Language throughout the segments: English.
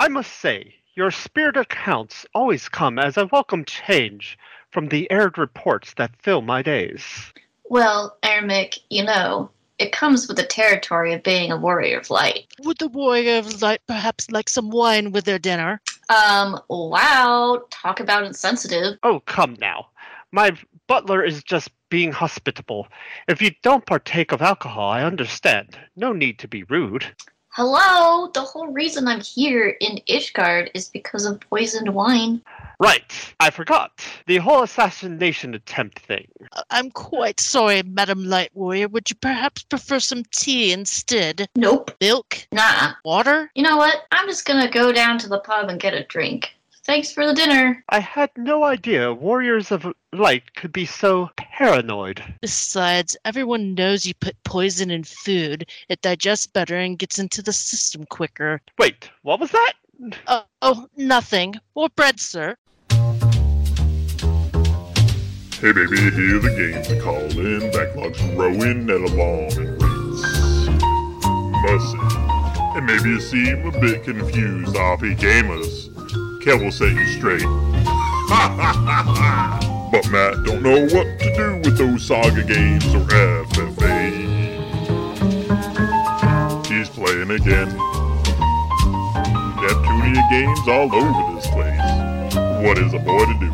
I must say, your spirit accounts always come as a welcome change from the aired reports that fill my days. Well, Emmerich, you know, it comes with the territory of being a warrior of light. Would the warrior of light perhaps like some wine with their dinner? Um, wow, talk about insensitive. Oh, come now. My butler is just being hospitable. If you don't partake of alcohol, I understand. No need to be rude. Hello, the whole reason I'm here in Ishgard is because of poisoned wine. Right, I forgot. The whole assassination attempt thing. I'm quite sorry, Madam Light Warrior. Would you perhaps prefer some tea instead? Nope. Milk? Nah. Water? You know what? I'm just gonna go down to the pub and get a drink. Thanks for the dinner. I had no idea warriors of light could be so paranoid. Besides, everyone knows you put poison in food. It digests better and gets into the system quicker. Wait, what was that? Uh, oh, nothing. More bread, sir. Hey baby, here are the games to call in. Backlogs growing at alarming rates. Must say, and maybe you seem a bit confused, RP gamers. Kev will set you straight. but Matt don't know what to do with those Saga games or FFA. He's playing again. Neptunia games all over this place. What is a boy to do?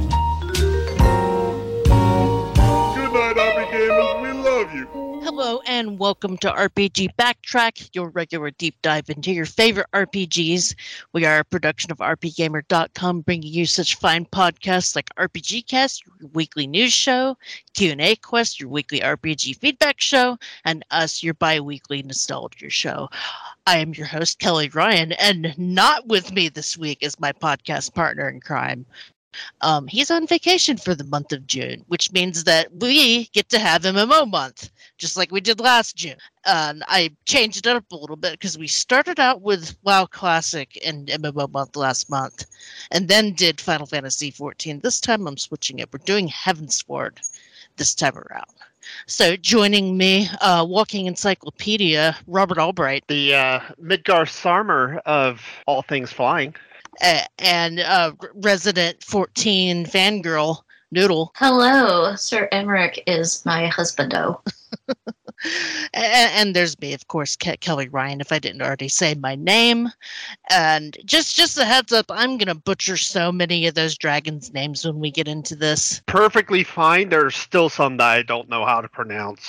Good night, RP gamers. We love you. Hello and welcome to RPG Backtrack, your regular deep dive into your favorite RPGs. We are a production of RPGamer.com, bringing you such fine podcasts like RPG Cast, your weekly news show, Q&A Quest, your weekly RPG feedback show, and us, your bi-weekly nostalgia show. I am your host, Kelly Ryan, and not with me this week is my podcast partner in crime, um, he's on vacation for the month of June, which means that we get to have MMO month, just like we did last June. And I changed it up a little bit because we started out with WoW Classic and MMO month last month, and then did Final Fantasy XIV. This time I'm switching it. We're doing Heavensward this time around. So joining me, uh, walking encyclopedia, Robert Albright. The uh, Midgardsormr of all things flying and uh, resident 14 fangirl Noodle. Hello, Sir Emmerich is my husbando. and, and, there's me, of course, Ke- Kelly Ryan. If I didn't already say my name, and just just a heads up, I'm gonna butcher so many of those dragons' names when we get into this. Perfectly fine. There's still some that I don't know how to pronounce.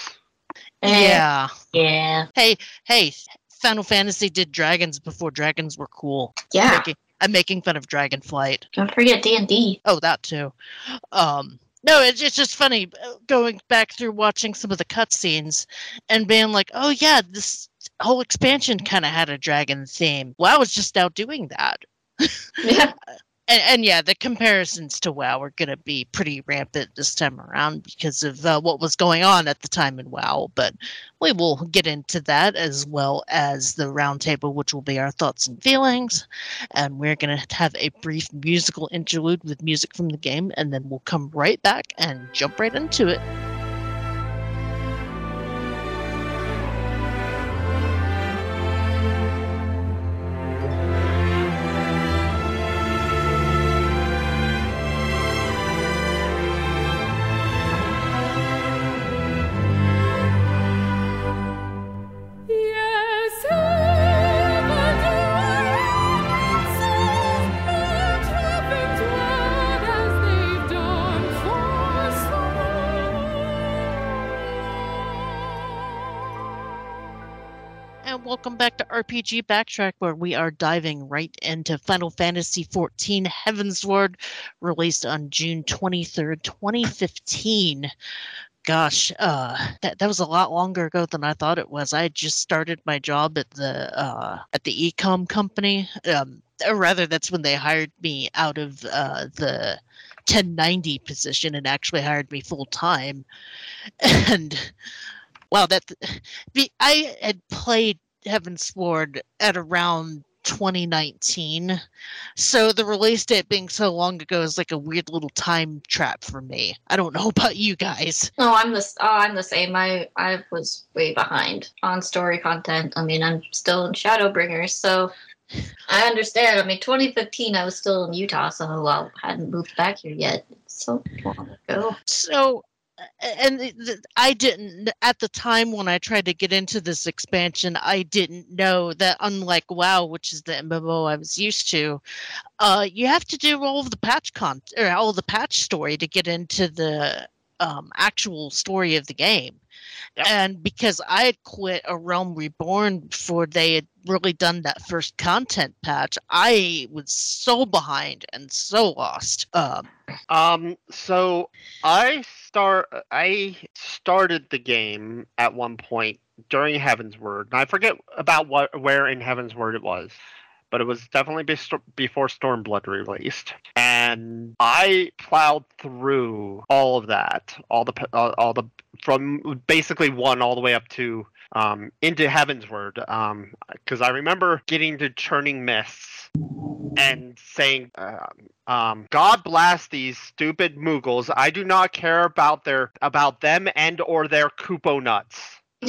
Yeah. Yeah. Hey, hey. Final Fantasy did dragons before dragons were cool. Yeah. Making, I'm making fun of Dragonflight. Don't forget D and D. Oh, that too. Um, no, it's, it's just funny uh, going back through watching some of the cutscenes and being like, oh yeah, this whole expansion kind of had a dragon theme. Well, I was just now doing that. Yeah. and, and yeah, the comparisons to WoW are going to be pretty rampant this time around because of uh, what was going on at the time in WoW. But we will get into that as well as the roundtable, which will be our thoughts and feelings. And we're going to have a brief musical interlude with music from the game, and then we'll come right back and jump right into it. Welcome back to RPG Backtrack, where we are diving right into Final Fantasy XIV Heavensward, released on June 23rd, 2015. Gosh, uh, that, that was a lot longer ago than I thought it was. I just started my job at the uh, at the ecom company. Um, or rather, that's when they hired me out of uh, the 1090 position and actually hired me full time. And wow, that I had played Heavensward at around 2019. So the release date being so long ago is like a weird little time trap for me. I don't know about you guys. No, I'm the oh, I'm the same. I I was way behind on story content. I mean, I'm still in Shadowbringers, so I understand. I mean, 2015, I was still in Utah, so I hadn't moved back here yet. It's so long ago. So, and I didn't at the time when I tried to get into this expansion, I didn't know that unlike WoW, which is the MMO I was used to, uh, you have to do all the patch con or all the patch story to get into the um, actual story of the game. Yep. And because I had quit A Realm Reborn before they had really done that first content patch, I was so behind and so lost. Um, Um, so I start. I started the game at one point during Heavensward, and I forget about what where in Heavensward it was, but it was definitely before Stormblood released, and I plowed through all of that, all the p- all, the from basically one all the way up to um into Heavensward, um, because I remember getting to Churning Mists and saying. Uh, um, God blast these stupid Moogles. I do not care about their about them and or their Kupo nuts.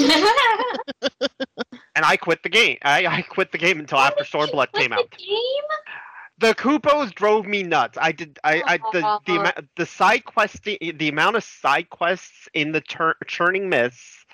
And I quit the game. I, I quit the game until after Stormblood came out. Game? The Kupos drove me nuts. I did. I, I the the amount the side quest the amount of side quests in the tur- churning mists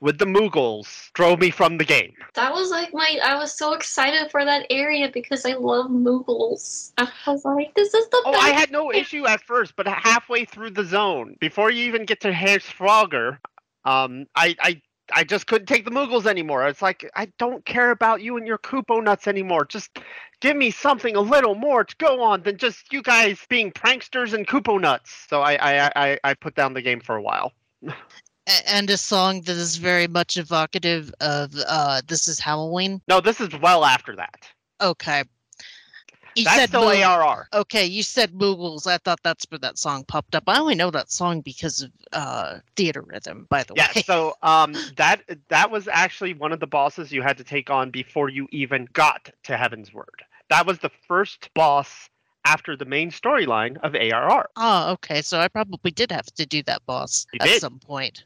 with the Moogles drove me from the game. That was like my. I was so excited for that area because I love Moogles. I was like, this is the Oh, best. I had no issue at first, but halfway through the zone, before you even get to Herr Frogger, um, I, I, I just couldn't take the Moogles anymore. It's like I don't care about you and your Kupo nuts anymore. Just give me something a little more to go on than just you guys being pranksters and Kupo nuts. So I, I, I, I put down the game for a while. and a song that is very much evocative of uh, This is Halloween. No, this is well after that. Okay. You That's said still Moog- ARR. Okay, you said Moogles. I thought that's where that song popped up. I only know that song because of uh, Theatrhythm, by the Yeah, way. Yeah, so um, that that was actually one of the bosses you had to take on before you even got to Heavensward. That was the first boss after the main storyline of ARR. Oh, okay. So I probably did have to do that boss You at did. some point.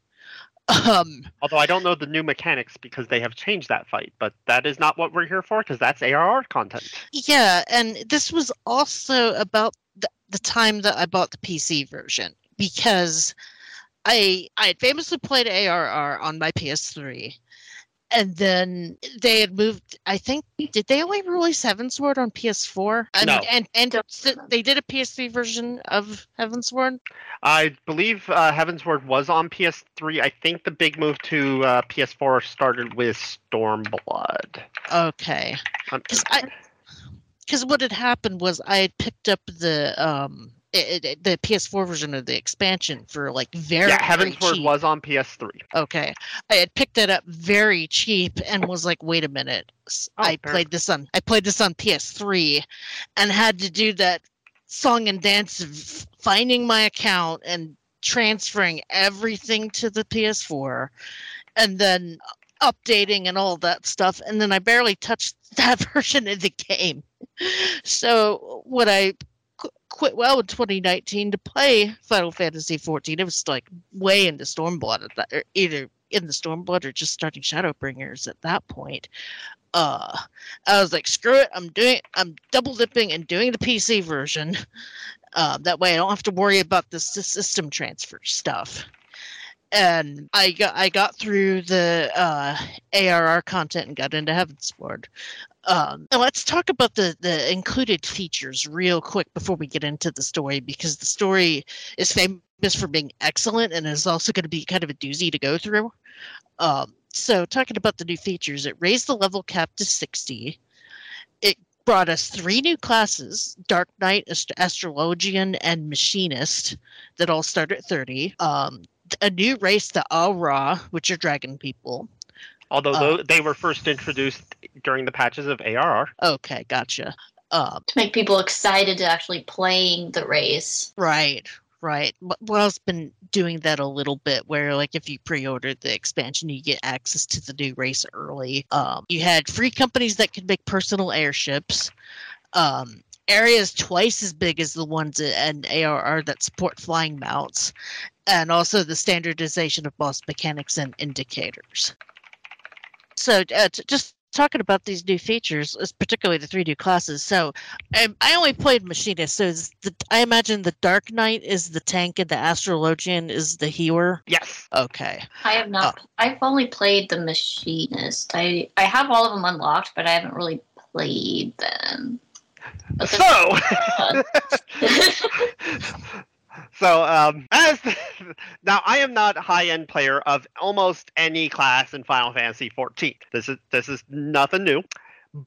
Um, Although I don't know the new mechanics because they have changed that fight, but that is not what we're here for because that's ARR content. yeah, and this was also about the, the time that I bought the PC version because I I had famously played ARR on my PS3, and then they had moved. I think did they only release Heavensward on PS4? I No. mean, and and they did a PS3 version of Heavensward. I believe uh, Heavensward was on PS3. I think the big move to uh, PS4 started with Stormblood. Okay. Um, because I because what had happened was I had picked up the um it, it- the PS4 version of the expansion for like very yeah, Heavensward was on PS3. okay. I had picked it up very cheap and was like, wait a minute, Oh, I fair. played this on I played this on PS3, and had to do that song and dance of finding my account and transferring everything to the PS4, and then updating and all that stuff and then i barely touched that version of the game so what i qu- quit well in 2019 to play final fantasy 14 it was like way into stormblood at that or either in the stormblood or just starting shadowbringers at that point. Uh i was like screw it i'm doing i'm double dipping and doing the pc version. Um, that way i don't have to worry about the system transfer stuff and I got I got through the uh, ARR content and got into Heavensward. Um, and let's talk about the the included features real quick before we get into the story because the story is famous for being excellent and is also going to be kind of a doozy to go through. Um, so talking about the new features, it raised the level cap to sixty. It brought us three new classes: Dark Knight, Ast- Astrologian, and Machinist, that all start at thirty. Um, a new race, the Au Ra, which are dragon people. Although Uh, they were first introduced during the patches of ARR. Okay, gotcha. Um, to make people excited to actually playing the race. right, right. W- WoW's been doing that a little bit, where like if you pre-order the expansion, you get access to the new race early. Um, you had free companies that could make personal airships. Um, areas twice as big as the ones in ARR that support flying mounts, and also the standardization of boss mechanics and indicators. So, uh, to just talking about these new features, is particularly the three new classes. So, um, I only played Machinist. So, the, I imagine the Dark Knight is the tank and the Astrologian is the healer. Yes. Okay. I have not. I've only played the Machinist. I I have all of them unlocked, but I haven't really played them. So, so um, as now, I am not a high-end player of almost any class in Final Fantasy 14. This is this is nothing new,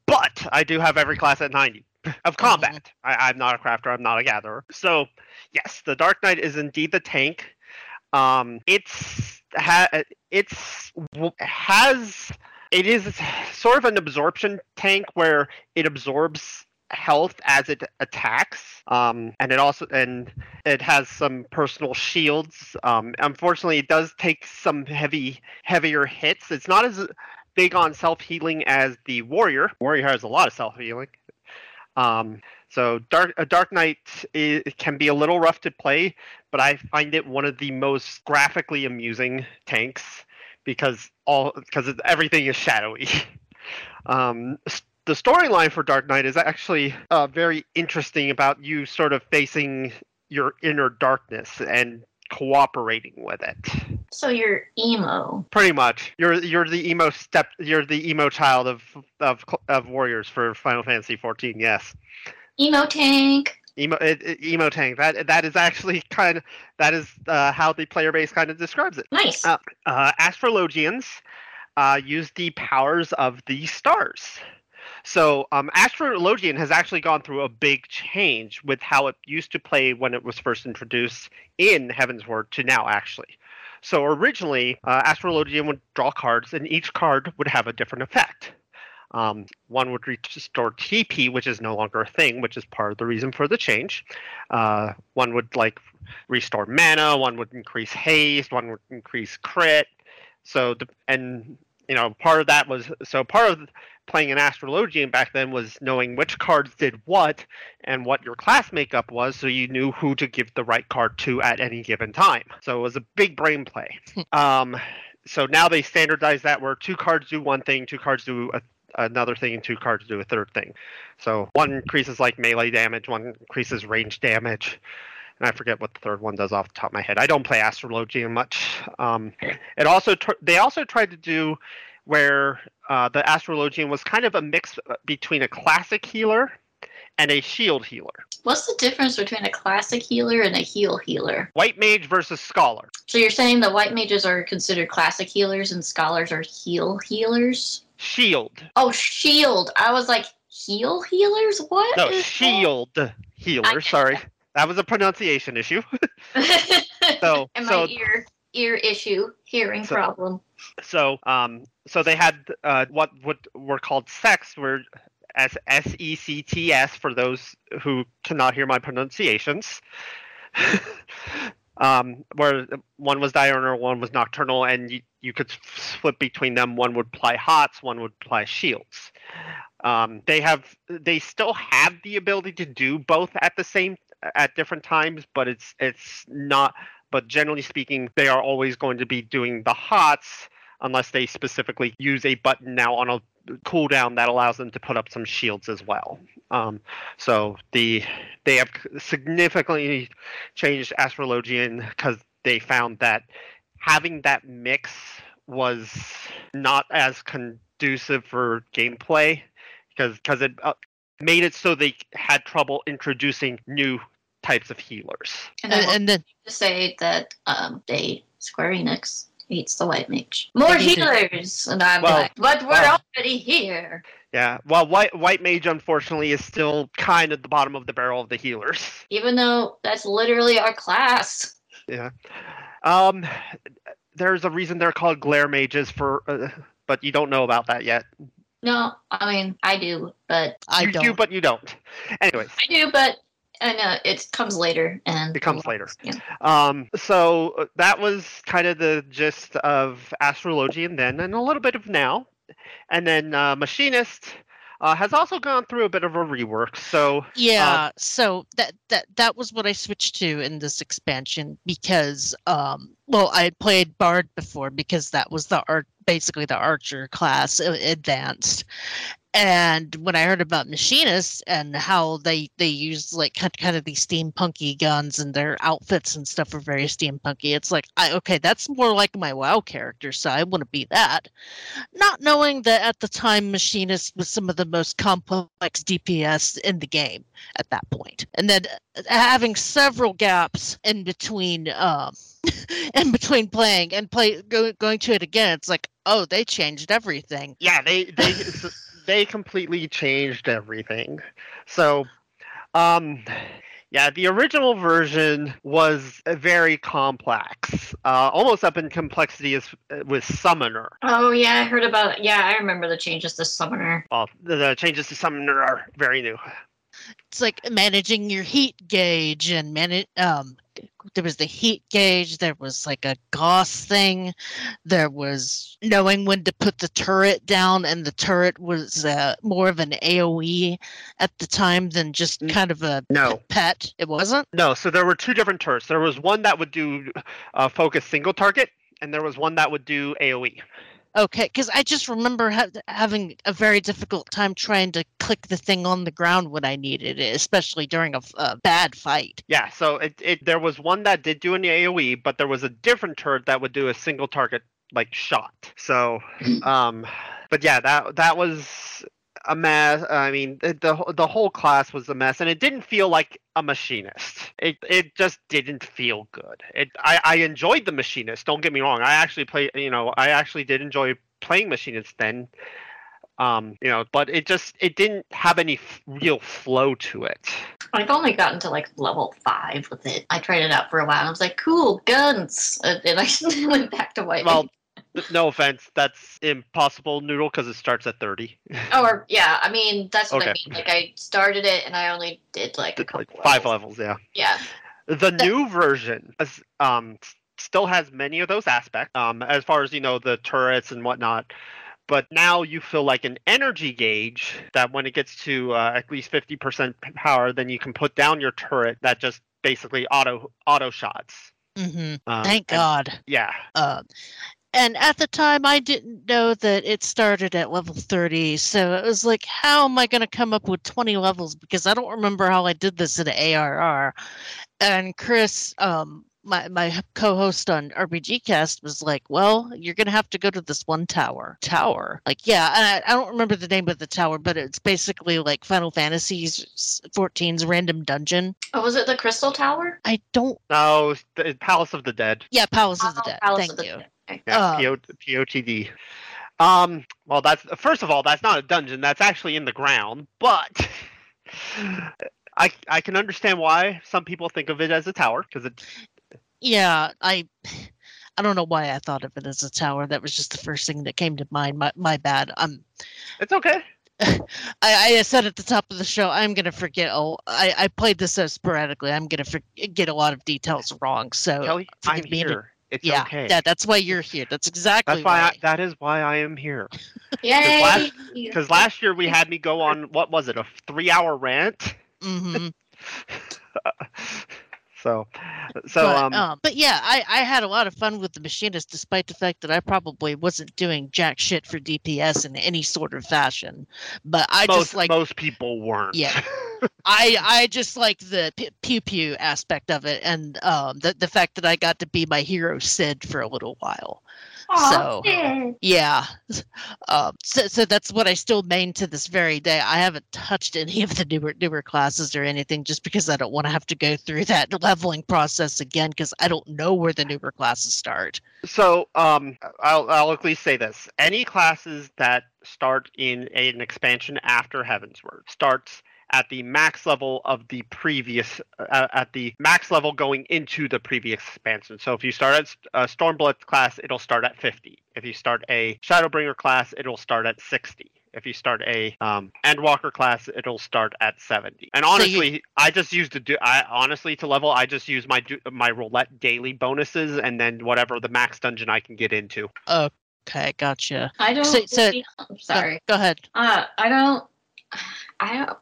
but I do have every class at 90 of combat. I, I'm not a crafter. I'm not a gatherer. So, yes, the Dark Knight is indeed the tank. Um, it's ha, it's has it is sort of an absorption tank where it absorbs health as it attacks um and it also and it has some personal shields. Um unfortunately it does take some heavy heavier hits. It's not as big on self-healing as the warrior. Warrior has a lot of self-healing. Um so dark a dark knight can be a little rough to play but i find it one of the most graphically amusing tanks because all because everything is shadowy. Um the storyline for Dark Knight is actually uh, very interesting about you sort of facing your inner darkness and cooperating with it. so you're emo. Pretty much, you're you're the emo step, you're the emo child of of of warriors for Final Fantasy 14. Yes, Emo tank. emo emo tank. That that is actually kind of that is uh, how the player base kind of describes it. Nice. Uh, uh, astrologians uh, use the powers of the stars. So, um, Astrologian has actually gone through a big change with how it used to play when it was first introduced in Heavensward to now, actually. So, originally, uh, Astrologian would draw cards, and each card would have a different effect. Um, one would restore TP, which is no longer a thing, which is part of the reason for the change. Uh, one would like restore mana. One would increase haste. One would increase crit. So the and you know part of that was so part of playing an astrologian back then was knowing which cards did what and what your class makeup was, so you knew who to give the right card to at any given time. So it was a big brain play. um, so now they standardize that where two cards do one thing, two cards do a, another thing, and two cards do a third thing. So one increases like melee damage, one increases range damage. And I forget what the third one does off the top of my head. I don't play Astrologian much. Um, it also tr- they also tried to do where uh, the Astrologian was kind of a mix between a classic healer and a shield healer. What's the difference between a classic healer and a heal healer? White mage versus scholar. So you're saying the white mages are considered classic healers and scholars are heal healers? Shield. Oh, shield. I was like, heal healers? What? No, is that? shield healer. Sorry. That was a pronunciation issue. So, and so my ear ear issue, hearing So- problem. so um so they had uh what what were called sects were as S E C T S for those who cannot hear my pronunciations. um, where one was diurnal, one was nocturnal, and you, you could flip between them. One would apply hots, one would apply shields. Um, they have they still have the ability to do both at the same at different times, but it's it's not. But generally speaking, they are always going to be doing the hots unless they specifically use a button now on a cooldown that allows them to put up some shields as well. Um, so the they have significantly changed Astrologian because they found that having that mix was not as conducive for gameplay because because it uh, made it so they had trouble introducing new types of healers. And And, and then to say that um, they Square Enix hates the white mage. More healers, and I'm Well, like, but we're well. already here. Yeah, well, white white mage unfortunately is still kind of the bottom of the barrel of the healers. Even though that's literally our class. Yeah. Um, there's a reason they're called glare mages for, uh, but you don't know about that yet. No, I mean I do, but I you don't. do, but you don't. Anyways, I do, but I know it comes later, and It comes later. Yeah. um, so uh, that was kind of the gist of astrology, and then, and a little bit of now, and then uh, Machinist uh, has also gone through a bit of a rework. So Yeah, so that that that was what I switched to in this expansion because um well I had played Bard before because that was the art basically the archer class uh, advanced. And when I heard about machinists and how they they use like kind kind of these steampunky guns and their outfits and stuff are very steampunky, it's like I okay, that's more like my WoW character, so I want to be that. Not knowing that at the time machinist was some of the most complex DPS in the game at that point, and then uh, having several gaps in between um in between playing and play go, going to it again, it's like oh they changed everything. Yeah, they they they completely changed everything. So, um, yeah, the original version was very complex, uh, almost up in complexity as uh, with Summoner. Oh yeah, I heard about. Yeah, I remember the changes to Summoner. Well, the, the changes to Summoner are very new. It's like managing your heat gauge and manage um there was the heat gauge, there was like a Gauss thing, there was knowing when to put the turret down, and the turret was uh, more of an AoE at the time than just Mm. kind of a No. pet. It wasn't. No, so there were two different turrets. There was one that would do uh, focus single target, and there was one that would do. AOE. Okay, because I just remember ha- having a very difficult time trying to click the thing on the ground when I needed it, especially during a, f- a bad fight. Yeah, so it, it there was one that did do an AOE, but there was a different turret that would do a single target like shot. So, um, but yeah, that that was a mess. I mean, the the, the whole class was a mess, and it didn't feel like a machinist. It it just didn't feel good. It I I enjoyed the machinist. Don't get me wrong. I actually play. You know, I actually did enjoy playing machinist then. Um, you know, but it just it didn't have any f- real flow to it. I've only gotten to like level five with it. I tried it out for a while. I was like, cool guns, uh, and I went back to white. Well, no offense, that's impossible, Noodle, because it starts at thirty. or yeah, I mean that's what I mean. Like I started it and I only did like a couple like five levels. levels, yeah. Yeah. The new version is, um still has many of those aspects, um, as far as you know, the turrets and whatnot. But now you feel like an energy gauge that when it gets to uh, at least fifty percent power, then you can put down your turret that just basically auto auto shots. mm-hmm. Um, Thank and- God. Yeah, Um, and at the time, I didn't know that it started at level 30. So it was like, how am I going to come up with 20 levels? Because I don't remember how I did this in ARR. And Chris, um, my, my co-host on RPG Cast was like, "Well, you're gonna have to go to this one tower." Tower, like, yeah, and I, I don't remember the name of the tower, but it's basically like Final Fantasy's 14's random dungeon. Oh, was it the Crystal Tower? I don't. no, the Palace of the Dead. Yeah, Palace of the Oh, Dead. Palace Thank of the you. Dead. Yeah, Uh, PO, POTD. Um, well, that's first of all, that's not a dungeon. That's actually in the ground. But I I can understand why some people think of it as a tower because it. Yeah, I I don't know why I thought of it as a tower. That was just the first thing that came to mind. My my bad. Um It's okay. I, I said at the top of the show I'm gonna forget oh I, I played this so sporadically. I'm gonna forget a lot of details wrong. So Kelly, I'm here. It's yeah, okay. yeah, that's why you're here. That's exactly That's why. I, that is why I am here. Yay! Because last year we had me go on what was it a three-hour rant. hmm so, so but, um, um, but yeah, I, I had a lot of fun with the machinist, despite the fact that I probably wasn't doing jack shit for DPS in any sort of fashion. But I most just like most people weren't. Yeah. I I just like the pew pew aspect of it, and um, the the fact that I got to be my hero Sid for a little while. Aw, so- Yeah, um, so so that's what I still main to this very day. I haven't touched any of the newer newer classes or anything, just because I don't want to have to go through that leveling process again, because I don't know where the newer classes start. So, um, I'll, I'll at least say this: any classes that start in an expansion after Heavensward starts at the max level of the previous, uh, at the max level going into the previous expansion. So, if you start at a Stormblood class, it'll start at 50. If you start a Shadowbringer class, it'll start at 60. If you start a um, Endwalker class, it'll start at 70. And So you- honestly, I just use to do. I honestly to level, I just use my du- my roulette daily bonuses, and then whatever the max dungeon I can get into. Okay, gotcha. I don't. So- so- really- I'm sorry. Go, go ahead. Uh, I don't. I don't.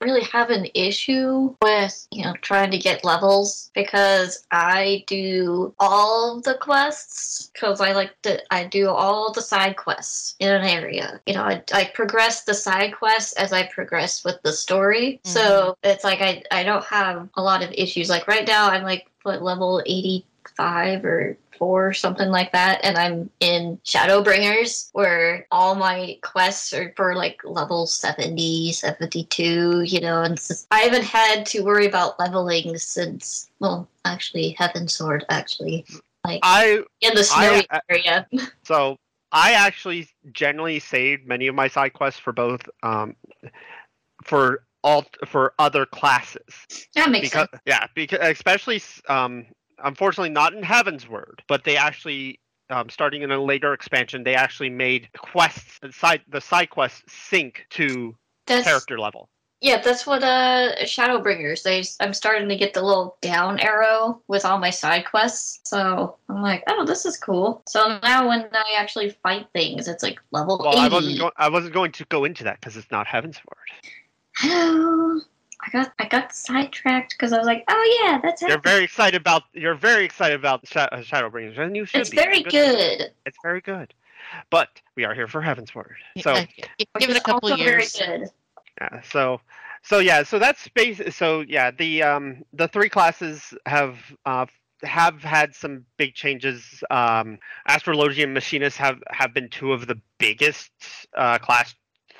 Really have an issue with, you know, trying to get levels because I do all the quests because I like to, I do all the side quests in an area. You know, I, I progress the side quests as I progress with the story. So mm-hmm. it's like I, I don't have a lot of issues. Like right now, I'm like, what, level 85 or four, something like that. And I'm in Shadowbringers, where all my quests are for like level 70, 72, you know, and I haven't had to worry about leveling since, well, actually, Heavensward, actually, like I in the snowy I- area. so I actually generally saved many of my side quests for both um for all for other classes That makes because sense. yeah because especially um unfortunately not in Heavensward but they actually um, starting in a later expansion they actually made quests the side the side quests sync to That's character level yeah, that's what uh Shadowbringers. They I'm starting to get the little down arrow with all my side quests. So I'm like, oh, this is cool. So now when I actually fight things, it's like level well 80. I wasn't going I wasn't going to go into that because it's not Heavensward Hello. I got I got sidetracked because I was like, oh yeah, that's you're happening. very excited about you're very excited about Sha- uh, Shadowbringers and you should It's be very good. It's very good. But we are here for Heavensward. So g- which give it is a couple also years. Very good. yeah, so so yeah, so that's space so yeah, the um the three classes have uh have had some big changes. Um Astrology and Machinist have have been two of the biggest uh class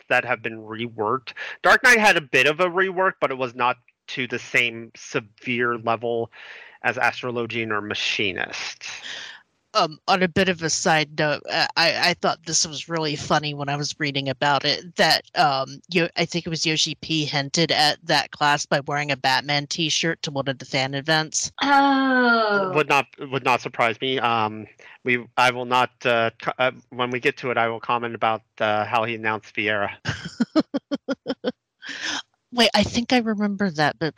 that have been reworked. Dark Knight had a bit of a rework, but it was not to the same severe level as Astrologian or Machinist. Um, on a bit of a side note, uh, I, I thought this was really funny when I was reading about it. That um, Yo- I think it was Yoshi P hinted at that class by wearing a Batman T-shirt to one of the fan events. Oh. would not would not surprise me. Um, we I will not uh, co- uh, when we get to it. I will comment about uh, how he announced Viera. Wait, I think I remember that, but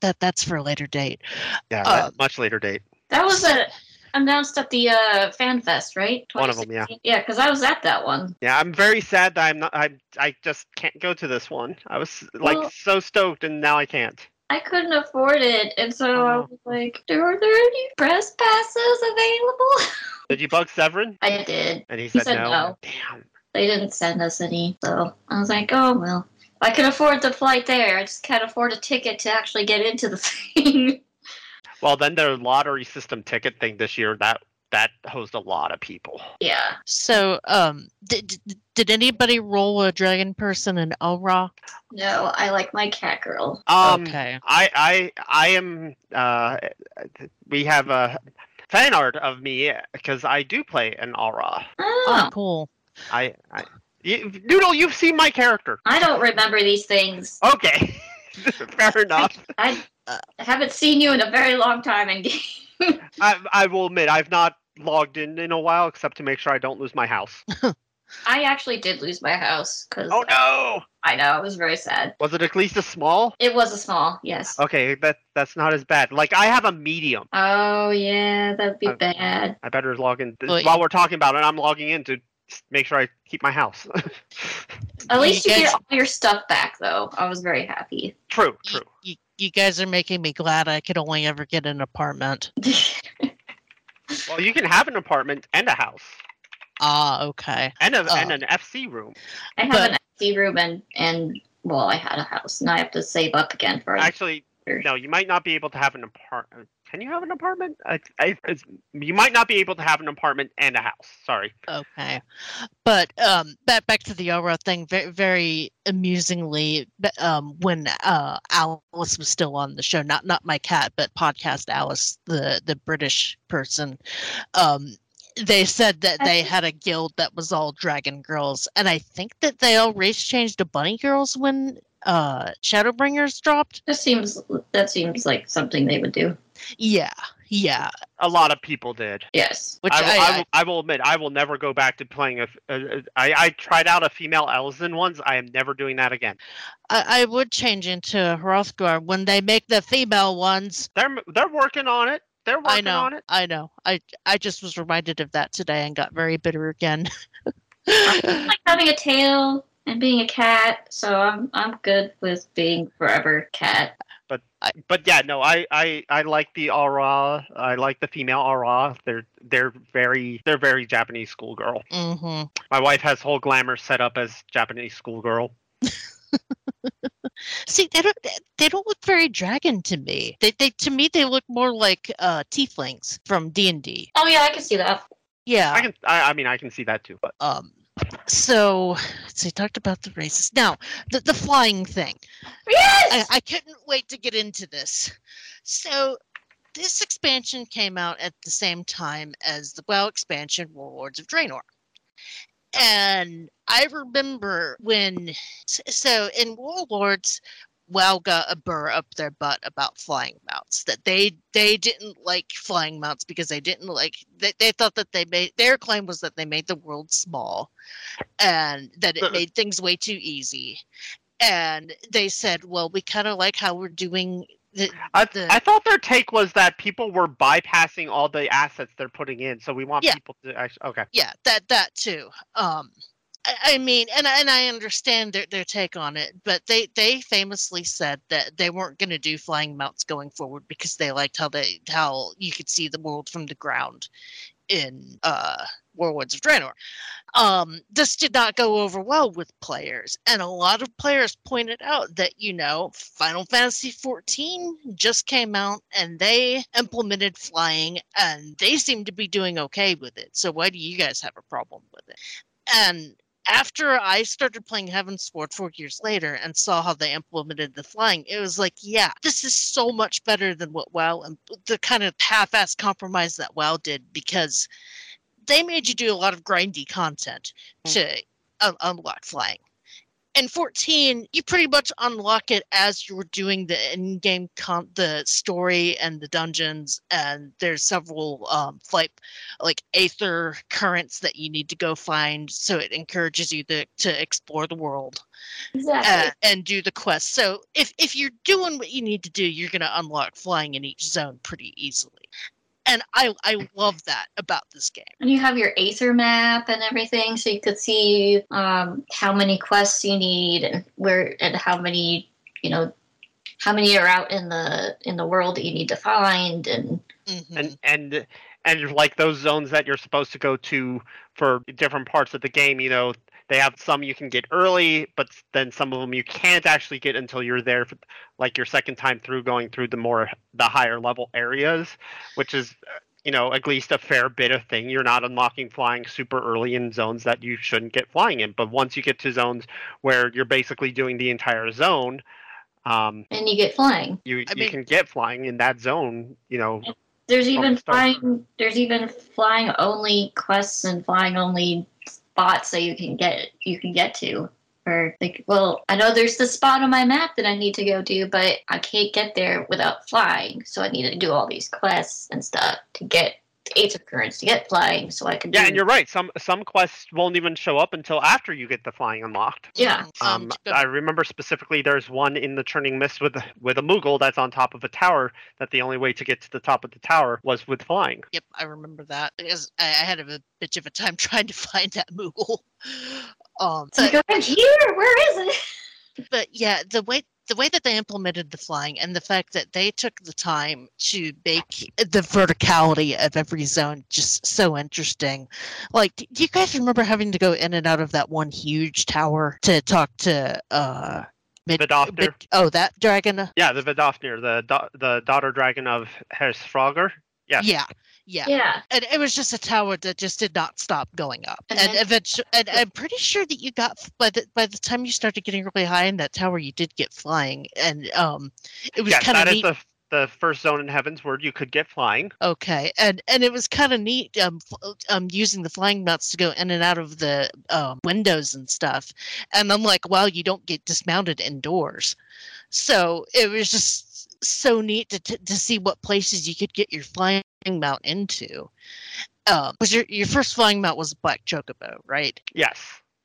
that that's for a later date. Yeah, Uh, much later date. that was a, announced at the uh, Fan Fest, right? One of 'em, yeah. Yeah, because I was at that one. Yeah, I'm very sad that I'm not. I I just can't go to this one. I was like Well- so stoked, and now I can't. I couldn't afford it, and so I Oh. was like, "Are there any press passes available?" Did you bug Severin? I did. And he He said, said no. no. Damn. They didn't send us any, so I was like, "Oh well." I can afford the flight there. I just can't afford a ticket to actually get into the thing. Well, then their lottery system ticket thing this year that that hosed a lot of people. yeah. So, um, did did- did anybody roll a dragon person in Au Ra? No, I like my cat girl. Um, okay. I I I am. Uh, we have a fan art of me because I do play an Au Ra. Oh, Oh, cool. I, I you, Noodle, you've seen my character. I don't remember these things. Okay, fair enough. I Uh. haven't seen you in a very long time in game. I I will admit I've not logged in in a while except to make sure I don't lose my house. I actually did lose my house because Oh no! I know it was very sad. Was it at least a small? It was a small, yes. Okay, that that's not as bad. Like I have a medium. Oh yeah, that'd be Uh, bad. I better log in Well, while we're talking about it. I'm logging in to make sure I keep my house. At least you you, get all your stuff back, though. I was very happy. true, true. you, you guys are making me glad I could only ever get an apartment. Well, you can have an apartment and a house Ah, okay. and a Oh. and an FC room. I have But- an FC room and and well, I had a house, and I have to save up again for it. Actually, no, you might not be able to have an apartment. Can you have an apartment? I, I, you might not be able to have an apartment and a house. Sorry. Okay, but um, back back to the Au Ra thing. Very, very amusingly, um, when uh Alice was still on the show, not not my cat, but podcast Alice, the the British person, um, they said that they had a guild that was all dragon girls, and I think that they all race changed to bunny girls when uh Shadowbringers dropped. That seems that seems like something they would do. Yeah, yeah. A lot of people did. Yes. Which I, will, I, I, will, I will admit, I will never go back to playing a. a, a I, I tried out a female Elezen once. I am never doing that again. I, I would change into Hrothgar when they make the female ones. They're they're working on it. They're working I know, on it. I know. I I just was reminded of that today and got very bitter again. like having a tail. and being a cat, so I'm I'm good with being forever cat. But but yeah, no, I, I, I like the Au Ra. I like the female Au Ra. They're they're very they're very Japanese schoolgirl. hmm My wife has whole glamour set up as Japanese schoolgirl. See, they don't they- they don't look very dragon to me. They they to me they look more like uh tieflings from D and D. Oh yeah, I can see that. Yeah. I can I, I mean I can see that too. But Um. So, so you talked about the races. Now, the the flying thing. Yes. I, I couldn't wait to get into this. So, this expansion came out at the same time as the WoW expansion, Warlords of Draenor. And I remember when, so in Warlords, WoW got a burr up their butt about flying mounts. That they they didn't like flying mounts because they didn't like they, they thought that they made their claim was that they made the world small, and that it Uh, made things way too easy and they said, "Well, we kind of like how we're doing the, I, the I thought their take was that people were bypassing all the assets they're putting in, so we want Yeah. people to actually. Okay, yeah that that too." Um, I, mean, and and I understand their their take on it, but they they famously said that they weren't going to do flying mounts going forward because they liked how they how you could see the world from the ground in uh of Draenor. Um, this did not go over well with players, and a lot of players pointed out that you know Final Fantasy XIV just came out and they implemented flying, and they seem to be doing okay with it. So why do you guys have a problem with it? And after I started playing Heavensward four years later and saw how they implemented the flying, it was like, yeah, this is so much better than what WoW and the kind of half-ass compromise that WoW did because they made you do a lot of grindy content hmm. to un- unlock flying. In 14, you pretty much unlock it as you were doing the in-game con- the story and the dungeons, and there's several um, flight like aether currents that you need to go find. So it encourages you to, to explore the world Exactly. uh, and do the quest. So if if you're doing what you need to do, you're gonna unlock flying in each zone pretty easily. And I I love that about this game. and you have your Aether map and everything, so you could see um, how many quests you need and where and how many you know how many are out in the in the world that you need to find and Mhm. and and and like those zones that you're supposed to go to for different parts of the game, you know, they have some you can get early, but then some of them you can't actually get until you're there, for, like your second time through, going through the more the higher level areas, which is uh, you know at least a fair bit of thing. You're not unlocking flying super early in zones that you shouldn't get flying in, but once you get to zones where you're basically doing the entire zone. Um, and you get flying. you I you mean- can get flying in that zone, you know, There's even flying. There's even flying only quests and flying only spots that you can get. You can get to. Or like, well, I know there's the spot on my map that I need to go to, but I can't get there without flying. So I need to do all these quests and stuff to get the Aether currents to get flying, so I can. Yeah, do and you're right. Some some quests won't even show up until after you get the flying unlocked. Yeah. Mhm. Um, I remember specifically there's one in the Churning Mist with with a Moogle that's on top of a tower. That the only way to get to the top of the tower was with flying. Yep, I remember that. Because I, I had a bitch of a time trying to find that Moogle. Um, It's like I'm here. Where is it? but yeah, the way the way that they implemented the flying and the fact that they took the time to make the verticality of every zone just so interesting. Like, do you guys remember having to go in and out of that one huge tower to talk to uh mid, mid- oh that dragon? Yeah, the Vidofnir, the the daughter dragon of Hersfrogr. Yes. Yeah. Yeah. Yeah. and it was just a tower that just did not stop going up. And And, then- eventually, and I'm pretty sure that you got by the by the time you started getting really high in that tower, you did get flying, and um, it was Yes, kind of that is neat. the the first zone in Heavens where you could get flying. Okay, and and it was kind of neat um f- um using the flying mounts to go in and out of the um, windows and stuff, and I'm like, wow, you don't get dismounted indoors, so it was just so neat to to, to see what places you could get your flying mount into. Um, was your your first flying mount was black chocobo, right? Yes.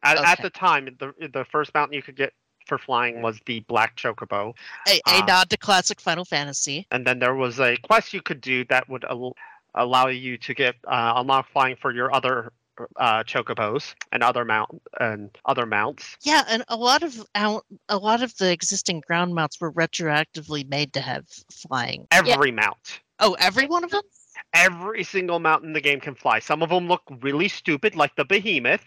At, at the time, the the first mountain you could get for flying was the Black Chocobo. A, a Ah. nod to classic Final Fantasy. and then there was a quest you could do that would al- allow you to get uh, unlock flying for your other uh, chocobos and other mount and other mounts. Yeah, and a lot of out, a lot of the existing ground mounts were retroactively made to have flying. Every mount. Oh, every one of them? Every single mount in the game can fly. Some of them look really stupid, like the behemoth.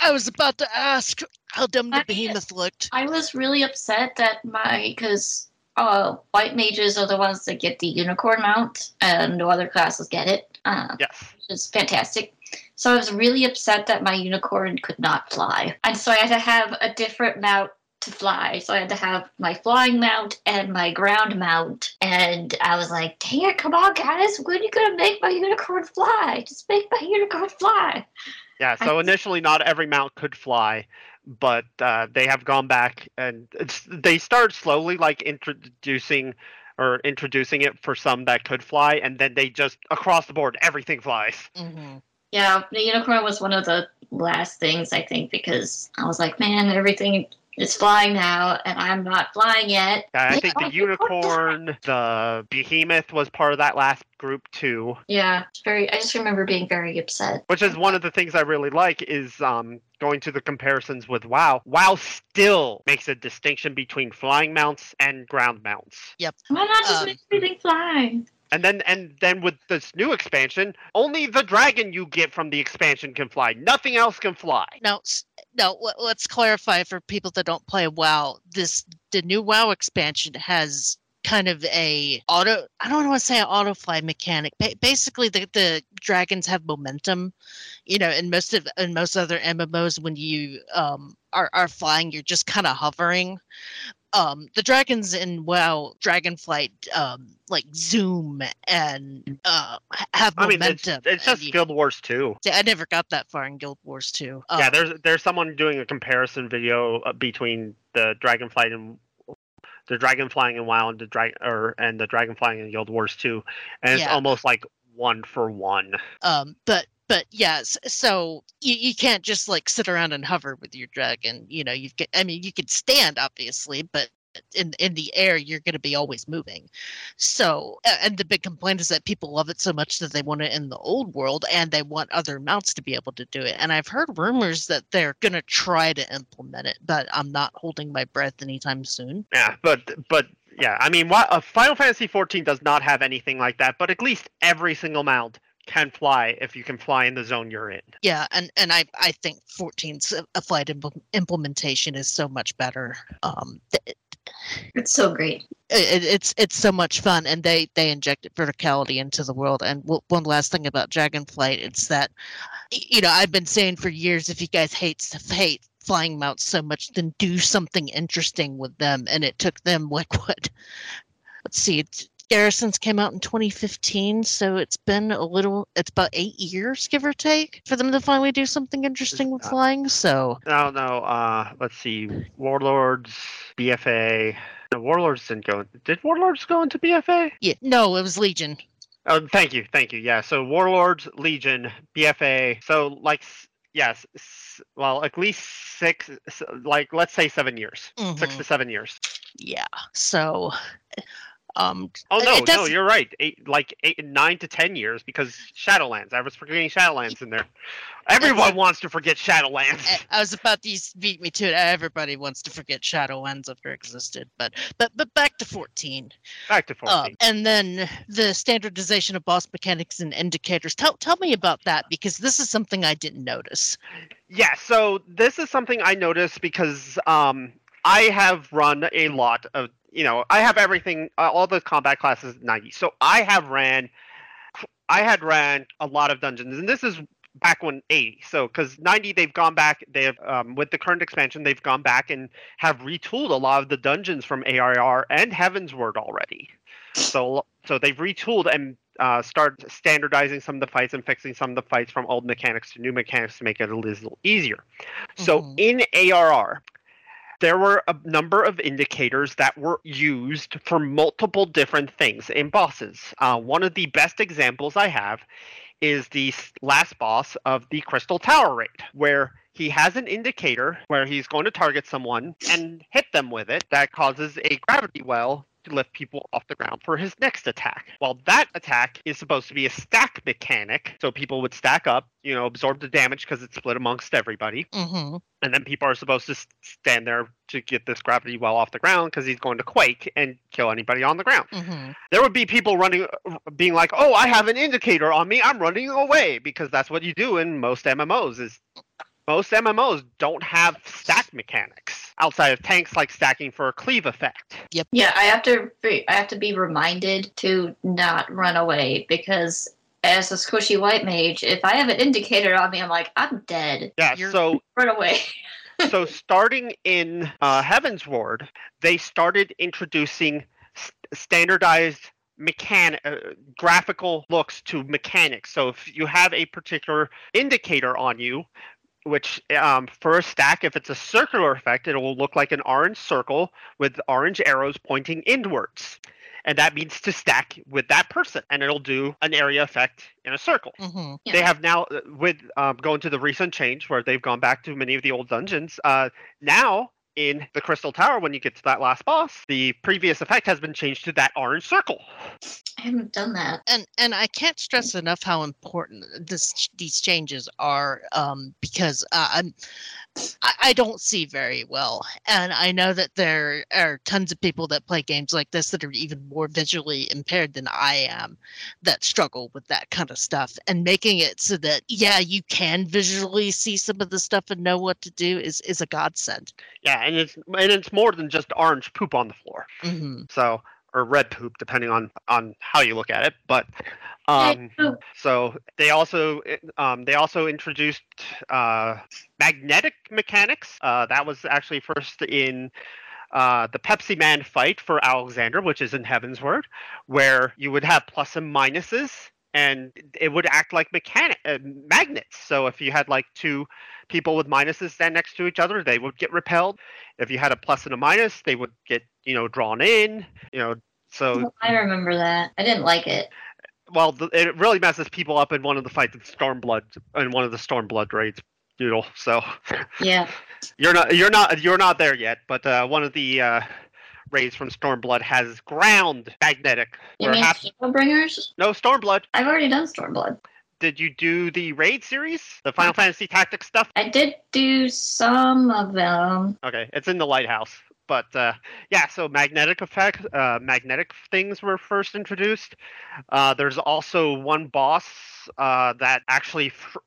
I was about to ask how dumb the I- behemoth looked. I was really upset that my because uh white mages are the ones that get the unicorn mount and no other classes get it. Uh, Yes. which is fantastic. So I was really upset that my unicorn could not fly. And so I had to have a different mount to fly. So I had to have my flying mount and my ground mount. And I was like, dang it, come on, guys. When are you going to make my unicorn fly? Just make my unicorn fly. Yeah, I- so initially not every mount could fly, but uh, they have gone back and it's, they started slowly like introducing or introducing it for some that could fly, and then they just across the board everything flies. hmm Yeah, the unicorn was one of the last things, I think, because I was like, man, everything is flying now, and I'm not flying yet. Uh, I Make think my the unicorn, the behemoth was part of that last group too. Yeah, it's very. I just remember being very upset. Which is one of the things I really like is um, going to the comparisons with WoW. WoW still makes a distinction between flying mounts and ground mounts. Yep. Why not just Um, make everything fly? And then and then with this new expansion, only the dragon you get from the expansion can fly. Nothing else can fly. Now let, let's clarify for people that don't play WoW. This the new WoW expansion has kind of a auto. I don't want to say auto fly mechanic. Ba- basically, the the dragons have momentum. You know, in most of in most other MMOs, when you um are are flying, you're just kind of hovering. Um, the dragons in WoW Dragonflight um like zoom and uh ha- have I mean, it's, momentum. it's and just you- Guild Wars 2. See, I never got that far in Guild Wars 2. yeah, Um, there's there's someone doing a comparison video uh, between the dragonflight and the dragon flying in WoW and the drag or and the dragon flying in Guild Wars 2, and it's Yeah. almost like one for one. um but but yes so you, you can't just like sit around and hover with your dragon you know you've got i mean you could stand obviously but in in the air you're going to be always moving. So and the big complaint is that people love it so much that they want it in the old world and they want other mounts to be able to do it. And i've heard rumors that they're going to try to implement it but i'm not holding my breath anytime soon. Yeah, but but yeah, I mean, wha- uh, Final Fantasy 14 does not have anything like that, but at least every single mount can fly if you can fly in the zone you're in. yeah and and i i think 14's a flight impl- implementation is so much better um th- It's so great. it, it's it's so much fun and they they injected verticality into the world and w- one last thing about dragonflight it's that you know i've been saying for years if you guys hate s- hate flying mounts so much then do something interesting with them and it took them like what let's see it's, garrisons came out in 2015 so it's been a little it's about eight years give or take for them to finally do something interesting with uh, flying so No, no. Uh, let's see. Warlords, BFA. No, Warlords didn't go. Did Warlords go into BFA? yeah no it was legion Oh, thank you, thank you. Yeah. So Warlords, Legion, BFA. So like, yes. Well, at least six. Like, let's say seven years. Six Mhm. to seven years. yeah so um Oh no, no, you're right. Eight, like eight, nine to ten years because Shadowlands. I was forgetting Shadowlands in there. Everyone wants to forget Shadowlands. I- was about to beat me to it. Everybody wants to forget Shadowlands ever existed, but but but back to fourteen. Back to Uh, fourteen. and then the standardization of boss mechanics and indicators. Tell tell me about that because this is something I didn't notice. Yeah, so this is something I noticed because um, I have run a lot of, you know, I have everything, uh, all the combat classes at 90. So I have ran, I had ran a lot of dungeons, and this is back when 80. So because 90, they've gone back, they have, um, with the current expansion, they've gone back and have retooled a lot of the dungeons from ARR and Heavensward already. So so they've retooled and uh, started standardizing some of the fights and fixing some of the fights from old mechanics to new mechanics to make it a little easier. So Mhm. in ARR, there were a number of indicators that were used for multiple different things in bosses. Uh, one of the best examples I have is the last boss of the Crystal Tower raid, where he has an indicator where he's going to target someone and hit them with it that causes a gravity well to lift people off the ground for his next attack. Well, that attack is supposed to be a stack mechanic, so people would stack up, you know, absorb the damage because it's split amongst everybody, Mm-hmm. and then people are supposed to stand there to get this gravity well off the ground because he's going to quake and kill anybody on the ground. Mm-hmm. There would be people running, being like, "Oh, I have an indicator on me. I'm running away," because that's what you do in most MMOs. Is most MMOs don't have stack mechanics outside of tanks like stacking for a cleave effect. Yep. Yeah, I have to be, I have to be reminded to not run away because as a squishy white mage, if I have an indicator on me, I'm like, I'm dead. Yeah, You're- so Run away. so starting in uh, Heavensward, they started introducing s- standardized mechan- uh, graphical looks to mechanics. So if you have a particular indicator on you, which um, for a stack, if it's a circular effect, it will look like an orange circle with orange arrows pointing inwards. And that means to stack with that person, and it'll do an area effect in a circle Mm-hmm. Yeah. they have now uh, with um, going to the recent change where they've gone back to many of the old dungeons uh, now in the crystal tower when you get to that last boss the previous effect has been changed to that orange circle I haven't done that. and and I can't stress enough how important this these changes are um, because uh, I'm I, I don't see very well, and I know that there are tons of people that play games like this that are even more visually impaired than I am that struggle with that kind of stuff. And making it so that yeah, you can visually see some of the stuff and know what to do is is a godsend. yeah and it's and it's more than just orange poop on the floor. Hmm so or red poop depending on on how you look at it but um so they also um, they also introduced uh, magnetic mechanics. Uh, that was actually first in uh, the Pepsi Man fight for Alexander, which is in Heavensward, where you would have plus and minuses, and it would act like mechanic uh, magnets. So if you had like two people with minuses stand next to each other, they would get repelled. If you had a plus and a minus, they would get you know drawn in. You know, so I remember that. I didn't like it. well, the, it really messes people up in one of the fights in Stormblood, in one of the Stormblood raids. Doodle. So Yeah. you're not you're not you're not there yet, but uh, one of the uh, raids from Stormblood has ground magnetic. You mean half- Shadowbringers? no Stormblood. I've already done Stormblood. Did you do the raid series, the Final Fantasy Tactics stuff? I did do some of them. Okay, it's in the lighthouse. But uh, yeah, so magnetic effect, uh, magnetic things were first introduced. Uh, there's also one boss uh, that actually fr-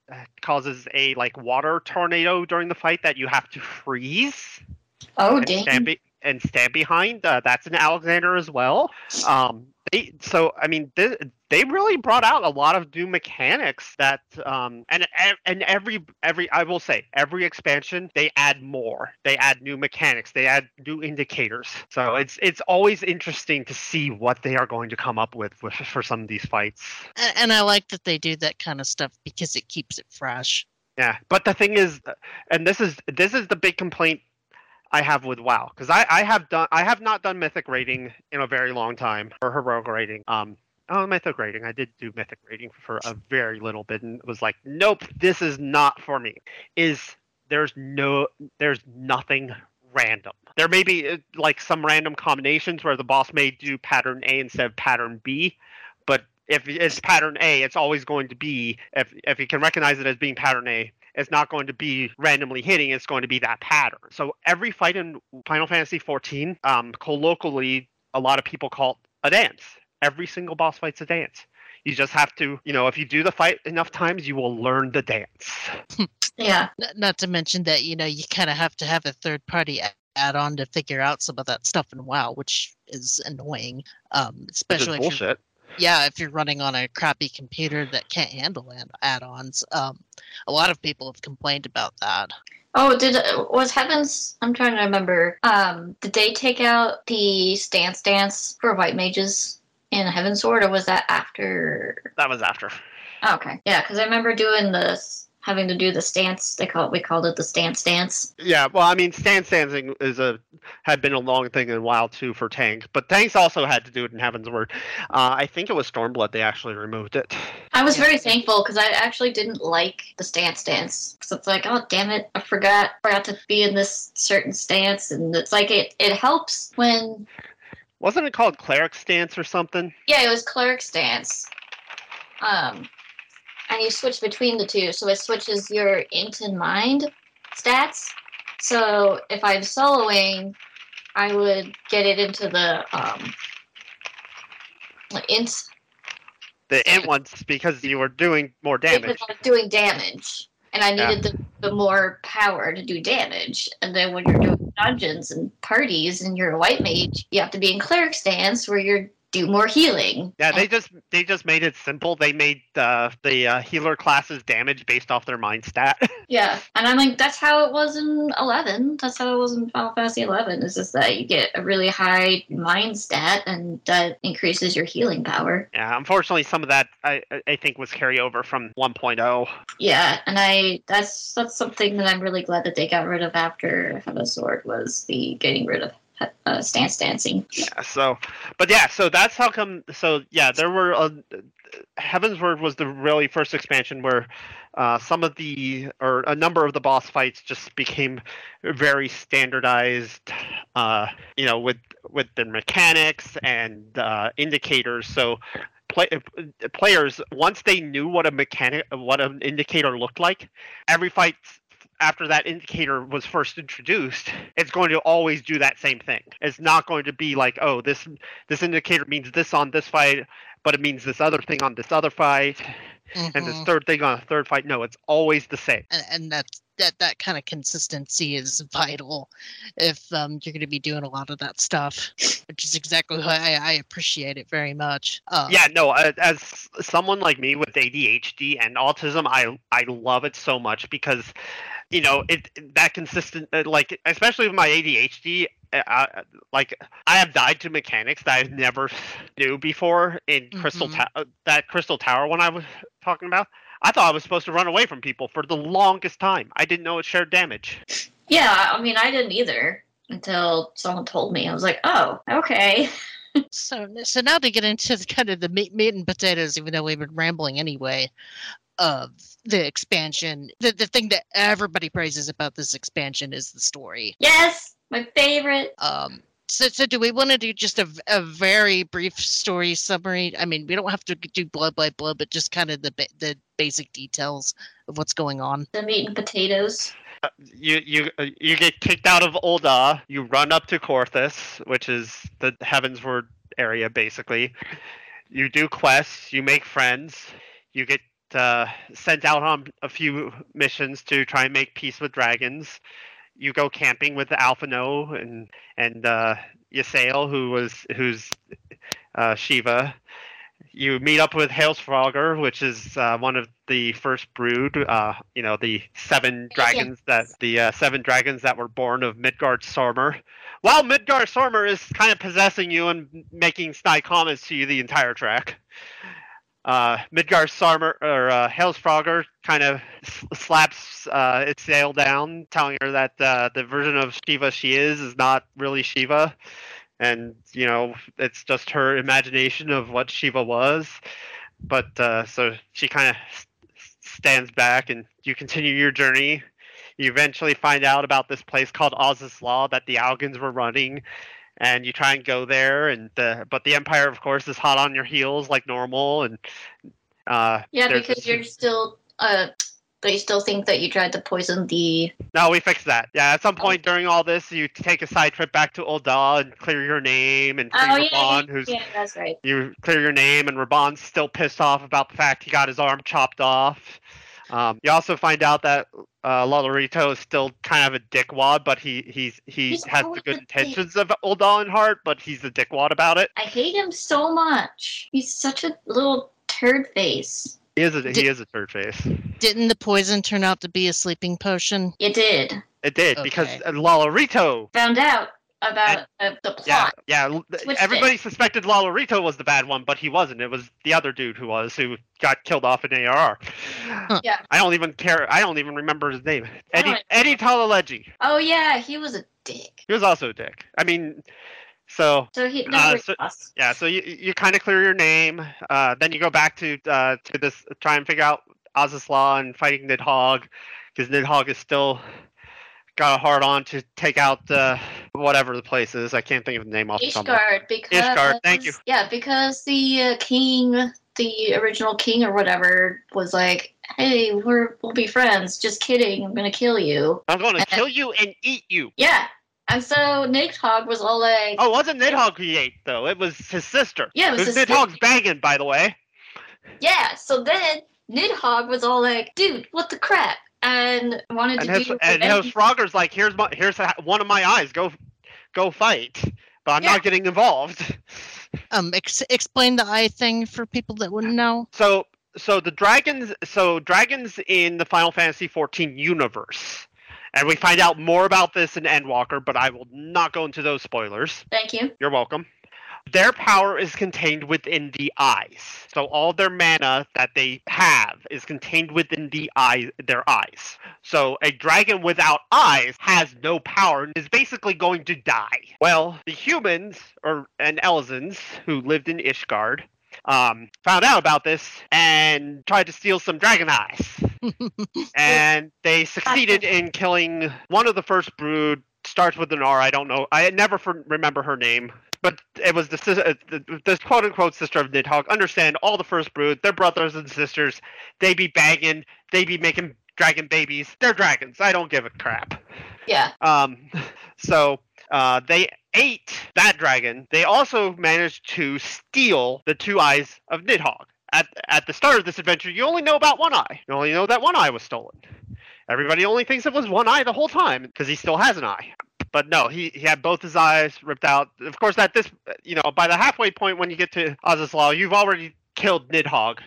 causes a like water tornado during the fight that you have to freeze Oh, dang. stand, be- and stand behind. Uh, that's an Alexander as well. Um, they, so I mean, th- they really brought out a lot of new mechanics that, um, and and every every I will say every expansion they add more. They add new mechanics. They add new indicators. So it's it's always interesting to see what they are going to come up with, with for some of these fights. And, and I like that they do that kind of stuff because it keeps it fresh. Yeah, but the thing is, and this is this is the big complaint I have with WoW because I I have done I have not done mythic rating in a very long time or heroic rating. Um, oh mythic rating I did do mythic rating for a very little bit and was like nope this is not for me. Is there's no there's nothing random. There may be uh, like some random combinations where the boss may do pattern A instead of pattern B, if it's pattern A, it's always going to be if if you can recognize it as being pattern A, it's not going to be randomly hitting. It's going to be that pattern. So every fight in Final Fantasy 14, um, colloquially, a lot of people call it a dance. Every single boss fight's a dance. You just have to, you know, if you do the fight enough times, you will learn the dance. Yeah. N- not to mention that you know you kind of have to have a third party add on to figure out some of that stuff in WoW, which is annoying. Um, Which is especially if bullshit. Yeah, if you're running on a crappy computer that can't handle add- add-ons. Um, a lot of people have complained about that. Oh, did was Heavens? I'm trying to remember. Um, did they take out the stance dance for white mages in Heavensward, or was that after? That was after. Oh, okay, yeah, because I remember doing this, having to do the stance. They call it, we called it the stance dance. Yeah, well, I mean, stance dancing is a had been a long thing in WoW too for tanks, but tanks also had to do it in Heavensward. Uh, I think it was Stormblood they actually removed it. I was very thankful because I actually didn't like the stance dance because it's like, oh damn it, I forgot forgot to be in this certain stance, and it's like it it helps when Wasn't it called cleric stance or something? Yeah, it was cleric stance. Um, and you switch between the two, so it switches your int and mind stats. So if I'm soloing, I would get it into the um, int The int ones because you were doing more damage. Doing damage, and I Yeah. needed the, the more power to do damage. And then when you're doing dungeons and parties, and you're a white mage, you have to be in cleric stance where you're do more healing. Yeah, they just they just made it simple. They made uh, the uh, healer classes damage based off their mind stat. Yeah, and I'm like, that's how it was in 11. That's how it was in Final Fantasy 11. Is just that you get a really high mind stat, and that increases your healing power. yeah, unfortunately, some of that I I- think was carryover from oh. 1.0. Yeah, and I that's that's something that I'm really glad that they got rid of after the sword was the getting rid of uh, stance dancing. Yeah, so, but yeah, so that's how come. So yeah, there were uh, Heavensward was the really first expansion where uh, some of the or a number of the boss fights just became very standardized. Uh, you know, with with the mechanics and uh, indicators. So. Play, players once they knew what a mechanic what an indicator looked like every fight after that indicator was first introduced, it's going to always do that same thing. It's not going to be like, oh, this this indicator means this on this fight, but it means this other thing on this other fight, and this Mhm. third thing on a third fight. No, it's always the same. and, and that that that kind of consistency is vital if um, you're going to be doing a lot of that stuff, which is exactly why I, I appreciate it very much. Uh, Yeah, no, as someone like me with ADHD and autism, I I love it so much because you know it that consistent uh, like especially with my ADHD. uh, I, like I have died to mechanics that I never knew before in Crystal Mhm. Ta- uh, that Crystal Tower one I was talking about. I thought I was supposed to run away from people for the longest time. I didn't know it shared damage. Yeah, I mean, I didn't either until someone told me. I was like, oh, okay. So so now to get into the, kind of the meat, meat and potatoes, even though we've been rambling anyway, of the expansion. The the thing that everybody praises about this expansion is the story. Yes, my favorite. Um, so, so do we want to do just a, a very brief story summary? I mean, we don't have to do blood by blood, but just kind of the the basic details of what's going on. The meat and potatoes. you you uh, you get kicked out of Ul'dah. You run up to Coerthas, which is the Heavensward area, basically. You do quests. You make friends. You get uh, sent out on a few missions to try and make peace with dragons. You go camping with Alphinaud and and uh, Ysayle, who was who's uh, Shiva. You meet up with Hraesvelgr, which is uh, one of the first brood. Uh, you know, the seven dragons that the uh, seven dragons that were born of Midgardsormr. While Midgardsormr is kind of possessing you and making snide comments to you the entire track. Uh, Midgardsormr or uh, Hraesvelgr kind of slaps uh, its sail down, telling her that uh, the version of Shiva she is is not really Shiva, and you know it's just her imagination of what Shiva was. But uh, so she kind of stands back, and you continue your journey. You eventually find out about this place called Azys Lla that the Allagans were running, and you try and go there, and the, but the Empire, of course, is hot on your heels like normal, and uh, Yeah, because this- you're still uh they still think that you tried to poison the No, we fixed that. Yeah, at some point during all this, you take a side trip back to Ul'dah and clear your name and free Oh yeah, Raubahn, yeah, who's yeah, that's right. you clear your name, and Raubahn's still pissed off about the fact he got his arm chopped off. Um, you also find out that uh, Lolorito is still kind of a dickwad, but he he's, he He's has the good a dick. intentions of Ul'dah in heart, but he's a dickwad about it. I hate him so much. He's such a little turd face. He is a Di- he is a turd face. Didn't the poison turn out to be a sleeping potion? It did. It did because Okay. uh, Lolorito. Found out about uh, the Yeah, plot. yeah. Switched Everybody suspected Lolorito was the bad one, but he wasn't. It was the other dude who was, who got killed off in ARR. Yeah. I don't even care. I don't even remember his name. Eddie Eddie Talaleji. Oh yeah, he was a dick. He was also a dick. I mean, so So he Uh, so- yeah. So you you kind of clear your name. Uh, then you go back to uh, to this try and figure out Azys Lla and fighting Nidhogg because Nidhogg is still got a hard on to take out uh, whatever the place is. I can't think of the name off the top. of my- Ishgard, because Ishgard, thank you. Yeah, because the uh, king, the original king or whatever, was like, "Hey, we're we'll be friends." Just kidding. I'm gonna kill you. I'm going to kill you and eat you. Yeah. And so Nidhogg was all like, Oh, it wasn't Nidhogg he ate though. It was his sister. Yeah, it was It was his Nidhogg's sister. banging, by the way. "Yeah." So then Nidhogg was all like, "Dude, what the crap?" And wanted And to his do and revenge- his Frogger's like, here's my here's one of my eyes. Go, go fight. But I'm Yeah. not getting involved. Um, ex- explain the eye thing for people that wouldn't know. So so the dragons so dragons in the Final Fantasy 14 universe. And we find out more about this in Endwalker, but I will not go into those spoilers. Thank you. You're welcome. Their power is contained within the eyes. So all their mana that they have is contained within the eye their eyes. So a dragon without eyes has no power and is basically going to die. Well, the humans or and Elezens who lived in Ishgard um, found out about this and tried to steal some dragon eyes. and they succeeded in killing one of the first brood. Starts with an R. I don't know. I never for, remember her name, but it was the, uh, the the quote unquote sister of Nidhogg. Understand all the first brood. They're brothers and sisters. They be bagging. They be making dragon babies. They're dragons. I don't give a crap. Yeah. Um, so uh, they ate that dragon. They also managed to steal the two eyes of Nidhogg. At, at the start of this adventure, you only know about one eye. You only know that one eye was stolen. Everybody only thinks it was one eye the whole time because he still has an eye. But no, he, he had both his eyes ripped out. Of course, at this, you know, by the halfway point when you get to Azys Lla, you've already killed Nidhogg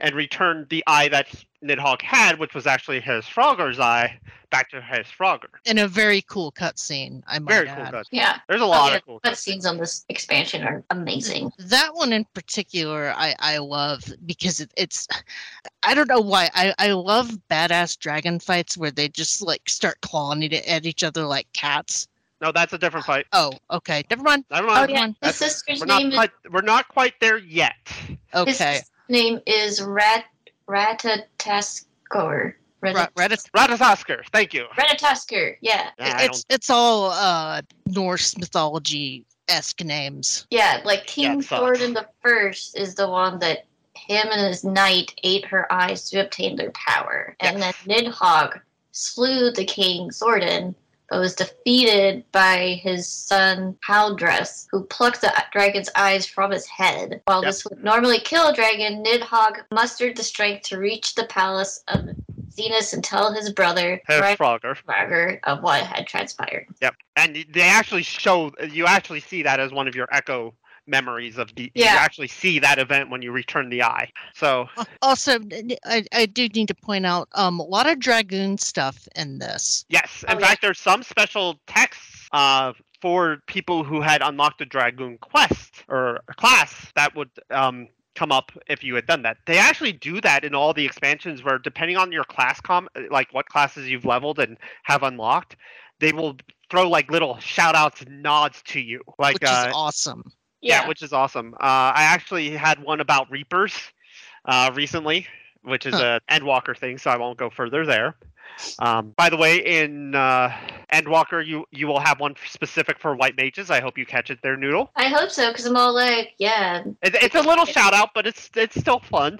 and returned the eye that Nidhogg had, which was actually Hraesvelgr's eye, back to Hraesvelgr. In a very cool cutscene, I might Very cool add. cut. Yeah. There's a oh, lot oh, of cool The cuts. scenes on this expansion are amazing. That one in particular, I, I love because it, it's, I don't know why. I, I love badass dragon fights where they just like start clawing at each other like cats. No, that's a different fight. Oh, okay. Never mind. Never mind. Oh yeah, one. his That's- sister's We're not name is quite. We're not quite there yet. Okay. sister's name is Rat Ratataskor. Ra- Rat- Reddit. Ratatoskr. Thank you. Ratatasker. Yeah. Yeah, it's it's all uh Norse mythology esque names. Yeah, like King it sucks. Thordan the First is the one that him and his knight ate her eyes to obtain their power. And Yes. then Nidhogg slew the king Zordon, but was defeated by his son Haldrath, who plucked the dragon's eyes from his head. While Yep. this would normally kill a dragon, Nidhogg mustered the strength to reach the palace of Zenos and tell his brother, Right Frogger. of what had transpired. Yep. And they actually show. You actually see that as one of your echo memories of the. Yeah. You actually see that event when you return the eye. So Al- Also, I do need to point out um a lot of dragoon stuff in this. yes, in Oh, yeah. fact, there's some special texts. Uh, for people who had unlocked the Dragoon quest or class, that would um, come up if you had done that. They actually do that in all the expansions where depending on your class com like what classes you've leveled and have unlocked, they will throw like little shout outs and nods to you. Like which uh, awesome. Yeah. which is awesome. Uh, I actually had one about Reapers uh, recently, which is Huh. a Endwalker thing, so I won't go further there. Um, by the way, in uh, Endwalker, you you will have one specific for white mages. I hope you catch it there, Noodle. I hope so, because I'm all like, yeah, It, it's a little shout out, but it's it's still fun.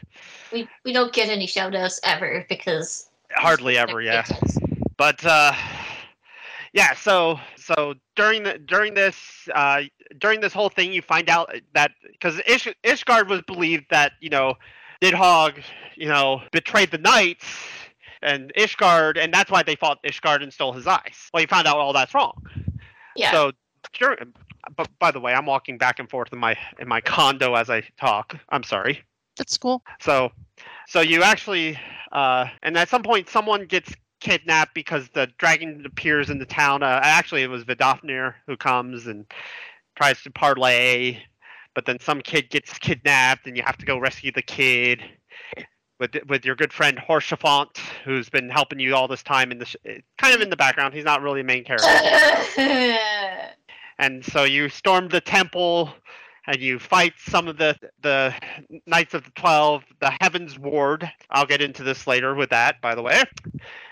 we, we don't get any shout outs ever because Hardly ever, yeah. but uh yeah so so during the during this uh during this whole thing you find out that because Ish, ishgard was believed that you know nidhogg you know betrayed the knights and ishgard and that's why they fought ishgard and stole his eyes well you found out all that's wrong Yeah. so during, but by the way i'm walking back and forth in my in my condo as i talk i'm sorry That's cool. so, so you actually, uh, and at some point, someone gets kidnapped because the dragon appears in the town. Uh, actually, it was Vidofnir who comes and tries to parlay, but then some kid gets kidnapped, and you have to go rescue the kid. With, with your good friend Haurchefant, who's been helping you all this time in the sh- kind of in the background. He's not really a main character. and so you storm the temple and you fight some of the the Knights of the Twelve, the Heavens Ward. I'll get into this later with that, by the way,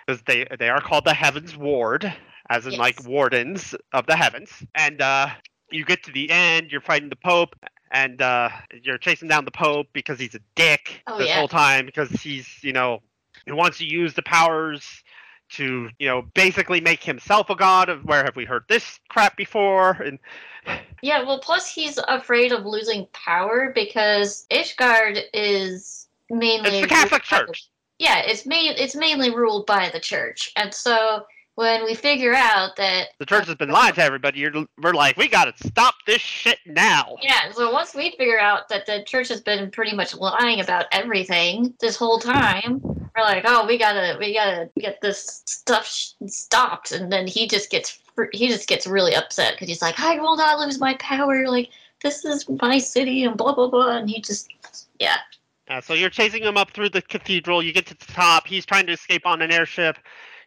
because they they are called the Heavens Ward, as in Yes. like wardens of the heavens. And uh, you get to the end, you're fighting the Pope. And uh, you're chasing down the Pope because he's a dick Oh, this yeah. whole time because he's, you know, he wants to use the powers to, you know, basically make himself a god. Of where have we heard this crap before? And Yeah, well, plus he's afraid of losing power because Ishgard is mainly it's the Catholic the- Church. yeah, it's main it's mainly ruled by the church, and so when we figure out that The church has been lying to everybody. You're, we're like, we gotta stop this shit now. yeah, so once we figure out that the church has been pretty much lying about everything this whole time, we're like, oh, we gotta we gotta get this stuff sh- stopped, and then he just gets he just gets really upset because he's like, I will not lose my power, like this is my city and blah blah blah, and he just yeah. Uh, so you're chasing him up through the cathedral. You get to the top. He's trying to escape on an airship.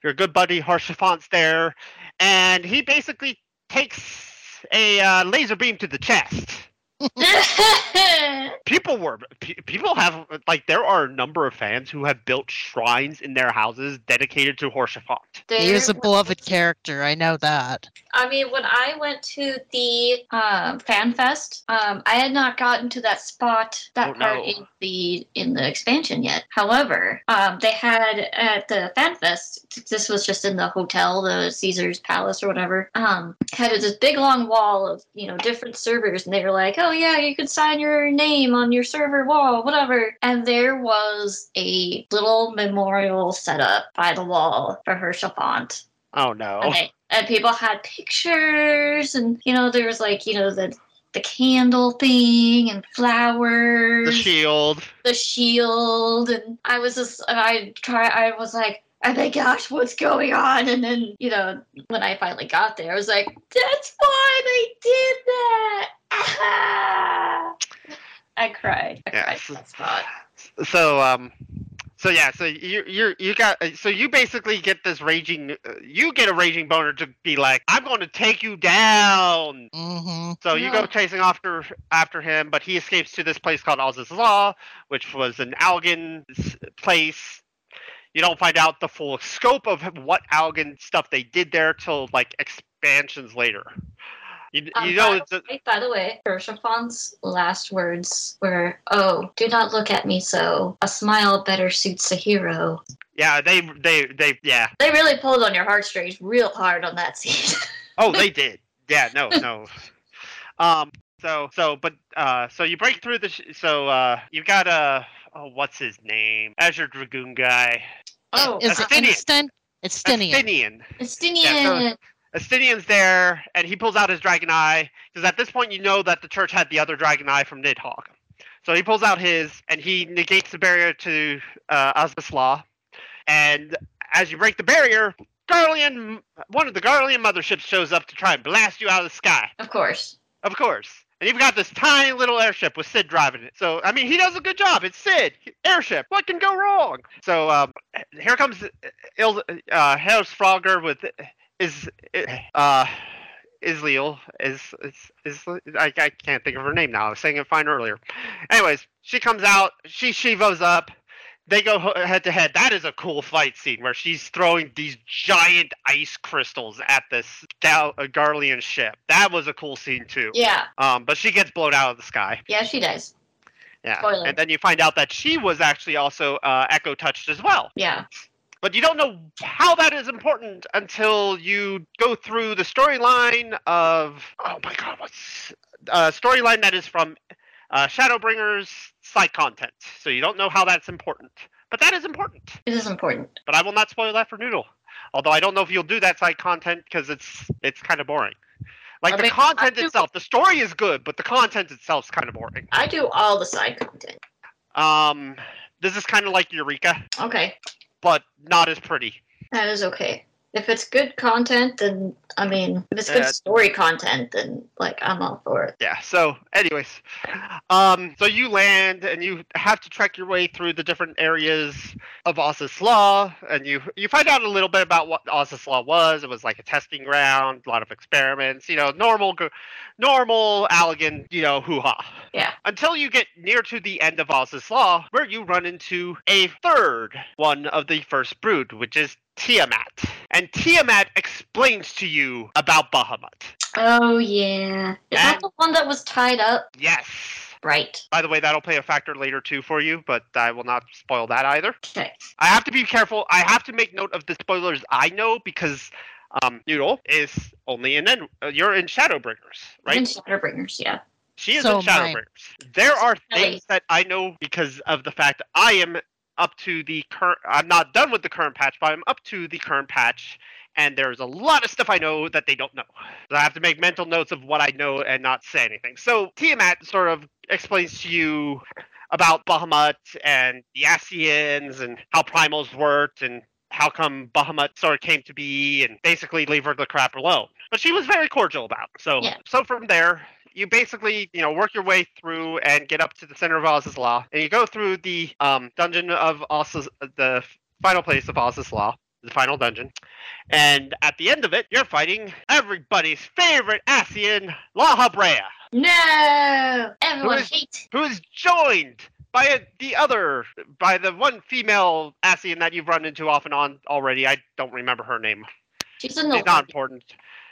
Your good buddy Haurchefant's there, and he basically takes a uh, laser beam to the chest. People were pe- people have like there are a number of fans who have built shrines in their houses dedicated to Haurchefant. He is a beloved character. I know that. I mean, when I went to the um, fan fest, um, I had not gotten to that spot, that Oh, part no. in the in the expansion yet. However, um, they had at the fan fest. This was just in the hotel, the Caesar's Palace or whatever. Um, had this big long wall of you know different servers, and they were like, "Oh Oh, yeah, you could sign your name on your server wall, whatever." And there was a little memorial set up by the wall for Haurchefant. Oh no! Okay. And people had pictures, and you know, there was like you know the the candle thing and flowers, The shield. the shield, and I was just I try I was like. Oh my gosh, what's going on? And then, you know, when I finally got there, I was like, that's why they did that. Ah! I cried. I cried Yes. that spot. So um, so yeah, so you you you got so you basically get this raging. Uh, you get a raging boner to be like, I'm going to take you down. hmm So you go chasing after after him, but he escapes to this place called Azys Lla, which was an Allagan place. You don't find out the full scope of what Allagan stuff they did there till like expansions later. You, Um, you know, by, it's a, the way- by the way, Haurchefant's last words were, "Oh, do not look at me so. A smile better suits a hero." yeah, they they they yeah. They really pulled on your heartstrings real hard on that scene. Oh, they did. Yeah, no, no. Um. So so but uh so you break through the sh- so uh you've got a oh what's his name Azure Dragoon guy oh, Is it Estinian. instant? It's Stinian. Estinian. Estinian. Yeah, Estinian's there, and he pulls out his dragon eye because at this point you know that the church had the other dragon eye from Nidhogg. So he pulls out his, and he negates the barrier to uh, Law. And as you break the barrier, Garlean, one of the Garlean motherships shows up to try and blast you out of the sky. of course. Of course. And you've got this tiny little airship with Sid driving it. So, I mean, he does a good job. It's Sid. Airship. What can go wrong? So, um, here comes Il- uh, Harris Frogger with is uh, Isliel. Is, is, is, I, I can't think of her name now. I was saying it fine earlier. Anyways, she comes out. She Shivos up. They go head to head. That is a cool fight scene where she's throwing these giant ice crystals at this Gal- uh, Garlean ship. That was a cool scene too. Yeah. Um, but she gets blown out of the sky. Yeah, she does. Yeah. Spoiler. And then you find out that she was actually also uh, echo touched as well. Yeah. But you don't know how that is important until you go through the storyline of oh my god, what's uh, storyline that is from uh, Shadowbringers side content. So you don't know how that's important, but that is important. It is important. But I will not spoil that for Noodle. Although I don't know if you'll do that side content because it's it's kind of boring. Like I the mean, content do- itself, the story is good, but the content itself is kind of boring. I do all the side content. Um, this is kind of like Eureka, Okay. But not as pretty. That is okay. If it's good content, then I mean, if it's good Uh, story content, then like I'm all for it. Yeah. So, anyways, um, so you land and you have to trek your way through the different areas of Azys Lla, and you you find out a little bit about what Law was. It was like a testing ground, a lot of experiments. You know, normal, normal Allagan, you know, hoo ha. Yeah. Until you get near to the end of Azys Lla, where you run into a third one of the first brood, which is Tiamat. And Tiamat explains to you about Bahamut. Oh yeah. Is that the one that was tied up? Yes. Right. By the way, that'll play a factor later too for you, but I will not spoil that either. Okay. I have to be careful. I have to make note of the spoilers I know because um, Noodle is only in en- uh, you're in Shadowbringers, right? And Shadowbringers, yeah. She is So in am I. There are things that I know because of the fact that I am up to the current. I'm not done with the current patch, but I'm up to the current patch, and there's a lot of stuff I know that they don't know. So I have to make mental notes of what I know and not say anything. So Tiamat sort of explains to you about Bahamut and the Ascians and how primals worked and how come Bahamut sort of came to be and basically leave her the crap alone. But she was very cordial about it. So Yeah. so from there you basically, you know, work your way through and get up to the center of Azys Lla, and you go through the um, dungeon of Oz's, the final place of Azys Lla, the final dungeon, and at the end of it, you're fighting everybody's favorite Ascian, Laha Brea, No! Everyone Who is- hates who is joined by a, the other, by the one female Ascian that you've run into off and on already. I don't remember her name. She's It's not important.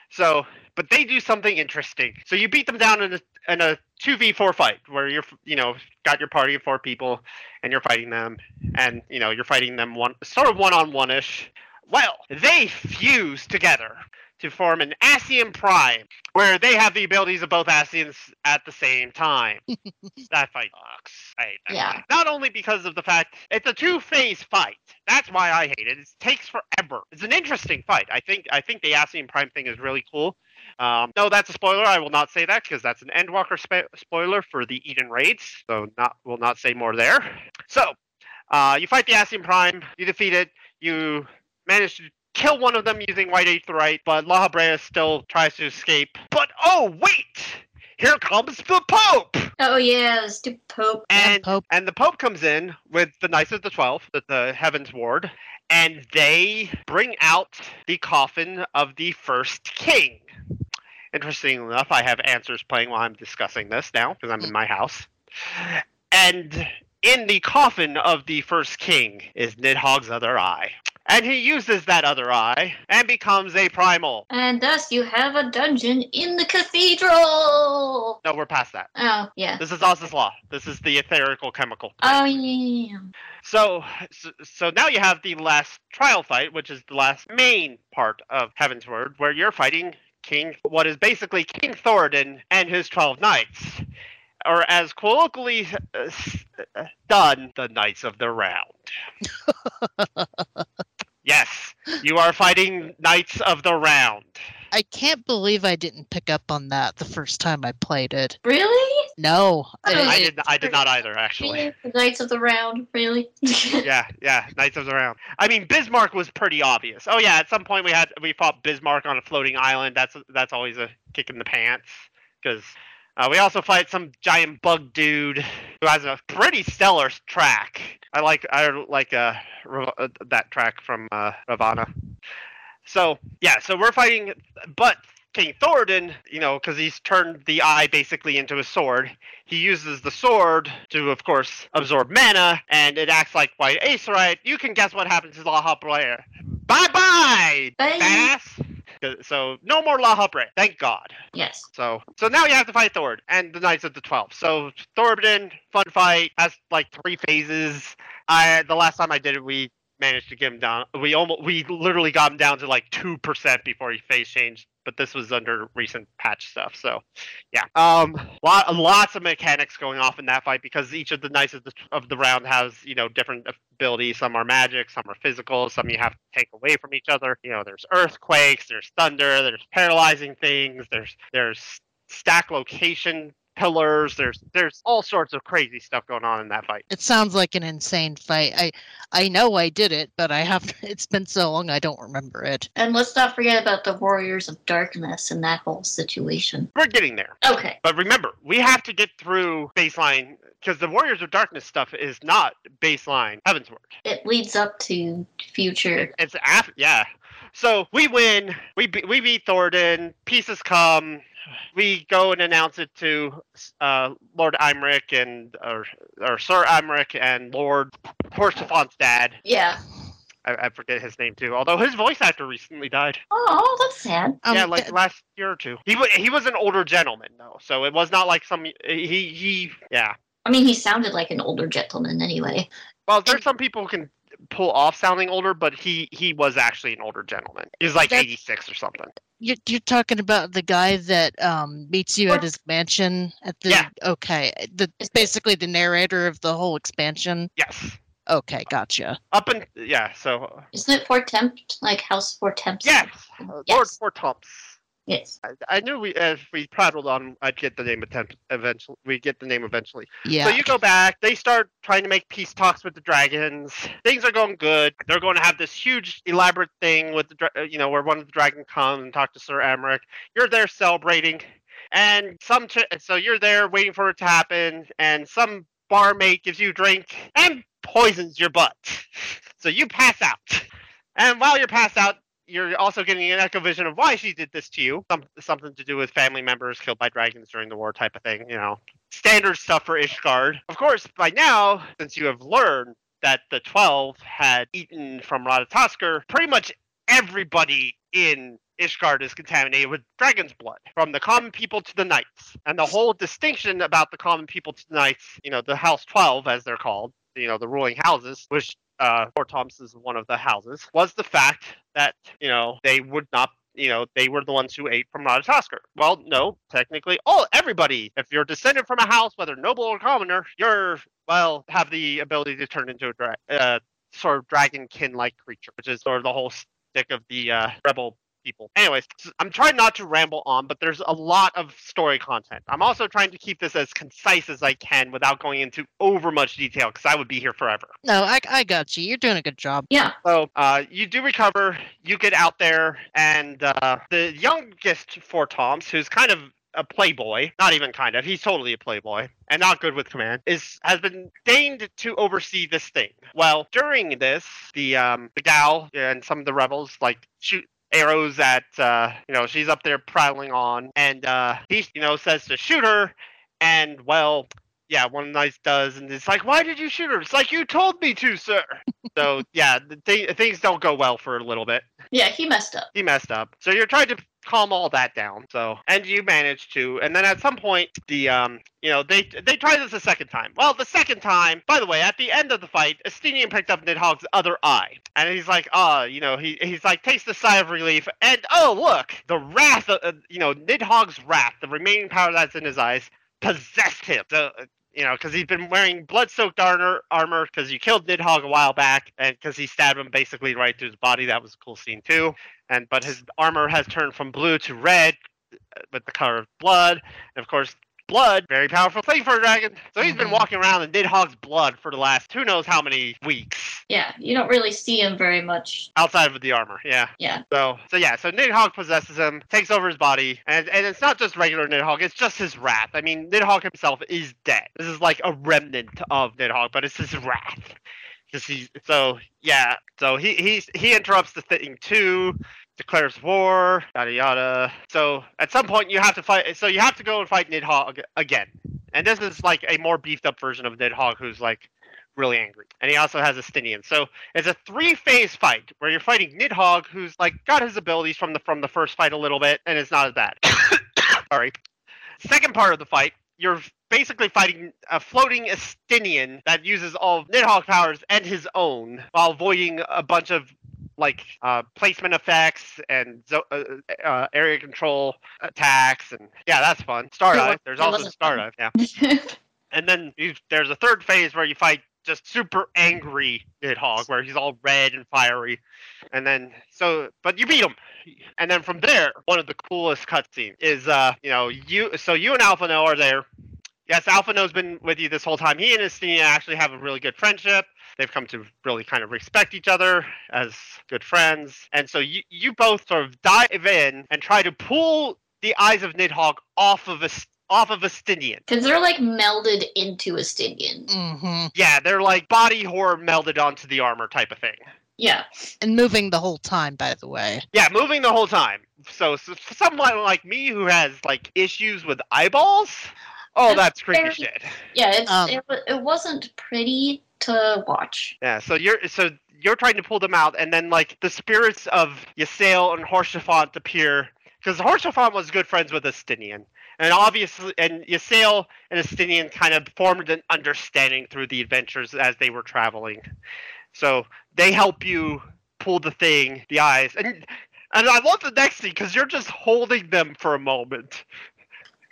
So, but they do something interesting. So you beat them down in a in a two v four fight where you're you know got your party of four people and you're fighting them and you know you're fighting them one sort of one on one ish. Well, they fuse together to form an Ascian Prime, where they have the abilities of both Ascians at the same time. that fight sucks. I hate that Yeah. fight. Not only because of the fact it's a two-phase fight. That's why I hate it. It takes forever. It's an interesting fight. I think I think the Ascian Prime thing is really cool. Um, no, that's a spoiler. I will not say that because that's an Endwalker spa- spoiler for the Eden raids. So not will not say more there. So uh, you fight the Ascian Prime. You defeat it. You manage to kill one of them using White Auracite, but Lahabrea still tries to escape. But oh wait! Here comes the Pope! Oh yeah, the stupid Pope. And Pope. and the Pope comes in with the Knights of the Twelve, the, the Heavens Ward, and they bring out the coffin of the first king. Interesting enough, I have answers playing while I'm discussing this now because I'm in my house. And in the coffin of the first king is Nidhogg's other eye. And he uses that other eye and becomes a primal. And thus you have a dungeon in the cathedral. No, we're past that. Oh yeah. This is Azys Lla. This is the etherical chemical. Oh yeah. So, so, so now you have the last trial fight, which is the last main part of Heavensward, where you're fighting King, what is basically King Thordan and his twelve knights, or as colloquially uh, s- uh, done, the Knights of the Round. yes, you are fighting Knights of the Round. I can't believe I didn't pick up on that the first time I played it. Really? No, it- I did, I did not either, actually. The Knights of the Round, really? yeah, yeah, Knights of the Round. I mean, Bismarck was pretty obvious. Oh yeah, at some point we had we fought Bismarck on a floating island. That's that's always a kick in the pants because uh, we also fight some giant bug dude who has a pretty stellar track. I like I like uh, uh that track from uh, Ravana. So yeah, so we're fighting, but King Thordan, you know, because he's turned the eye basically into a sword. He uses the sword to, of course, absorb mana, and it acts like white auracite. You can guess what happens to Lahabrea. Bye bye, badass. So no more Lahabrea, thank God. yes. So so now you have to fight Thord and the Knights of the Twelve. So Thorbidin, fun fight, has like three phases. I the last time I did it, we managed to get him down. We almost we literally got him down to like two percent before he phase changed. But this was under recent patch stuff, so yeah. Um, lot, lots of mechanics going off in that fight because each of the knights of the of the round has you know different abilities. Some are magic, some are physical, some you have to take away from each other. You know, there's earthquakes, there's thunder, there's paralyzing things, there's there's stack location pillars, there's there's all sorts of crazy stuff going on in that fight. it sounds like an insane fight. I I know I did it, but I have it's been so long I don't remember it. And let's not forget about the Warriors of Darkness and that whole situation. We're getting there. Okay. But remember, we have to get through baseline because the Warriors of Darkness stuff is not baseline Heaven's work. It leads up to future. It's after, yeah. So we win. We be, we beat Thornton. Pieces come. We go and announce it to uh, Lord Aymeric and or, or Sir Aymeric and Lord Haurchefant's dad. Yeah. I, I forget his name too. Although his voice actor recently died. Oh, that's sad. Um, yeah, like th- last year or two. He was he was an older gentleman though, so it was not like some he he yeah. I mean, he sounded like an older gentleman anyway. Well, there's some people who can pull off sounding older, but he he was actually an older gentleman. He's like 86 or something. You're, you're talking about the guy that um, meets you at his mansion at the. Yeah. Okay. The basically the narrator of the whole expansion. Yes. Okay, gotcha. Up and yeah, so Isn't it Fortemps? Like House Fortemps? yes, uh, Lord Yes. Fortemps. Yes. I, I knew we if we prattled on, I'd get the name attempt eventually. We get the name eventually. Yeah. So you go back. They start trying to make peace talks with the dragons. Things are going good. They're going to have this huge, elaborate thing with the, uh, you know, where one of the dragons comes and talk to Sir Aymeric. You're there celebrating, and some, ch- so you're there waiting for it to happen, and some barmaid gives you a drink and poisons your butt, so you pass out. And while you're passed out, you're also getting an echo vision of why she did this to you. Some, something to do with family members killed by dragons during the war, type of thing. You know, standard stuff for Ishgard. Of course, by now, since you have learned that the Twelve had eaten from Ratatoskr, pretty much everybody in Ishgard is contaminated with dragon's blood, from the common people to the knights. And the whole distinction about the common people to the knights, you know, the House Twelve, as they're called, you know, the ruling houses, which uh, Fortemps is one of the houses, was the fact that, you know, they would not you know, they were the ones who ate from Ratatoskr. Well, no, technically, all everybody, if you're descended from a house, whether noble or commoner, you're, well, have the ability to turn into a dra- uh, sort of dragon-kin-like creature, which is sort of the whole stick of the uh, rebel people. Anyways, I'm trying not to ramble on, but there's a lot of story content. I'm also trying to keep this as concise as I can without going into over much detail, because I would be here forever. no, I, I got you. You're doing a good job. Yeah. So uh, you do recover. You get out there, and uh, the youngest Fortemps, who's kind of a playboy, not even kind of, he's totally a playboy, and not good with command, is has been deigned to oversee this thing. Well, during this, the um, the gal and some of the rebels like shoot arrows at uh, you know she's up there prowling on, and uh, he you know says to shoot her, and well. Yeah, one of the knights does, and it's like, why did you shoot her? It's like you told me to, sir. So yeah, the th- things don't go well for a little bit. Yeah, he messed up. He messed up. So you're trying to calm all that down. So and you manage to. And then at some point, the um, you know, they they try this a second time. Well, the second time, by the way, at the end of the fight, Estinian picked up Nidhogg's other eye, and he's like, ah, you know, he he's like takes a sigh of relief, and oh look, the wrath, of, uh, you know, Nidhogg's wrath, the remaining power that's in his eyes, possessed him. So. You know, because he's been wearing blood-soaked armor, armor because you killed Nidhogg a while back, and because he stabbed him basically right through his body. That was a cool scene too and but his armor has turned from blue to red uh, with the color of blood and of course blood very powerful. Thing for a dragon. So he's been Mhm. walking around in nidhogg's blood for the last who knows how many weeks. Yeah, you don't really see him very much. outside of the armor yeah. Yeah. so so yeah so nidhogg possesses him takes over his body and and it's not just regular nidhogg it's just his wrath. I mean nidhogg himself is dead. This is like a remnant of nidhogg but it's his wrath. He's- so yeah so he he's, he interrupts the thing too declares war, yada yada. So at some point you have to fight. So you have to go and fight Nidhogg again. And this is like a more beefed up version of Nidhogg, who's like really angry. And he also has Estinian. So it's a three phase fight where you're fighting Nidhogg, who's like got his abilities from the from the first fight a little bit, and it's not as bad. Sorry. Second part of the fight, you're basically fighting a floating Estinian that uses all of Nidhogg powers and his own while avoiding a bunch of like uh, placement effects and zo- uh, uh, area control attacks and yeah that's fun. Stardive there's also stardive yeah. And then you, there's a third phase where you fight just super angry Nidhogg where he's all red and fiery. And then so but you beat him. And then from there one of the coolest cutscenes is uh you know you so you and Alphinaud are there. Yes Alphinaud's been with you this whole time. He and Estinian actually have a really good friendship they've come to really kind of respect each other as good friends. And so you, you both sort of dive in and try to pull the eyes of Nidhogg off of a off of Estinian. Because they're like melded into Estinian. Mm-hmm. Yeah, they're like body horror melded onto the armor type of thing. Yeah. And moving the whole time, by the way. Yeah, moving the whole time. So, so someone like me who has like issues with eyeballs, oh, That's that's creepy very- shit. Yeah, it's Um, it, it wasn't pretty to watch. Yeah, so you're so you're trying to pull them out, and then like the spirits of Ysayle and Haurchefant appear because Haurchefant was good friends with Estinian, and obviously, and Ysayle and Estinian kind of formed an understanding through the adventures as they were traveling. So they help you pull the thing, the eyes, and and I love the next scene because you're just holding them for a moment.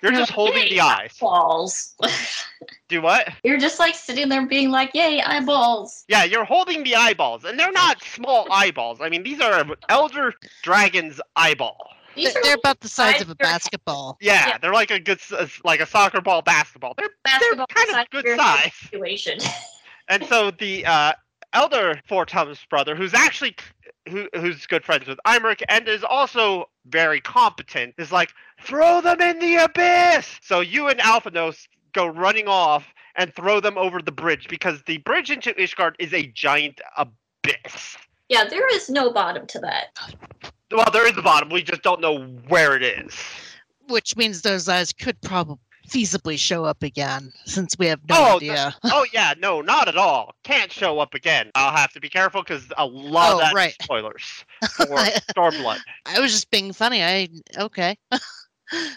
You're just holding the eyes. Balls. Do what? You're just like sitting there being like, "Yay, eyeballs!" Yeah, you're holding the eyeballs, and they're not small eyeballs. I mean, these are elder dragon's eyeball. These they're, they're about the size of a basketball. Yeah, Yeah. they're like a good, like a soccer ball, basketball. They're basketball kind of good size. Situation. and so the uh, elder Fortemps' brother, who's actually who, who's good friends with Aymeric and is also very competent, is like throw them in the abyss. So you and Alphinaud go running off and throw them over the bridge because the bridge into Ishgard is a giant abyss. yeah, there is no bottom to that. Well, there is a bottom. We just don't know where it is. Which means those eyes could probably feasibly show up again, since we have no Oh, idea. oh yeah, no, not at all. Can't show up again. I'll have to be careful because a lot Oh, of that right. spoilers for Stormblood. I was just being funny. I okay.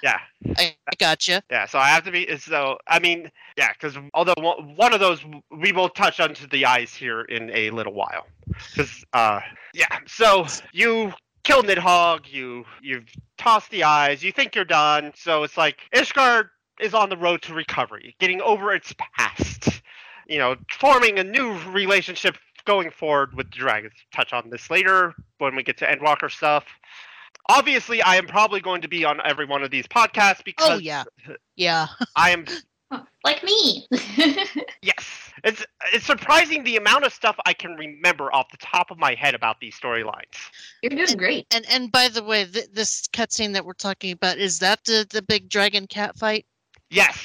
Yeah, I, I gotcha. yeah. So I have to be. So I mean, yeah, because although one one of those we will touch onto the eyes here in a little while. Because uh, yeah. So you kill Nidhogg. You you've tossed the eyes. You think you're done. So it's like Ishgard is on the road to recovery, getting over its past. You know, forming a new relationship going forward with the dragons. Touch on this later when we get to Endwalker stuff. Obviously, I am probably going to be on every one of these podcasts oh, because Oh yeah, yeah. I am like me. yes. It's it's surprising the amount of stuff I can remember off the top of my head about these storylines. You're doing great. And and by the way, th- this cutscene that we're talking about is that the the big dragon cat fight? Yes.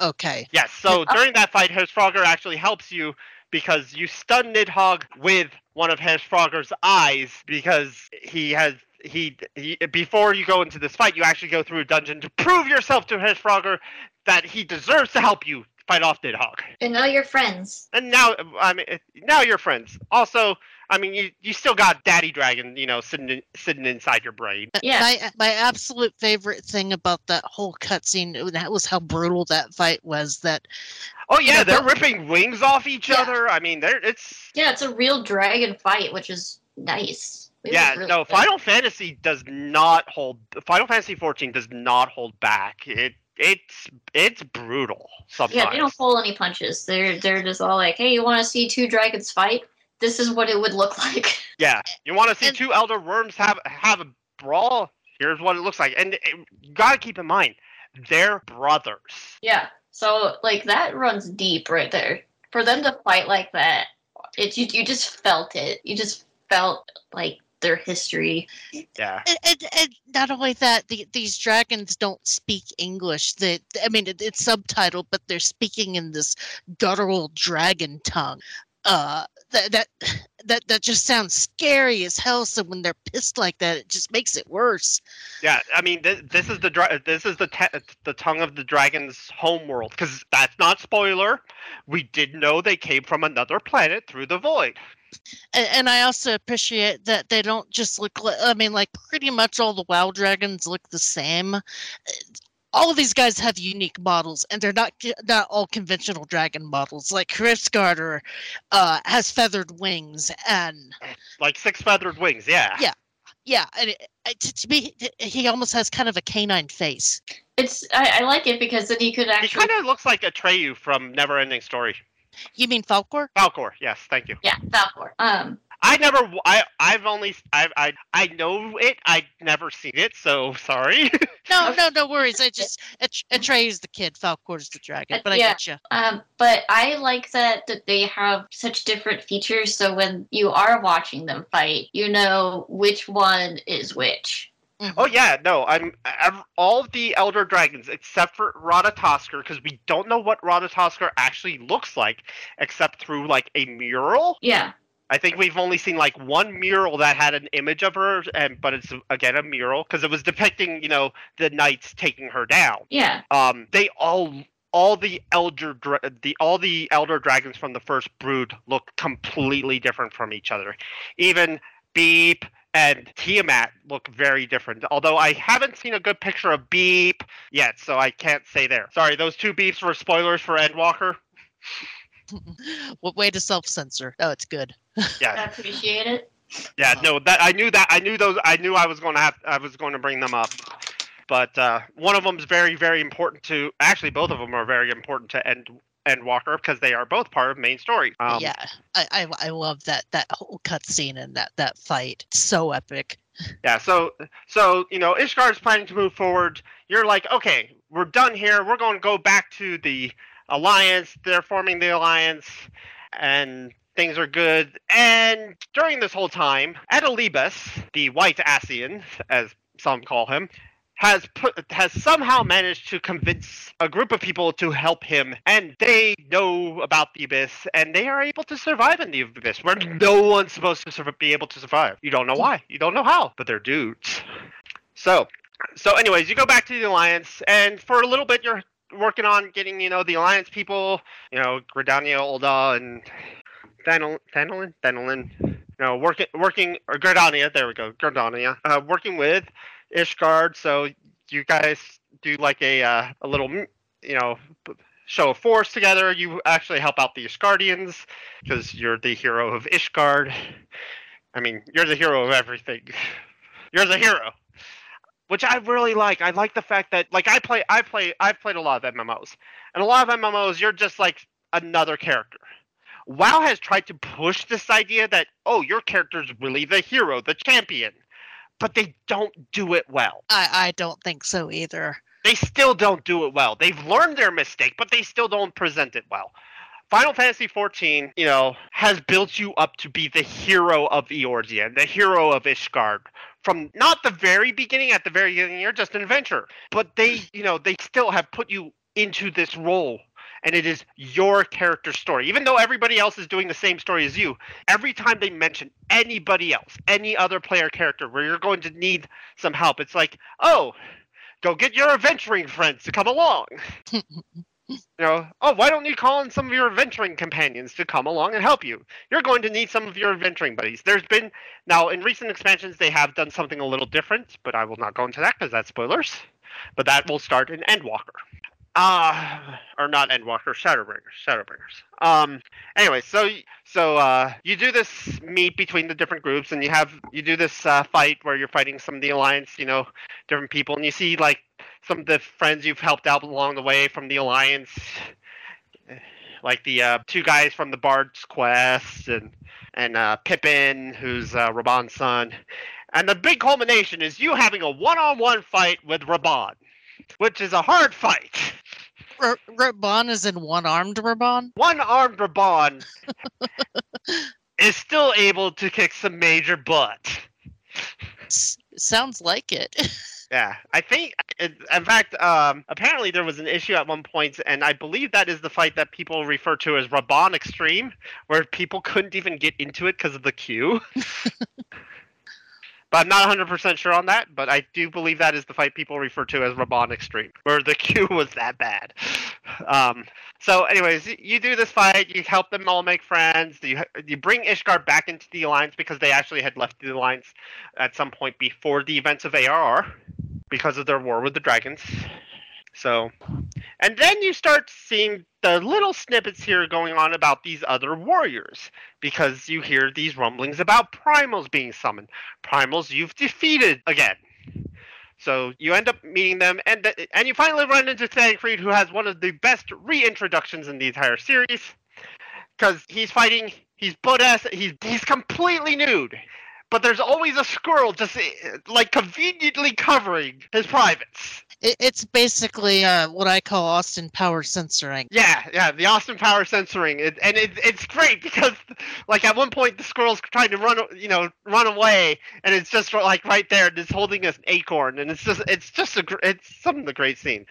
Okay. Yes. So Yeah. during that fight, Frogger actually helps you because you stun Nidhogg with one of Frogger's eyes because he has he, he before you go into this fight, you actually go through a dungeon to prove yourself to Frogger that he deserves to help you fight off Nidhogg. And now you're friends. And now, I mean, now you're friends. Also, I mean, you, you still got Daddy Dragon, you know, sitting in, sitting inside your brain. Yeah. My my absolute favorite thing about that whole cutscene that was how brutal that fight was. That Oh yeah, know, they're but- ripping wings off each Yeah. other. I mean, they're it's Yeah, it's a real dragon fight, which is nice. It yeah. really no, good. Final Fantasy does not hold. Final Fantasy 14 does not hold back. It it's it's brutal sometimes. Yeah, they don't pull any punches. They're they're just all like, "Hey, you want to see two dragons fight? This is what it would look like." Yeah, you want to see And- two elder worms have have a brawl? Here's what it looks like, and it, you gotta keep in mind they're brothers. yeah. So like that runs deep right there. For them to fight like that, it you, you just felt it. You just felt like their history. Yeah. and, and, and not only that, the, these dragons don't speak English. They, I mean, it, it's subtitled, but they're speaking in this guttural dragon tongue. Uh, that that that that just sounds scary as hell. So when they're pissed like that, it just makes it worse. Yeah, I mean, this, this is the dra- this is the te- the tongue of the dragon's homeworld because that's not spoiler. We did know they came from another planet through the void. And, and I also appreciate that they don't just look like. I mean, like pretty much all the WoW dragons look the same. Uh, All of these guys have unique models, and they're not not all conventional dragon models. Like Hraesvelgr uh, has feathered wings, and Like six feathered wings. Yeah. Yeah. yeah, and it, it- to, to me, he almost has kind of a canine face. It's I, I like it because then he could He actually kind of looks like Atreyu from Neverending Story. You mean Falkor? Falkor. Yes, thank you. yeah Falkor. Um, I never. I I've only. I I I know it. I never seen it. So sorry. No, no, no worries. I just At- Atreyu's the kid, Falkor's the dragon. But I yeah. get you. Um, but I like that that they have such different features. So when you are watching them fight, you know which one is which. Oh yeah, no, I'm, i all the elder dragons except for Ratatoskr because we don't know what Ratatoskr actually looks like except through like a mural. Yeah, I think we've only seen like one mural that had an image of her, and but it's again a mural because it was depicting, you know, the knights taking her down. Yeah. Um, they all, all the elder, dra- the all the elder dragons from the first brood look completely different from each other. Even Beep and Tiamat look very different. Although I haven't seen a good picture of Beep yet, so I can't say there. Sorry, those two beeps were spoilers for Endwalker. what way to self censor? Oh, it's good. Yeah, I Yeah, appreciate it. yeah, no, that I knew that I knew those I knew I was going to have I was going to bring them up. But uh, one of them is very, very important to. Actually, both of them are very important to End Endwalker because they are both part of main story. Um, yeah, I, I I love that that whole cutscene and that that fight. So epic. Yeah, so so you know, Ishgard is planning to move forward. You're like, okay, we're done here. We're going to go back to the alliance. They're forming the alliance, and things are good. And during this whole time, Elidibus, the White Ascian, as some call him, has put has somehow managed to convince a group of people to help him, and they know about the abyss, and they are able to survive in the abyss, where no one's supposed to sur- be able to survive. You don't know why, you don't know how, but they're dudes. So, so anyways, you go back to the alliance, and for a little bit, you're working on getting you know the alliance people, you know Gridania, Ul'dah and Thanel- Thanelin, Thanelin, you know working working or Gridania. There we go, Gridania. Uh, working with Ishgard. So you guys do like a uh, a little you know show of force together. You actually help out the Ishgardians because you're the hero of Ishgard. I mean, you're the hero of everything. You're the hero. Which I really like. I like the fact that like I play I play I've played a lot of MMOs. And a lot of MMOs you're just like another character. WoW has tried to push this idea that oh your character's really the hero, the champion. But they don't do it well. I I don't think so either. They still don't do it well. They've learned their mistake, but they still don't present it well. Final Fantasy XIV, you know, has built you up to be the hero of Eorzean, the hero of Ishgard. From not the very beginning, at the very beginning, you're just an adventurer. But they, you know, they still have put you into this role. And it is your character story. Even though everybody else is doing the same story as you, every time they mention anybody else, any other player character where you're going to need some help, it's like, oh, go get your adventuring friends to come along. you know, oh, why don't you call in some of your adventuring companions to come along and help you? You're going to need some of your adventuring buddies. There's been now in recent expansions they have done something a little different, but I will not go into that because that's spoilers. But that will start in Endwalker. Uh or not Endwalker, Shadowbringers, Shadowbringers. Um anyway, so so uh you do this meet between the different groups and you have you do this uh, fight where you're fighting some of the alliance, you know, different people and you see like some of the friends you've helped out along the way from the alliance like the uh, two guys from the Bard's Quest and and uh, Pippin, who's uh, Raubahn's son, and the big culmination is you having a one-on-one fight with Raubahn, which is a hard fight. R- Raubahn is in one armed Raubahn. One-armed Raubahn is still able to kick some major butt. S- sounds like it. Yeah, I think. In in fact, um, apparently there was an issue at one point, and I believe that is the fight that people refer to as Raubahn Extreme, where people couldn't even get into it because of the queue. but I'm not 100% sure on that. But I do believe that is the fight people refer to as Raubahn Extreme, where the queue was that bad. Um, so, anyways, you do this fight. You help them all make friends. You you bring Ishgard back into the alliance because they actually had left the alliance at some point before the events of ARR because of their war with the dragons. So, and then you start seeing the little snippets here going on about these other warriors because you hear these rumblings about primals being summoned. Primals you've defeated again. So you end up meeting them, and th- and you finally run into Thancred, who has one of the best reintroductions in the entire series, because he's fighting. He's butt ass. He's he's completely nude, but there's always a squirrel just eh, like conveniently covering his privates. it's basically uh, what I call Austin Power censoring. Yeah, yeah, the Austin Power censoring, it, and it, it's great because, like, at one point the squirrel's trying to run, you know, run away, and it's just like right there, and it's holding an acorn, and it's just, it's just a, it's some of the great scene.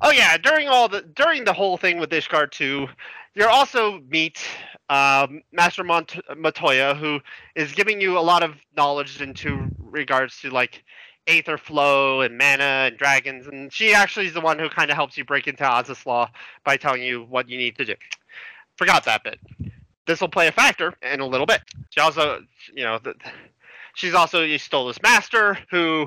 Oh yeah, during all the during the whole thing with Ishgard 2, you also meet um, Master Mont- Matoya, who is giving you a lot of knowledge into regards to like aether flow and mana and dragons, and she actually is the one who kind of helps you break into Azys Lla by telling you what you need to do. Forgot that bit. This will play a factor in a little bit. She also, you know, the, she's also Y'shtola's master, who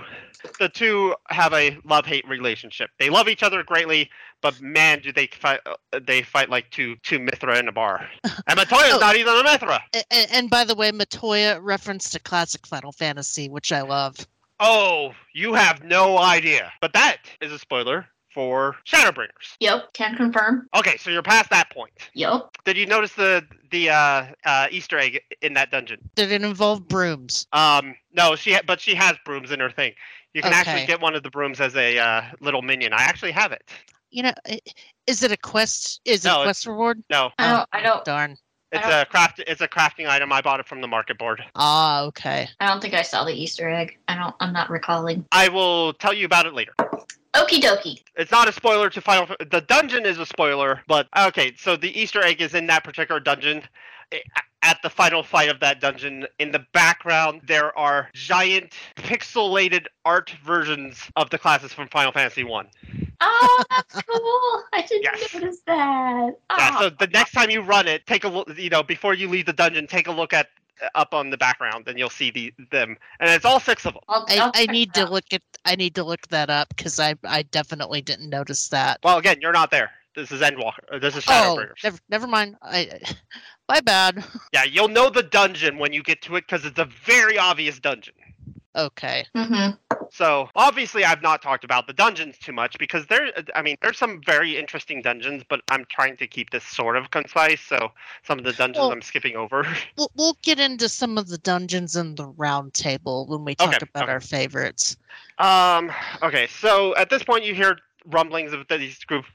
the two have a love-hate relationship. They love each other greatly, but man, do they fight! uh, They fight like two two Mithra in a bar. And Matoya's Oh. not even a Mithra. And, and by the way, Matoya referenced to classic Final Fantasy, which I love. Oh, you have no idea. But that is a spoiler for Shadowbringers. Yep, can confirm. Okay, so you're past that point. Yep. Did you notice the the uh, uh, Easter egg in that dungeon? Did it involve brooms? Um, no, she ha- but she has brooms in her thing. You can actually get one of the brooms as a uh, little minion. I actually have it. You know, is it a quest? Is it a quest reward? No, I don't. I don't. Darn. it's a craft. It's a crafting item. I bought it from the market board. Ah, okay. I don't think I saw the Easter egg. I don't. I'm not recalling. I will tell you about it later. Okie dokie. It's not a spoiler to Final. The dungeon is a spoiler, but okay. So the Easter egg is in that particular dungeon. At the final fight of that dungeon, in the background, there are giant pixelated art versions of the classes from Final Fantasy One. Oh, that's cool. I didn't Yes. notice that. Yeah, Oh. so ah. the next time you run it, take a look. You know, before you leave the dungeon, take a look at up on the background, and you'll see the them. And it's all six of them. I'll, I, I'll I check need to look at. I need to look that up because I I definitely didn't notice that. Well, again, you're not there. This is Endwalker. uh, This is Oh, never, never mind. I, my bad. Yeah, you'll know the dungeon when you get to it because it's a very obvious dungeon. Okay. Mhm. So obviously, I've not talked about the dungeons too much because there. I mean, there's some very interesting dungeons, but I'm trying to keep this sort of concise. So some of the dungeons Well- I'm skipping over. We'll, we'll get into some of the dungeons in the round table when we talk Okay, about okay. our favorites. Um. Okay. So at this point, you hear rumblings of these group,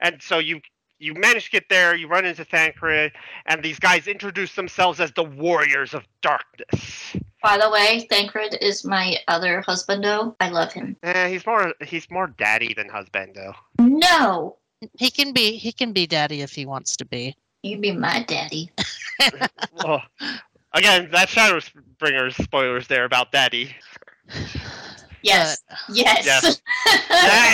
and so you you manage to get there. You run into Thancred, and these guys introduce themselves as the Warriors of Darkness. By the way, Thancred is my other husbando. I love him. Eh, he's more he's more daddy than husband, though. No, He can be he can be daddy if he wants to be. you be my daddy. oh. Again, that Shadowbringers spoilers there about daddy. Yes. yes. Yes.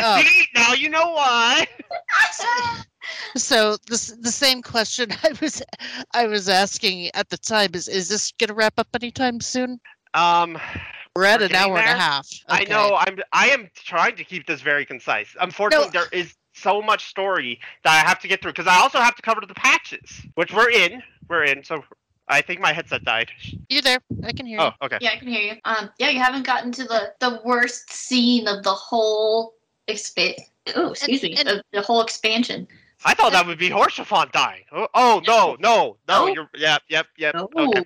Oh. Now you know why. So this the same question I was I was asking at the time is is this gonna wrap up anytime soon? Um, We're at We're an getting hour and a half. I know I'm I am trying to keep this very concise. Unfortunately, there is so much story that I have to get through because I also have to cover the patches, which we're in. We're in. So I think my headset died. You there? I can hear Oh, okay. Yeah, I can hear you. Um, yeah, you haven't gotten to the the worst scene of the whole exp. Oh, excuse me, and- of the whole expansion. I thought that would be Horsefant dying. Oh, oh no, no, no. No? You're yep, yep, yep. No. Okay.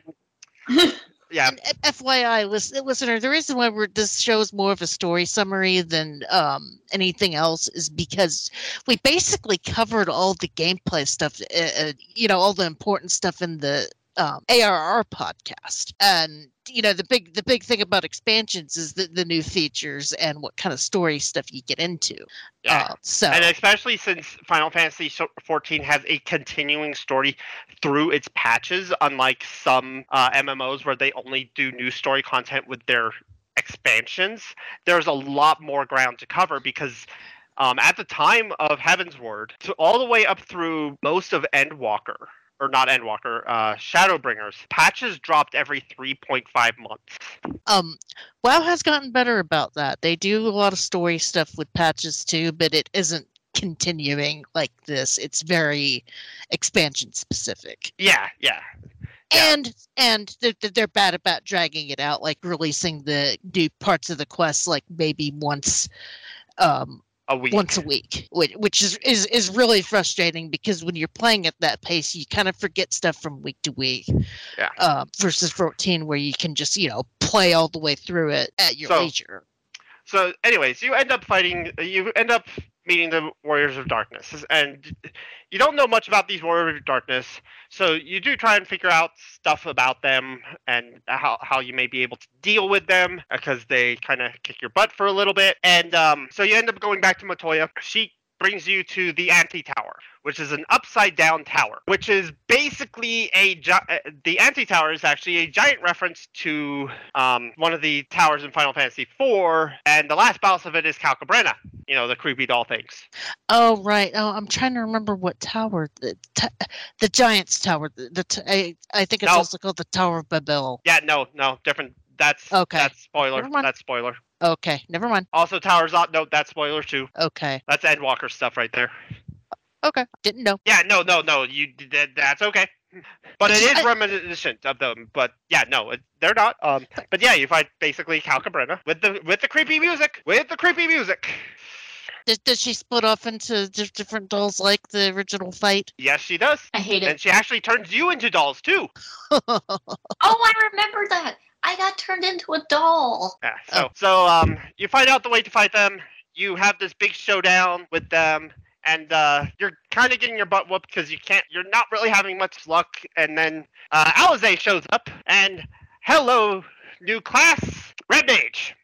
Yeah. And FYI, listen, listener, the reason why we're, this show is more of a story summary than um, anything else is because we basically covered all the gameplay stuff, uh, uh, you know, all the important stuff in the um, ARR podcast. And you know, the big the big thing about expansions is the, the new features and what kind of story stuff you get into. Yeah. Uh, so And especially since Final Fantasy so- 14 has a continuing story through its patches, unlike some uh, MMOs where they only do new story content with their expansions, there's a lot more ground to cover because um, at the time of Heavensward, to all the way up through most of Endwalker, or not Endwalker, uh, Shadowbringers, patches dropped every 3.5 months. um WoW has gotten better about that. They do a lot of story stuff with patches too, but it isn't continuing like this. It's very expansion specific. Yeah, yeah. Yeah. And and they're, they're- they're bad about dragging it out, like releasing the new parts of the quest like maybe once um A week. once a week, which, which is, is is really frustrating because when you're playing at that pace, you kind of forget stuff from week to week. Yeah. Uh, versus 14, where you can just you know play all the way through it at your So- leisure. So, anyways, you end up fighting. You end up meeting the Warriors of Darkness, and you don't know much about these Warriors of Darkness. So you do try and figure out stuff about them and how how you may be able to deal with them because they kind of kick your butt for a little bit. And um, so you end up going back to Matoya. She brings you to the anti tower, which is an upside down tower, which is basically a gi- uh, the anti tower is actually a giant reference to um, one of the towers in Final Fantasy IV, and the last boss of it is Calcabrina. You know the creepy doll things. Oh right. Oh, I'm trying to remember what tower. The, t- the Giants Tower. The, the t- I, I think it's No. also called the Tower of Babel. Yeah, no, no, different. That's Okay. That's spoiler. That's spoiler. Okay, never mind. Also, towers up. No, that's spoiler too. Okay, That's Endwalker stuff right there. okay. Didn't know. Yeah, no, no, no. You did. That's okay. But it is I- reminiscent of them. But yeah, no, it, they're not. Um, but yeah, you fight basically Calcabrina with the with the creepy music, with the creepy music. Does, does she split off into different dolls like the original fight? Yes, she does, I hate it. and she actually turns you into dolls too. Oh, I remember that. I got turned into a doll. Yeah. So so um, you find out the way to fight them. You have this big showdown with them. And uh, you're kind of getting your butt whooped because you can't. You're not really having much luck. And then uh, Alisaie shows up, and hello, new class, Red Mage.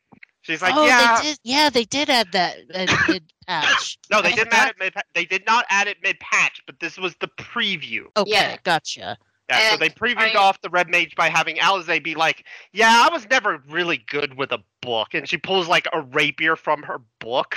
She's like, oh, yeah, they did. Yeah, they did add that uh, mid patch. No, they I didn't forgot- add it mid. They did not add it mid patch, but this was the preview. Okay, Yeah. gotcha. Yeah, so they previewed I- off the red mage by having Alisaie be like, "Yeah, I was never really good with a book," and she pulls like a rapier from her book.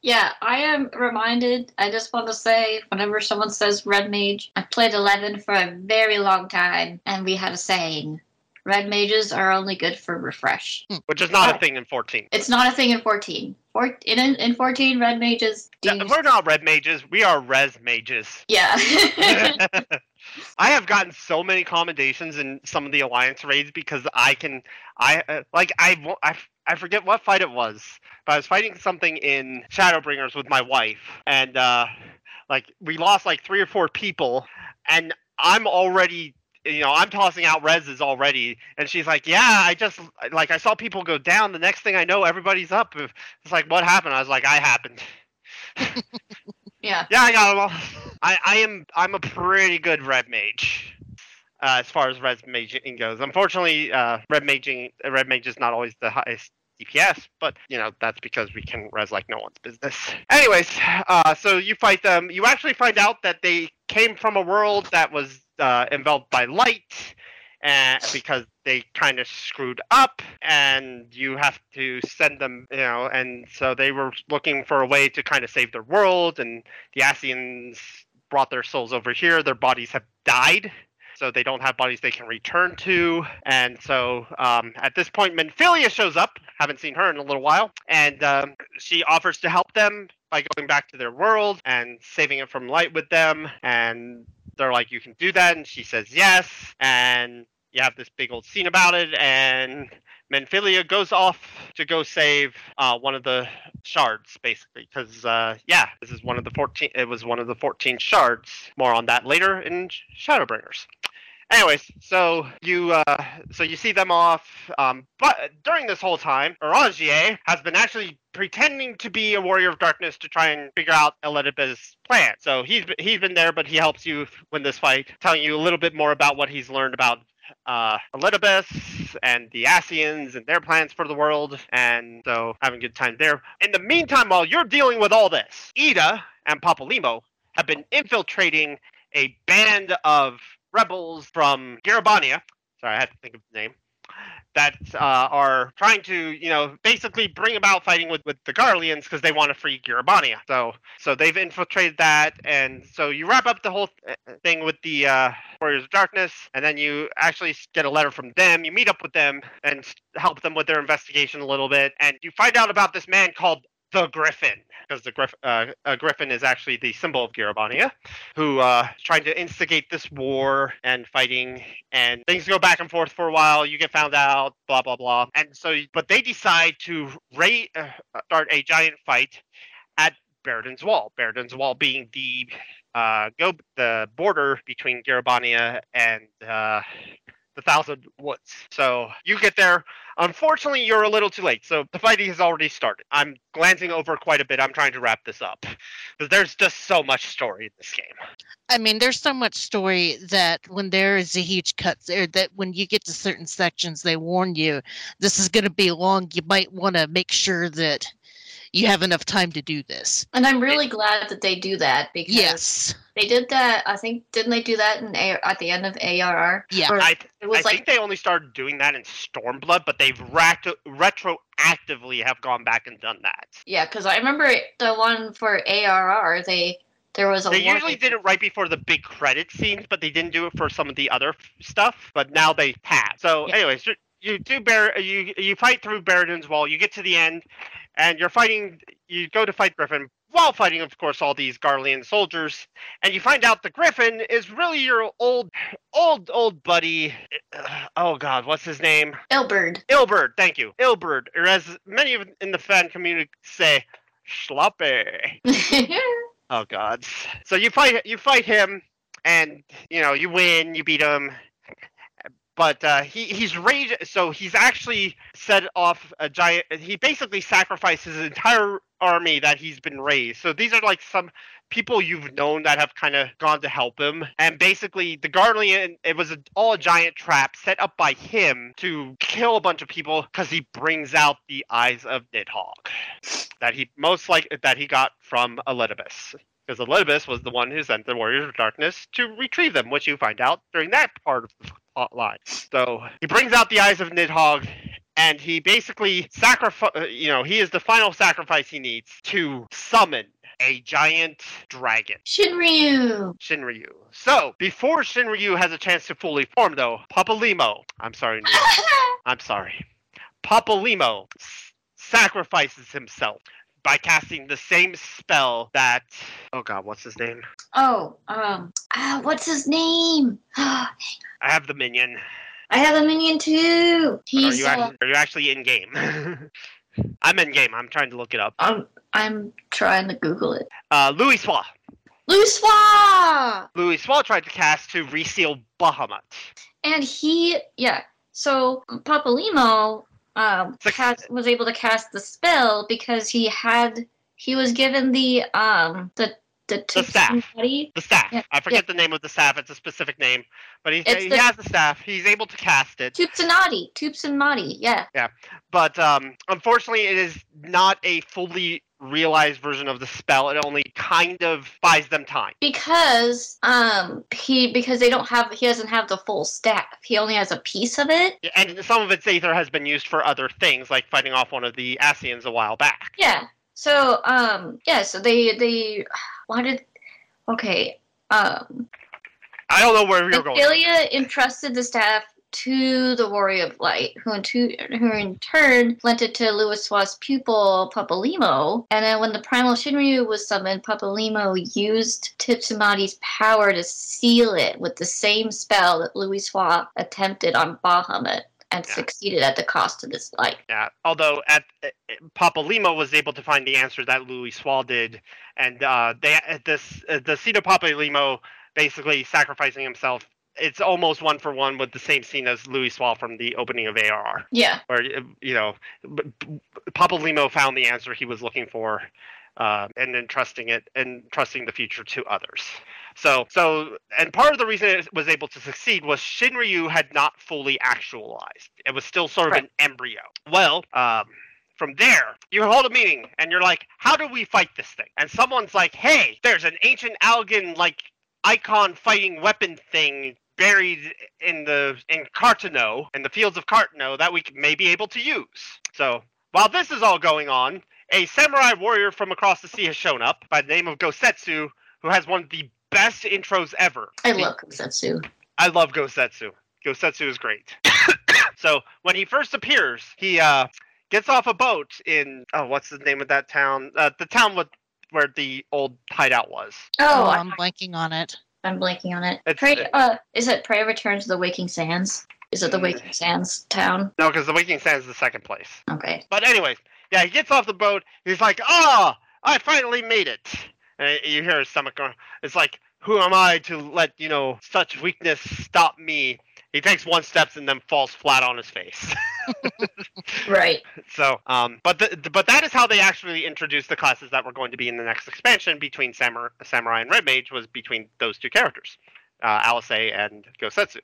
Yeah, I am reminded. I just want to say, whenever someone says Red Mage, I played 11 for a very long time, and we had a saying Red Mages are only good for refresh. Hmm. Which is not a thing in 14. It's not a thing in 14. Four, in, in 14, Red Mages do. Yeah, we're not red mages. We are res mages. yeah. I have gotten so many commendations in some of the alliance raids because I can, I uh, like I, I I forget what fight it was, but I was fighting something in Shadowbringers with my wife, and uh, like we lost like three or four people, and I'm already. You know, I'm tossing out reses already, and she's like, "Yeah, I just like I saw people go down. The next thing I know, everybody's up." It's like, "What happened?" I was like, "I happened." yeah. Yeah, I got them all. I, I am I'm a pretty good red mage. Uh, as far as red maging goes, unfortunately, uh, red maging red mage is not always the highest DPS, but you know that's because we can res like no one's business. Anyways, uh, so you fight them. You actually find out that they came from a world that was uh, enveloped by light, and because they kind of screwed up, and you have to send them, you know, and so they were looking for a way to kind of save their world, and the Ascians brought their souls over here. Their bodies have died. So they don't have bodies they can return to, and so um, at this point, Minfilia shows up. Haven't seen her in a little while, and um, she offers to help them by going back to their world and saving it from light with them. And they're like, "You can do that," and she says yes. And you have this big old scene about it, and Minfilia goes off to go save uh, one of the shards, basically, because uh, yeah, this is one of the fourteen. It was one of the fourteen shards. More on that later in Shadowbringers. Anyways, so you uh, so you see them off, um, but during this whole time, Urianger has been actually pretending to be a warrior of darkness to try and figure out Elidibus' plan. So he's he's been there, but he helps you win this fight, telling you a little bit more about what he's learned about uh, Elidibus and the Ascians and their plans for the world, and so having a good time there. In the meantime, while you're dealing with all this, Ida and Papalymo have been infiltrating a band of rebels from Gyr Abania. Sorry, I had to think of the name. That uh, are trying to, you know, basically bring about fighting with, with the Garleans because they want to free Gyr Abania. So, so they've infiltrated that, and so you wrap up the whole th- thing with the uh, Warriors of Darkness, and then you actually get a letter from them. You meet up with them and help them with their investigation a little bit, and you find out about this man called the Griffin, because the Griff- uh, Griffin is actually the symbol of Gyr Abania, who uh, trying to instigate this war and fighting, and things go back and forth for a while. You get found out, blah blah blah, and so but they decide to ra- uh, start a giant fight at Beridan's Wall. Beridan's Wall being the uh, go the border between Gyr Abania and uh, the Thousand Woods. So you get there. Unfortunately, you're a little too late. So the fighting has already started. I'm glancing over quite a bit. I'm trying to wrap this up because there's just so much story in this game. I mean, there's so much story that when there is a huge cut there, that when you get to certain sections, they warn you this is going to be long. You might want to make sure that you have enough time to do this. And I'm really glad that they do that because Yes. they did that. I think didn't they do that in A- at the end of ARR? Yeah. Or I, it was I like think they only started doing that in Stormblood, but they've retro- retroactively have gone back and done that. yeah, because I remember the one for ARR. They there was a They one- usually did it right before the big credit scenes, but they didn't do it for some of the other f- stuff. But now they have. So, Yeah. anyways, you, do bear you you fight through Barradin's Wall. You get to the end, and you're fighting. You go to fight Griffin while fighting, of course, all these Garlean soldiers, and you find out the Griffin is really your old, old, old buddy. uh, Oh God, what's his name? Ilberd. Ilberd, thank you. Ilberd, or as many of in the fan community say, Schloppe. Oh God. So you fight you fight him, and you know you win, you beat him. But uh, he he's rage. So he's actually set off a giant. He basically sacrifices his entire army that he's been raised. So these are like some people you've known that have kind of gone to help him. And basically, the Guardian it was a, all a giant trap set up by him to kill a bunch of people because he brings out the eyes of Nidhogg that he most like that he got from Elidibus. Because Elidibus was the one who sent the Warriors of Darkness to retrieve them, which you find out during that part of the line. So he brings out the eyes of Nidhogg, and he basically sacrifice. Uh, you know, he is the final sacrifice he needs to summon a giant dragon. Shinryu. Shinryu. So, before Shinryu has a chance to fully form, though, Papalymo, I'm sorry, I'm sorry, Papalymo s- sacrifices himself by casting the same spell that, oh god, what's his name? Oh, um, ah, what's his name? I have the minion. I have a minion too. Are you, uh, actually, are you actually in game? I'm in game. I'm trying to look it up. I'm I'm trying to Google it. Uh, Louis Swa. Louisoix! Louis Swa tried to cast to reseal Bahamut. And he, yeah. So Papalymo um, Six- cast, was able to cast the spell because he had he was given the um the the, The staff. Body. The staff. Yeah, I forget the name of the staff. It's a specific name, but he, he the- has the staff. He's able to cast it. Tupsimati, Tupsimati, yeah. Yeah, but um, unfortunately, it is not a fully realized version of the spell. It only kind of buys them time. Because um he because they don't have he doesn't have the full staff. He only has a piece of it. And some of its aether has been used for other things, like fighting off one of the Ascians a while back. Yeah. So um yeah, so they they why did okay. Um I don't know where you're going. Ophelia entrusted the staff to the Warrior of Light, who in, tu- who in turn lent it to Louisoix's pupil, Papalymo. And then when the Primal Shinryu was summoned, Papalymo used Tupsimati's power to seal it with the same spell that Louisoix attempted on Bahamut and Yeah. succeeded at the cost of his life. Yeah, although at uh, Papalymo was able to find the answer that Louisoix did, and uh, they uh, this uh, the scene of Papalymo basically sacrificing himself. It's almost one for one with the same scene as Louisoix from the opening of ARR, Yeah. where you know Papalymo found the answer he was looking for, uh, and then trusting it and trusting the future to others. So, so, and part of the reason it was able to succeed was Shinryu had not fully actualized. It was still sort of Right. an embryo. Well, um, from there, you hold a meeting and you're like, how do we fight this thing? And someone's like, hey, there's an ancient Allagan like icon fighting weapon thing buried in the in Cartenau, in the fields of Cartenau, that we may be able to use. So while this is all going on, a samurai warrior from across the sea has shown up by the name of Gosetsu, who has one of the best intros ever. I love Gosetsu. I love Gosetsu. Gosetsu is great. so when he first appears, he uh, gets off a boat in oh, what's the name of that town? Uh, the town with where the old hideout was. Oh, Oh, I- I'm blanking on it. I'm blanking on it. It's- Prey, uh, is it Prey Return to the Waking Sands? Is it the Mm. Waking Sands town? No, because the Waking Sands is the second place. Okay. But anyways, yeah, he gets off the boat. He's like, "Ah, I finally made it." And you hear his stomach going. It's like, "Who am I to let you know such weakness stop me?" He takes one step and then falls flat on his face. Right. So, um, but the, the- but that is how they actually introduced the classes that were going to be in the next expansion between Samurai, Samurai and Red Mage was between those two characters, uh, Alice and Gosetsu.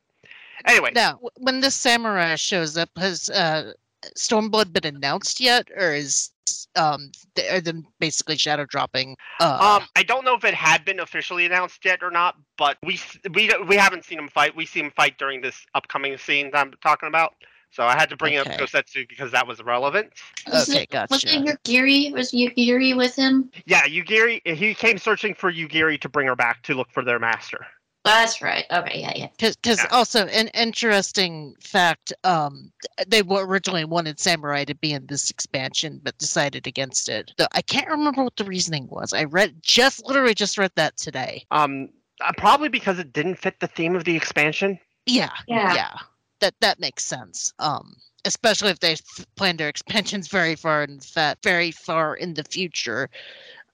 Anyway, Now, when this samurai shows up, has uh, Stormblood been announced yet, or is Um, they're them basically shadow dropping. Uh, Um, I don't know if it had been officially announced yet or not, but we we we haven't seen him fight. We see him fight during this upcoming scene that I'm talking about. So I had to bring Okay. up Gosetsu because that was relevant. Was okay, it, gotcha. Was it Yugiri? Was Yugiri with him? Yeah, Yugiri. He came searching for Yugiri to bring her back to look for their master. That's right. Okay, yeah, yeah. Because Yeah. also an interesting fact, um, they were originally wanted Samurai to be in this expansion, but decided against it. Though I can't remember what the reasoning was. I read just literally just read that today. Um, uh, probably because it didn't fit the theme of the expansion. Yeah, Yeah. yeah, that that makes sense. Um, especially if they f- plan their expansions very far in fa- very far in the future.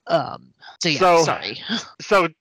Um, so yeah, So- sorry. So Gu-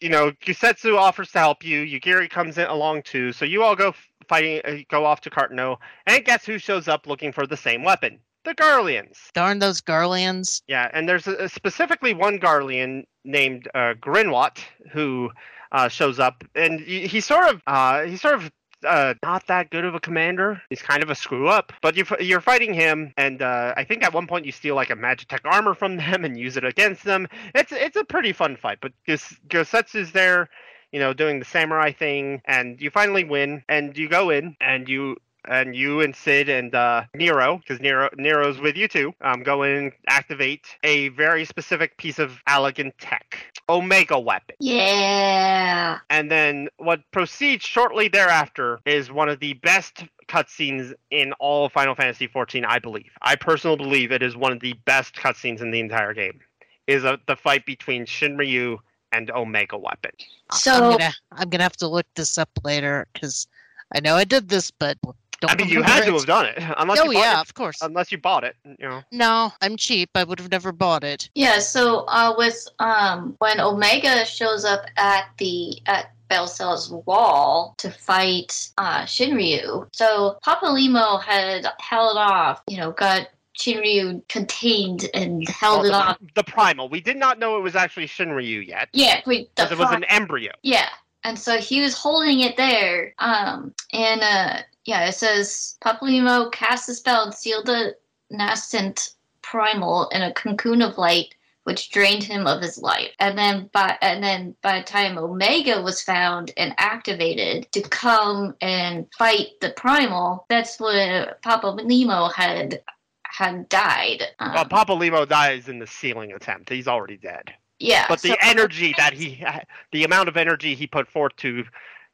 you know, Gosetsu offers to help you. Yugiri comes in along too. So you all go fighting, uh, go off to Cartenau, and guess who shows up looking for the same weapon? The Garleans. Darn those Garlands. Yeah, and there's a, specifically one Garlean named uh, Grynewaht who uh, shows up, and he, he's sort of uh, he's sort of uh, not that good of a commander. He's kind of a screw up. But you, you're fighting him, and uh, I think at one point you steal like a Magitech armor from them and use it against them. It's it's a pretty fun fight. But Gos- Gosetsu's there, you know, doing the samurai thing, and you finally win, and you go in, and you and you and Sid and uh, Nero, because Nero Nero's with you too, um, go in and activate a very specific piece of Allagan tech, Omega weapon. Yeah. And then what proceeds shortly thereafter is one of the best cutscenes in all of Final Fantasy XIV, I believe. I personally believe it is one of the best cutscenes in the entire game. Is a, the fight between Shinryu and Omega Weapon. I'm So gonna I'm gonna have to look this up later because I know I did this, but don't I mean, you remember had to have done it, unless Oh you yeah, it, of course. unless you bought it. You know, no, I'm cheap. I would have never bought it. yeah, so uh, with um when Omega shows up at the at Baelsar's wall to fight uh, Shinryu, so Papalymo had held off, you know, got Shinryu contained and held Well, it off. the, the primal. We did not know it was actually Shinryu yet, Yeah, wait, the because it was an embryo. Yeah. And so he was holding it there. Um and uh yeah, it says Papalymo cast a spell and sealed the nascent primal in a cocoon of light which drained him of his life. And then by and then by the time Omega was found and activated to come and fight the primal, that's when Papalymo had had died. Um, Well, Papa dies in the sealing attempt. He's already dead. Yeah. But the so- energy that he, the amount of energy he put forth to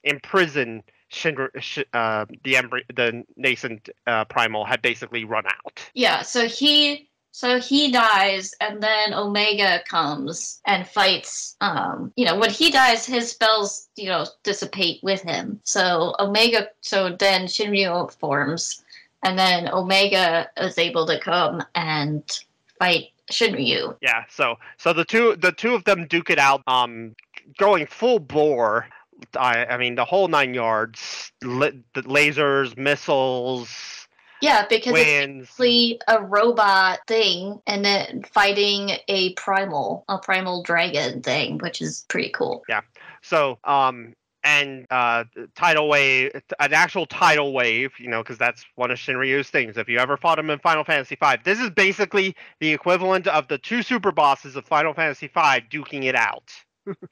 imprison Shinra, uh, the embryo, the nascent uh, primal had basically run out. Yeah, so he so he dies and then Omega comes and fights um you know when he dies his spells you know dissipate with him. So Omega so then Shinryu forms and then Omega is able to come and fight Shinryu. Yeah. So, so the two, the two of them duke it out, um, going full bore. I, I mean, the whole nine yards. The lasers, missiles, Yeah, because it's winds. basically a robot thing and then fighting a primal a primal dragon thing, which is pretty cool. Yeah. So, um, and uh, tidal wave, an actual tidal wave, you know, because that's one of Shinryu's things. If you ever fought him in Final Fantasy V, this is basically the equivalent of the two super bosses of Final Fantasy V duking it out.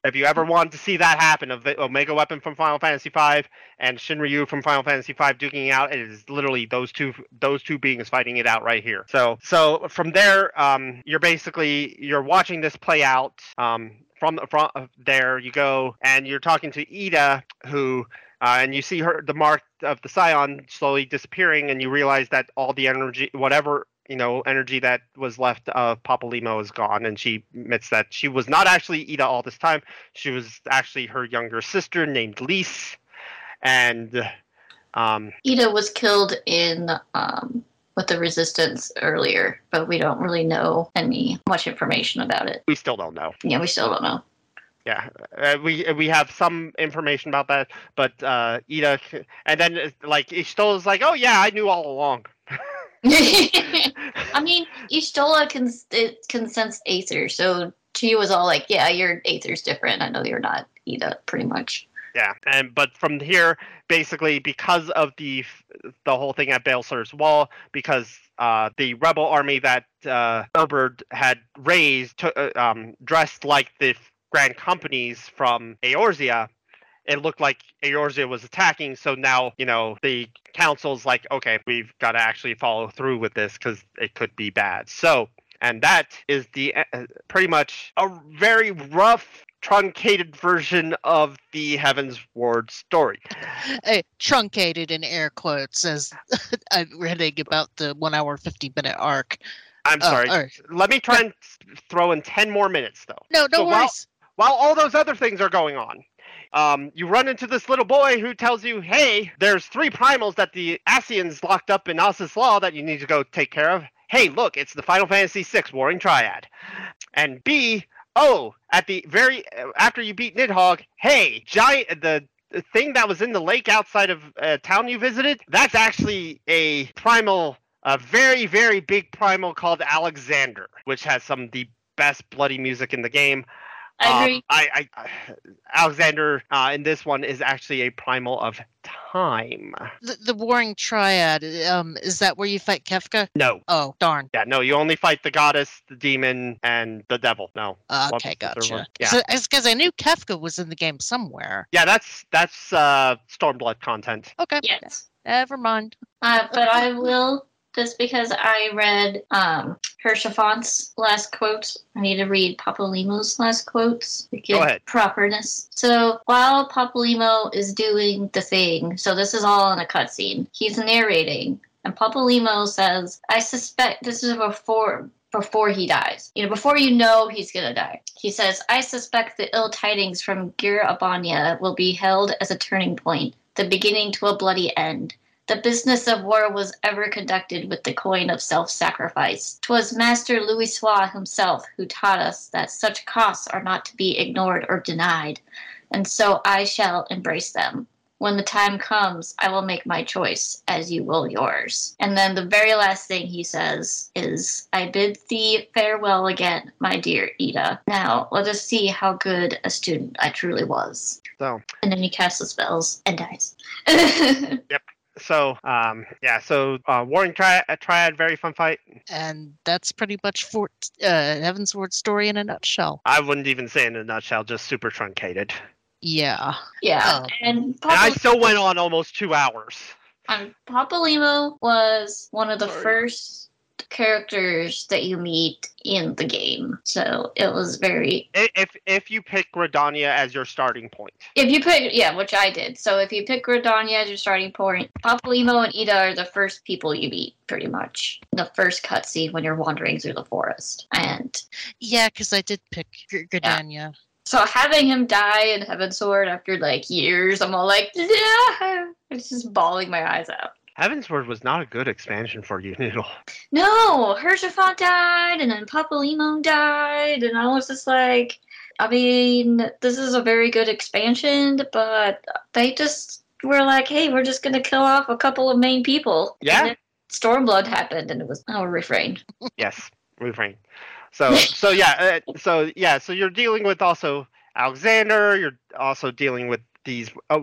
if you ever wanted to see that happen, of the Omega Weapon from Final Fantasy V and Shinryu from Final Fantasy V duking it out, it is literally those two those two beings fighting it out right here. So, so from there, um, you're basically you're watching this play out. Um, from the from there you go and you're talking to Ida who uh, and you see her the mark of the scion slowly disappearing and you realize that all the energy whatever you know energy that was left of Papalymo is gone and she admits that she was not actually Ida all this time. She was actually her younger sister named Lyse and um Ida was killed in um, with the resistance earlier, but we don't really know any much information about it. we still don't know Yeah, we still don't know. yeah uh, we we have some information about that but uh Ida and then uh, like Y'shtola is like oh yeah I knew all along I mean, Y'shtola can can sense Aether, so she was all like, "Yeah, your Aether's different. I know you're not Ida, pretty much." Yeah, and but from here, basically, because of the the whole thing at Baelsar's Wall, because uh, the rebel army that uh, Erberd had raised, to, uh, um, dressed like the Grand Companies from Eorzea, it looked like Eorzea was attacking. So now, you know, the council's like, okay, we've got to actually follow through with this because it could be bad. So, and that is the uh, pretty much a very rough truncated version of the Heavens Ward story. Uh, truncated in air quotes as I'm reading about the one hour, 50 minute arc. I'm Uh, sorry. or- Let me try and throw in 10 more minutes, though. no, no So while- worries. While all those other things are going on, um, you run into this little boy who tells you, hey, there's three primals that the Ascians locked up in Azys Lla that you need to go take care of. Hey, look, it's the Final Fantasy VI Warring Triad. And B, oh, at the very uh, after you beat Nidhogg, hey, giant the the thing that was in the lake outside of a town you visited, that's actually a primal, a very, very big primal called Alexander, which has some of the best bloody music in the game. I Um, agree. I, I, Alexander uh, in this one is actually a primal of time. The, the Warring Triad, um, is that where you fight Kefka? No. Oh, darn. Yeah, no, you only fight the goddess, the demon, and the devil. No. Uh, okay, was the gotcha. Yeah. So, it's because I knew Kefka was in the game somewhere. Yeah, that's that's uh Stormblood content. Okay. Yes. Never mind. Uh, but I will, just because I read um, Haurchefant's last quote, I need to read Papalymo's last quotes to get ahead. properness. So while Papalymo is doing the thing, so this is all in a cutscene, he's narrating, and Papalymo says, I suspect this is before before he dies. You know, before you know he's gonna die. He says, I suspect the ill tidings from Gyr Abania will be held as a turning point, the beginning to a bloody end. The business of war was ever conducted with the coin of self sacrifice. 'Twas Master Louisoix himself who taught us that such costs are not to be ignored or denied, and so I shall embrace them. When the time comes, I will make my choice, as you will yours. And then the very last thing he says is, I bid thee farewell again, my dear Ida. Now, let us see how good a student I truly was. So And then he casts the spells and dies. so um yeah, so uh Warring Triad, Triad very fun fight. And that's pretty much for uh, Heavensward story in a nutshell. I wouldn't even say in a nutshell, just super truncated. Yeah. yeah, Oh. and And I still went on almost two hours. um, Papalymo was one of the Sorry. first characters that you meet in the game, so it was very. If if you pick Gridania as your starting point. If you pick, yeah, which I did. So if you pick Gridania as your starting point, Papalymo and Ida are the first people you meet, pretty much. The first cutscene when you're wandering through the forest, and Yeah, because I did pick G- Gridania. So having him die in Heavensward after like years, I'm all like, yeah, it's just bawling my eyes out. Heavensward was not a good expansion for you, Noodle. No, Haurchefant died, and then Papalymo died, and I was just like, I mean, this is a very good expansion, but they just were like, hey, we're just gonna kill off a couple of main people. Yeah. Stormblood happened, and it was I'll refrain. Yes, refrain. So so yeah, uh, so yeah, so you're dealing with also Alexander. You're also dealing with these uh,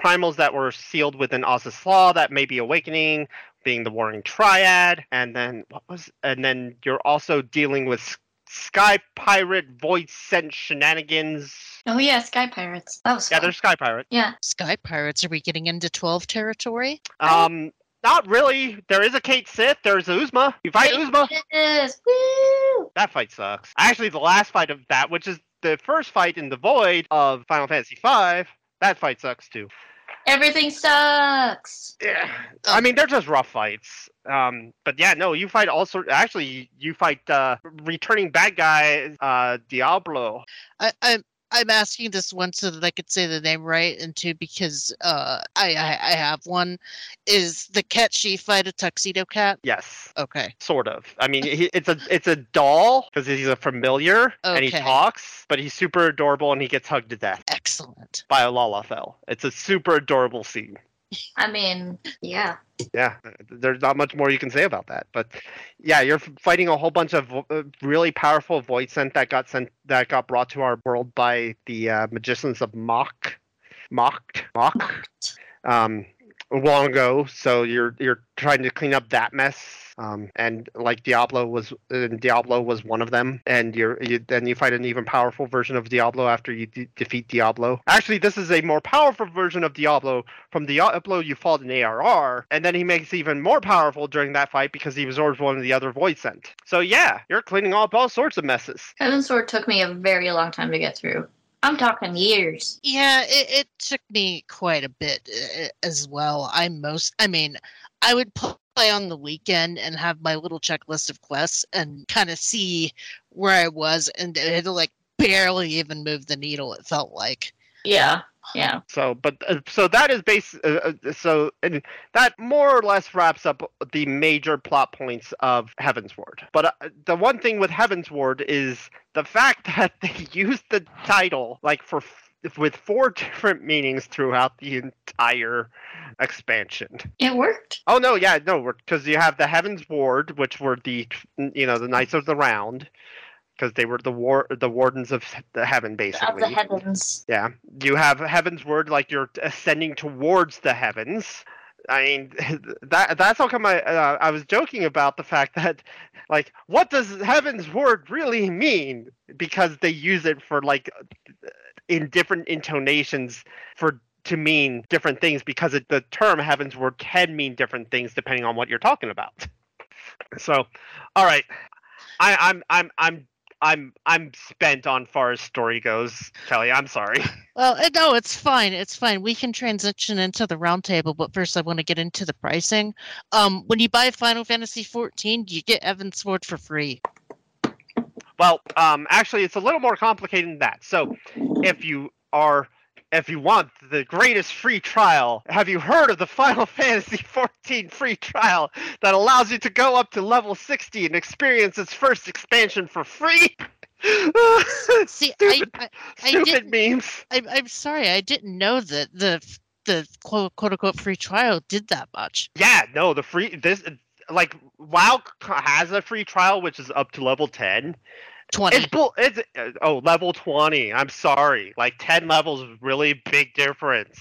primals that were sealed within Azys Lla that may be awakening, being the Warring Triad, and then what was and then you're also dealing with Sky Pirate Void Sent shenanigans. Oh yeah, Sky Pirates. That was Yeah, fun. they're Sky Pirate. yeah. Sky Pirates, are we getting into 12 territory? Um, not really. There is a Cait Sith. There's Ozma. You fight Ozma. Yes, woo! That fight sucks. Actually, the last fight of that, which is the first fight in the void of Final Fantasy V, that fight sucks too. Everything sucks. Yeah, I mean they're just rough fights. Um, but yeah, no, you fight all sort. Actually, you fight uh, returning bad guy uh, Diablo. I, I'm I'm asking this one so that I could say the name right, and two because uh I I, I have one. Is the cat she fight a tuxedo cat? Yes, Okay. sort of. I mean, he, it's a it's a doll because he's a familiar and he talks, but he's super adorable and he gets hugged to death Excellent. by a Lalafell. It's a super adorable scene. I mean, yeah. yeah there's not much more you can say about that but yeah you're fighting a whole bunch of vo- uh, really powerful void sent that got sent that got brought to our world by the uh, magicians of mock mocked, mocked, um, long ago. So you're you're trying to clean up that mess. Um, and like Diablo was, and Diablo was one of them. And you're you, then you fight an even powerful version of Diablo after you de- defeat Diablo. Actually, this is a more powerful version of Diablo from Diablo you fought in ARR, and then he makes even more powerful during that fight because he absorbs one of the other void sent. So yeah, you're cleaning up all sorts of messes. Heavensward took me a very long time to get through. I'm talking years. Yeah, it, it took me quite a bit uh, as well. I most, I mean, I would play on the weekend and have my little checklist of quests and kind of see where I was, and it like barely even moved the needle. It felt like. Yeah, yeah. So, but uh, so that is base. Uh, uh, so, and that more or less wraps up the major plot points of Heaven's Ward. But uh, the one thing with Heaven's Ward is the fact that they used the title like for f- with four different meanings throughout the entire expansion. It worked. Oh no, yeah, no, because you have the Heaven's Ward, which were the you know the Knights of the Round, because they were the war the wardens of the heaven basically Of the heavens. Yeah, you have heaven's word like you're ascending towards the heavens. I mean, that that's how come I uh, I was joking about the fact that, like, what does heaven's word really mean? Because they use it for like, in different intonations for to mean different things because it, the term heaven's word can mean different things depending on what you're talking about. So, all right, I, I'm I'm I'm I'm I'm spent on far as story goes, Kelly. I'm sorry. Well, no, it's fine. It's fine. We can transition into the roundtable, but first I want to get into the pricing. Um, when you buy Final Fantasy 14, you get Heavensward for free. Well, um, actually, it's a little more complicated than that. So, if you are, if you want the greatest free trial, have you heard of the Final Fantasy XIV free trial that allows you to go up to level 60 and experience its first expansion for free? See, stupid, I, I, stupid I memes. I, I'm sorry, I didn't know that the the quote, quote unquote free trial did that much. Yeah, no, the free this like WoW has a free trial which is up to level ten, 20. It's bull. It's uh, oh level 20. I'm sorry. Like 10 levels really big difference.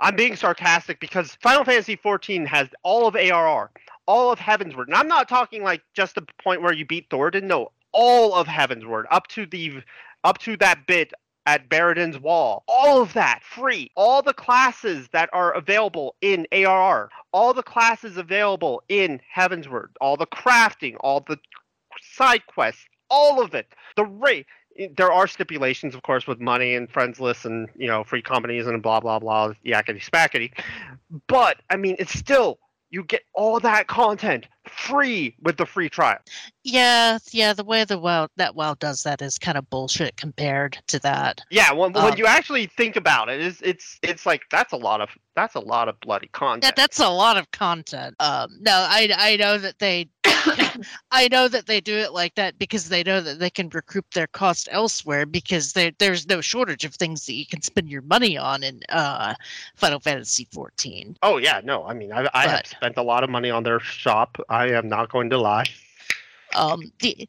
I'm being sarcastic because Final Fantasy 14 has all of ARR, all of Heavensward, and I'm not talking like just the point where you beat Thordan. No, all of Heavensward up to the up to that bit at Baelsar's Wall. All of that free. All the classes that are available in ARR. All the classes available in Heavensward. All the crafting. All the side quests. All of it. The rate. There are stipulations, of course, with money and friends lists and you know free companies and blah blah blah yakety spackety. But I mean, it's still you get all that content free with the free trial. Yeah, yeah. The way the WoW that WoW does that is kind of bullshit compared to that. Yeah, when, Um, when you actually think about it, it's it's it's like that's a lot of that's a lot of bloody content. That that's a lot of content. Um, no, I I know that they. I know that they do it like that because they know that they can recoup their cost elsewhere because there there's no shortage of things that you can spend your money on in uh, Final Fantasy 14. Oh yeah, no, I mean I, I have spent a lot of money on their shop. I am not going to lie. Um, the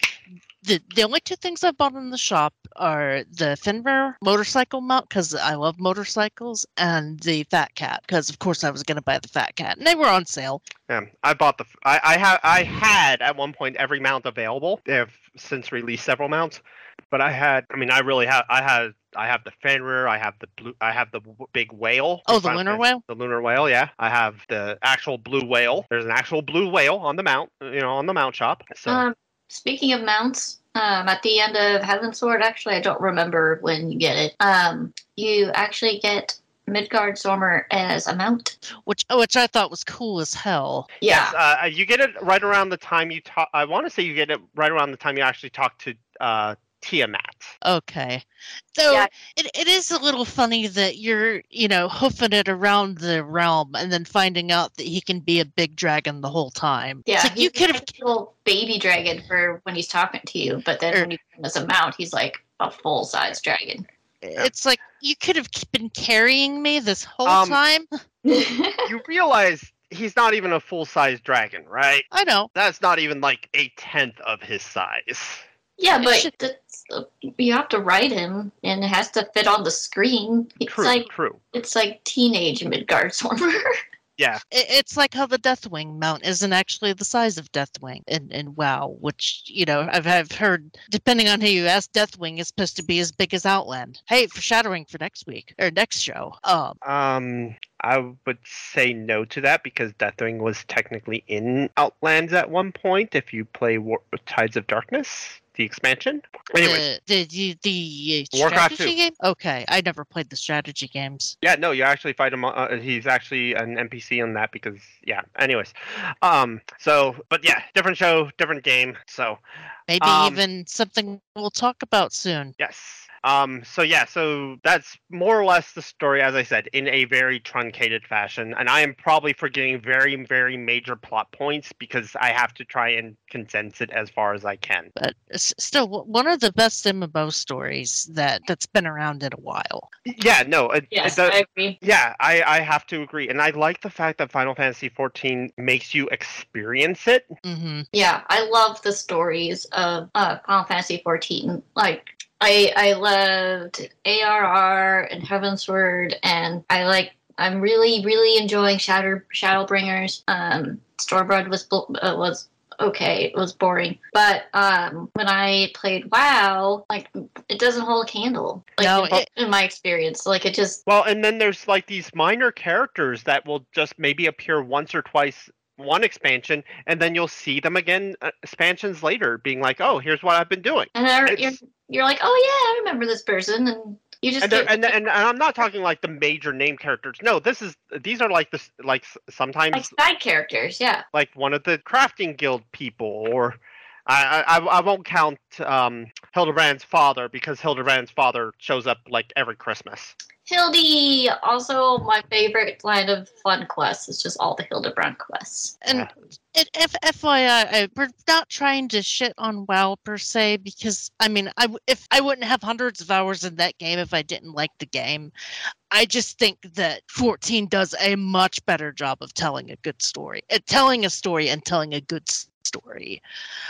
the the only two things I bought in the shop are the Fenrir motorcycle mount because I love motorcycles, and the Fat Cat because of course I was gonna buy the Fat Cat, and they were on sale. Yeah, I bought the I I have I had at one point every mount available. They have since released several mounts, but I had I mean I really have I had I have the Fenrir, I have the blue I have the big whale. Oh, the Lunar Whale. The lunar whale, yeah. I have the actual blue whale. There's an actual blue whale on the mount, you know, on the mount shop. So Um, speaking of mounts, um, at the end of Heavensward, actually, I don't remember when you get it. Um, you actually get Midgardsormr as a mount. which which I thought was cool as hell. Yeah. Yes, uh, you get it right around the time you talk. I want to say you get it right around the time you actually talk to uh, Tiamat. Okay, So Yeah. it, it is a little funny that you're you know hoofing it around the realm and then finding out that he can be a big dragon the whole time. Yeah, it's like you could have a little baby dragon for when he's talking to you, but then Er- when you put him as a mount, he's like a full size dragon. it's like you could have been carrying me this whole Um, time. You realize he's not even a full size dragon, right? I know. That's not even like a tenth of his size. Yeah, but should- that's, uh, you have to write him, and it has to fit on the screen. It's True, like true. it's like teenage Midgardsormr. Yeah, it's like how the Deathwing mount isn't actually the size of Deathwing in, in WoW, which, you know, I've, I've heard, depending on who you ask, Deathwing is supposed to be as big as Outland. Hey, foreshadowing for next week or next show. Um, Um, I would say no to that because Deathwing was technically in Outlands at one point. If you play War- Tides of Darkness, the expansion. Anyway, the, the, the, the Warcraft strategy 2. game? Okay, I never played the strategy games. yeah, no, you actually fight him. Uh, he's actually an NPC on that because, yeah. Anyways, um, so but yeah, different show, different game. So Maybe Um, even something we'll talk about soon. Yes. Um, so yeah, so that's more or less the story, as I said, in a very truncated fashion. And I am probably forgetting very, very major plot points because I have to try and condense it as far as I can. But still, one of the best MMO stories that, that's been around in a while. Yeah, no, it, yes, it does- I agree. yeah, I, I have to agree. And I like the fact that Final Fantasy XIV makes you experience it. hmm Yeah, I love the stories of uh, Final Fantasy XIV. Like, I I loved ARR and Heavensward, and I like. I'm really really enjoying Shadow Shadowbringers. Um, Stormblood was uh, was okay. It was boring, but um, when I played WoW, like it doesn't hold a candle. Like No, in, it- in my experience, like it just Well, and then there's like these minor characters that will just maybe appear once or twice one expansion, and then you'll see them again uh, expansions later, being like, "Oh, here's what I've been doing." and I, you're like, oh yeah, I remember this person, and you just and, get- and, and and I'm not talking like the major name characters. No, this is these are like this like sometimes like side characters, yeah. like one of the crafting guild people or. I, I, I won't count um, Hildebrand's father because Hildebrand's father shows up like every Christmas. Hildy, also my favorite line of fun quests is just all the Hildebrand quests. And Yeah. it, F- FYI, I, we're not trying to shit on WoW per se because I mean, I w- if I wouldn't have hundreds of hours in that game if I didn't like the game. I just think that 14 does a much better job of telling a good story, uh, telling a story and telling a good s- story.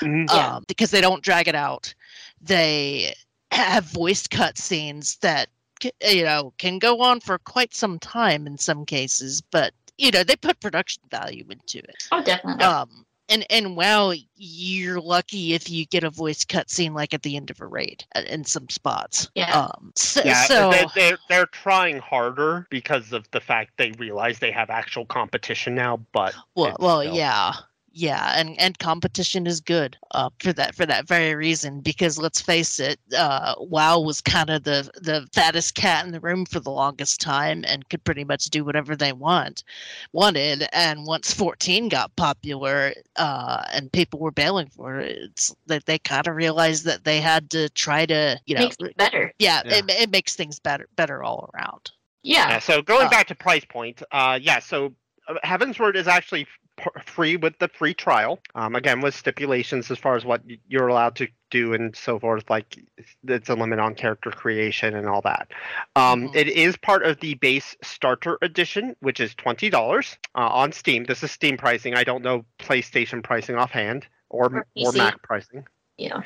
Mhm. Yeah. um, because they don't drag it out. They have voiced cutscenes that c- you know can go on for quite some time in some cases, but you know they put production value into it. Oh, definitely. Um, and and wow, you're lucky if you get a voice cutscene like at the end of a raid uh, in some spots. Yeah. Um. So, Yeah, so they, they're they're trying harder because of the fact they realize they have actual competition now. But well, well, still- yeah, yeah, and and competition is good uh, for that for that very reason. Because let's face it, uh, WoW was kind of the the fattest cat in the room for the longest time, and could pretty much do whatever they want wanted. And once 14 got popular, uh, and people were bailing for it, it's that they kind of realized that they had to try to, you know, Makes it better. yeah, Yeah. It, it makes things better better all around. Yeah. yeah. So going Uh, back to price point, uh, yeah. So uh, Heavensward is actually p- free with the free trial. Um, again, with stipulations as far as what you're allowed to do and so forth. Like it's a limit on character creation and all that. Um, Mhm. It is part of the base starter edition, which is twenty dollars uh, on Steam. This is Steam pricing. I don't know PlayStation pricing offhand or Or or Mac pricing. Yeah.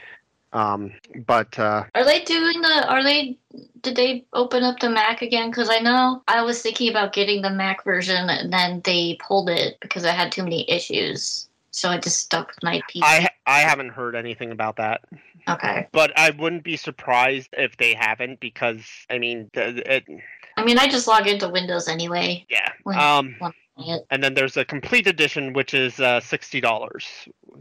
Um, but uh, Are they doing the? Are they? Did they open up the Mac again? Because I know I was thinking about getting the Mac version, and then they pulled it because I had too many issues. So I just stuck with my PC. I I haven't heard anything about that. okay. But I wouldn't be surprised if they haven't because I mean, it, I mean, I just log into Windows anyway. yeah. Well, Um, It- and then there's a complete edition, which is uh, sixty dollars.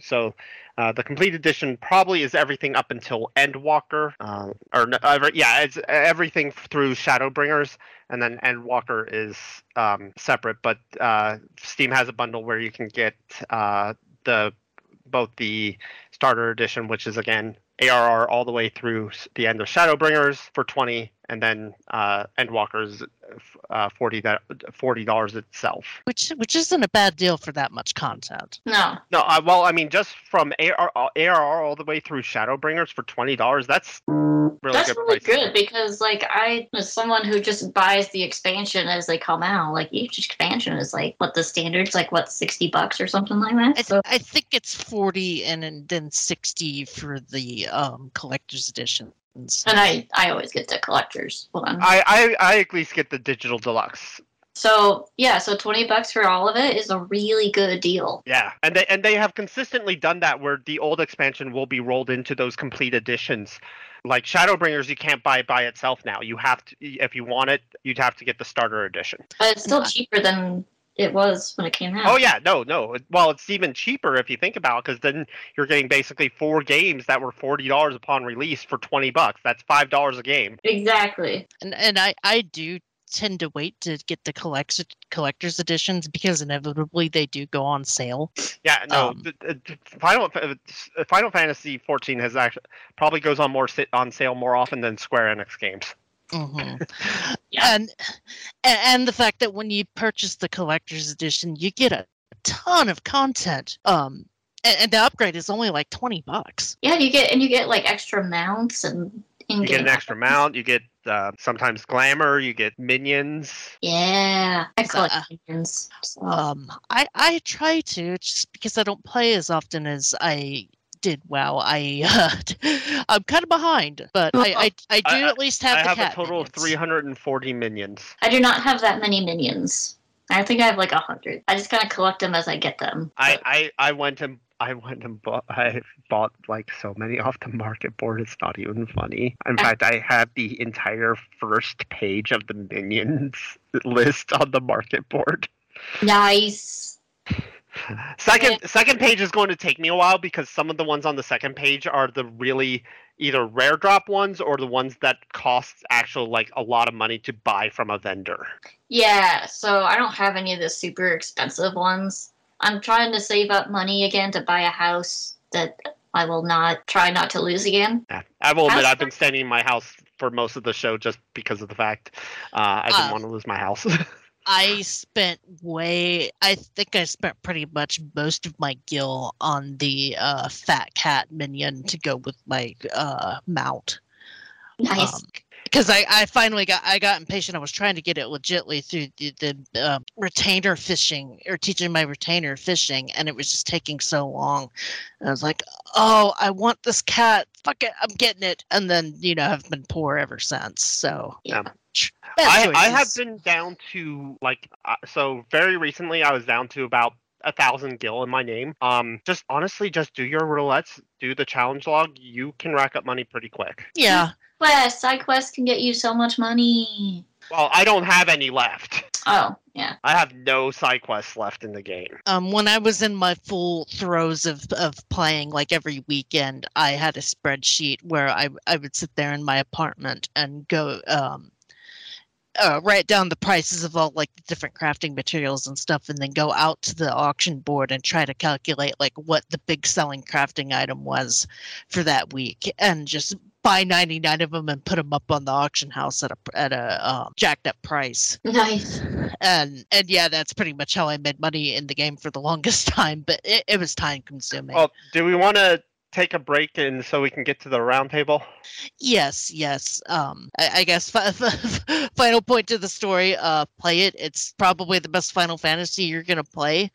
So uh, the complete edition probably is everything up until Endwalker, uh, or every, yeah, it's everything through Shadowbringers, and then Endwalker is um, separate. But uh, Steam has a bundle where you can get uh, the both the starter edition, which is again ARR all the way through the end of Shadowbringers for twenty, and then uh, Endwalker's uh, forty dollars itself. Which which isn't a bad deal for that much content. No. No, uh, well, I mean, just from AR, ARR all the way through Shadowbringers for twenty dollars, that's Really That's good really prices. good because, like, I as someone who just buys the expansion as they come out. Like, each expansion is like what the standards, like, what sixty bucks or something like that. I, So, I think it's 40 and, and then 60 for the um, collector's editions. And I, I always get the collectors one. I, I I at least get the digital deluxe. So yeah, so twenty bucks for all of it is a really good deal. Yeah, and they and they have consistently done that where the old expansion will be rolled into those complete editions. Like Shadowbringers, you can't buy it by itself now. You have to, if you want it, you'd have to get the starter edition. But it's still cheaper than it was when it came out. Oh yeah, no, no. Well, it's even cheaper if you think about it, because then you're getting basically four games that were forty dollars upon release for twenty bucks. That's five dollars a game. Exactly. And, and I, I do tend to wait to get the collect- collector's editions because inevitably they do go on sale. Yeah, no. Um, Final Final Fantasy 14 has actually probably goes on more si- on sale more often than Square Enix games. Hmm Yeah. and, and and the fact that when you purchase the collector's edition, you get a ton of content. Um, and, and the upgrade is only like twenty bucks. Yeah, you get and you get like extra mounts and You get an extra mount. You get uh, sometimes glamour. You get minions. Yeah, I collect uh, minions. So. Um, I I try to just because I don't play as often as I did. WoW, I uh, I'm kind of behind, but I I, I do I- at least have I the have a cat total of 340 minions. I do not have that many minions. I think I have like a hundred. I just kind of collect them as I get them. I, I, I went and I went and bought I bought like so many off the market board. It's not even funny. In fact, I have the entire first page of the minions list on the market board. nice. Second second page is going to take me a while because some of the ones on the second page are the really either rare drop ones or the ones that cost actual like a lot of money to buy from a vendor. Yeah, so I don't have any of the super expensive ones. I'm trying to save up money again to buy a house that I will not try not to lose again. Yeah. I will admit House I've been standing in my house for most of the show just because of the fact uh, I didn't Uh, want to lose my house. I spent way. I think I spent pretty much most of my gil on the uh, fat cat minion to go with my uh, mount. Nice. Um, because I, I finally got I got impatient. I was trying to get it legitly through the, the uh, retainer fishing or teaching my retainer fishing, and it was just taking so long. And I was like, "Oh, I want this cat. Fuck it, I'm getting it." And then you know I've been poor ever since. So yeah. I, I have been down to like uh, so very recently I was down to about a thousand gil in my name. Um, just honestly, just do your roulettes, do the challenge log. You can rack up money pretty quick. yeah. Quest, side quests can get you so much money. Well, I don't have any left. Oh, yeah. I have no side quests left in the game. um, when I was in my full throes of, of playing, like every weekend, I had a spreadsheet where I, I would sit there in my apartment and go um, uh, write down the prices of all like the different crafting materials and stuff, and then go out to the auction board and try to calculate like what the big selling crafting item was for that week, and just buy 99 of them and put them up on the auction house at a at a um, jacked up price Nice. and and yeah that's pretty much how i made money in the game for the longest time but it, it was time consuming Well, do we want to take a break and so we can get to the roundtable? yes yes um i, I guess fi- final point to the story uh play it it's probably the best final fantasy you're gonna play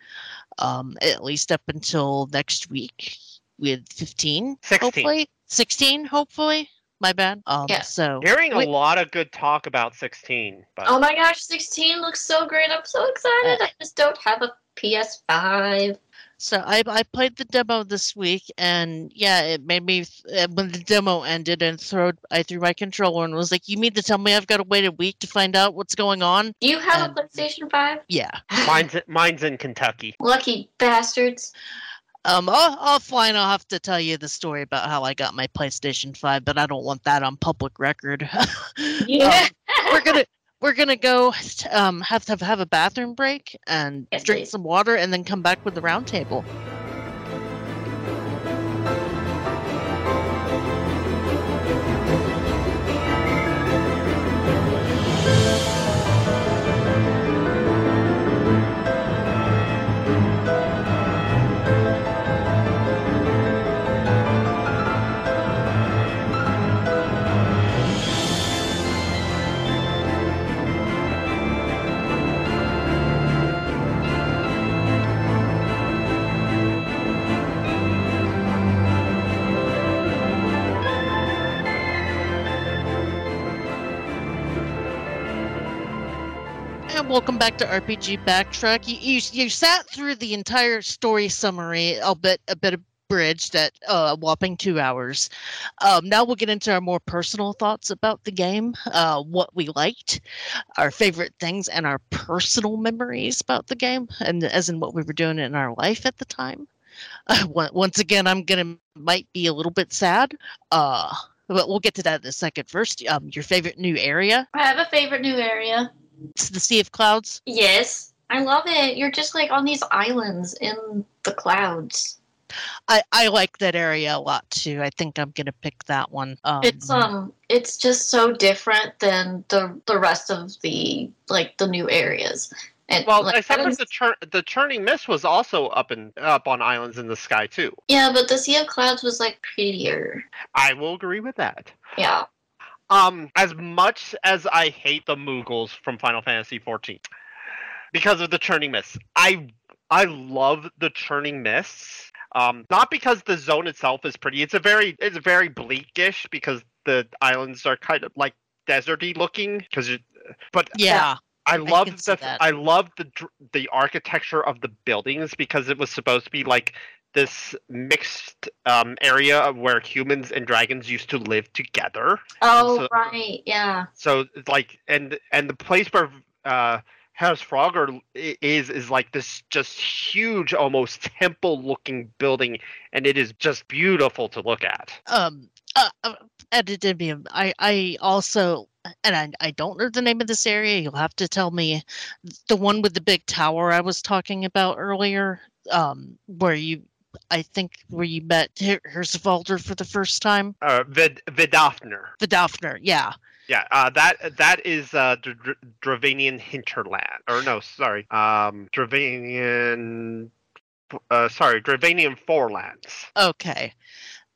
um at least up until next week with 15 16. hopefully 16 hopefully my bad um Yeah. so Hearing a Wait. lot of good talk about 16, but Oh my gosh, 16 looks so great. I'm so excited. I just don't have a PS5. So I I played the demo this week, and yeah, it made me uh, when the demo ended and throw I threw my controller and was like, "You mean to tell me I've got to wait a week to find out what's going on?" Do you have Um, a PlayStation 5? Yeah. mine's mine's in Kentucky. Lucky bastards. Um. Off- Offline, I'll have to tell you the story about how I got my PlayStation Five, but I don't want that on public record. Yeah. Um, we're gonna we're gonna go um have to have a bathroom break and Yes, drink please. some water and then come back with the round welcome back to RPG Backtrack. You, you, you sat through the entire story summary, albeit a bit abridged at uh, a whopping two hours. Um, now we'll get into our more personal thoughts about the game, uh, what we liked, our favorite things, and our personal memories about the game, and as in what we were doing in our life at the time. Uh, once again, I'm gonna might be a little bit sad. Uh, but we'll get to that in a second. First, um, your favorite new area? I have a favorite new area. It's the Sea of Clouds. Yes, I love it. You're just like on these islands in the clouds. I, I like that area a lot too. I think I'm gonna pick that one. Um, It's um, it's just so different than the the rest of the like the new areas. And Well, like, except for islands- the chur- the churning mist was also up and up on islands in the sky too. yeah, but the Sea of Clouds was like prettier. I will agree with that. Yeah. Um, as much as I hate the Moogles from Final Fantasy XIV because of the churning mists, I I love the churning mists. Um, not because the zone itself is pretty. It's a very it's very bleakish because the islands are kind of like deserty looking. Because, but yeah. I love the that. I love the the architecture of the buildings because it was supposed to be like this mixed um, area where humans and dragons used to live together. Oh so- right, yeah. So like and and the place where uh House Frogger is is like this just huge almost temple looking building and it is just beautiful to look at. um uh, uh, Adidimium, I I also and I I don't know the name of this area. You'll have to tell me the one with the big tower I was talking about earlier. Um, where you, I think, where you met Her- Hraesvelgr for the first time. Uh Vid Vidafner. The Daphner, yeah. Yeah, uh, that that is uh, Dr- Dravanian hinterland, or no, sorry, um, Dravanian, uh, sorry, Dravanian forelands. Okay.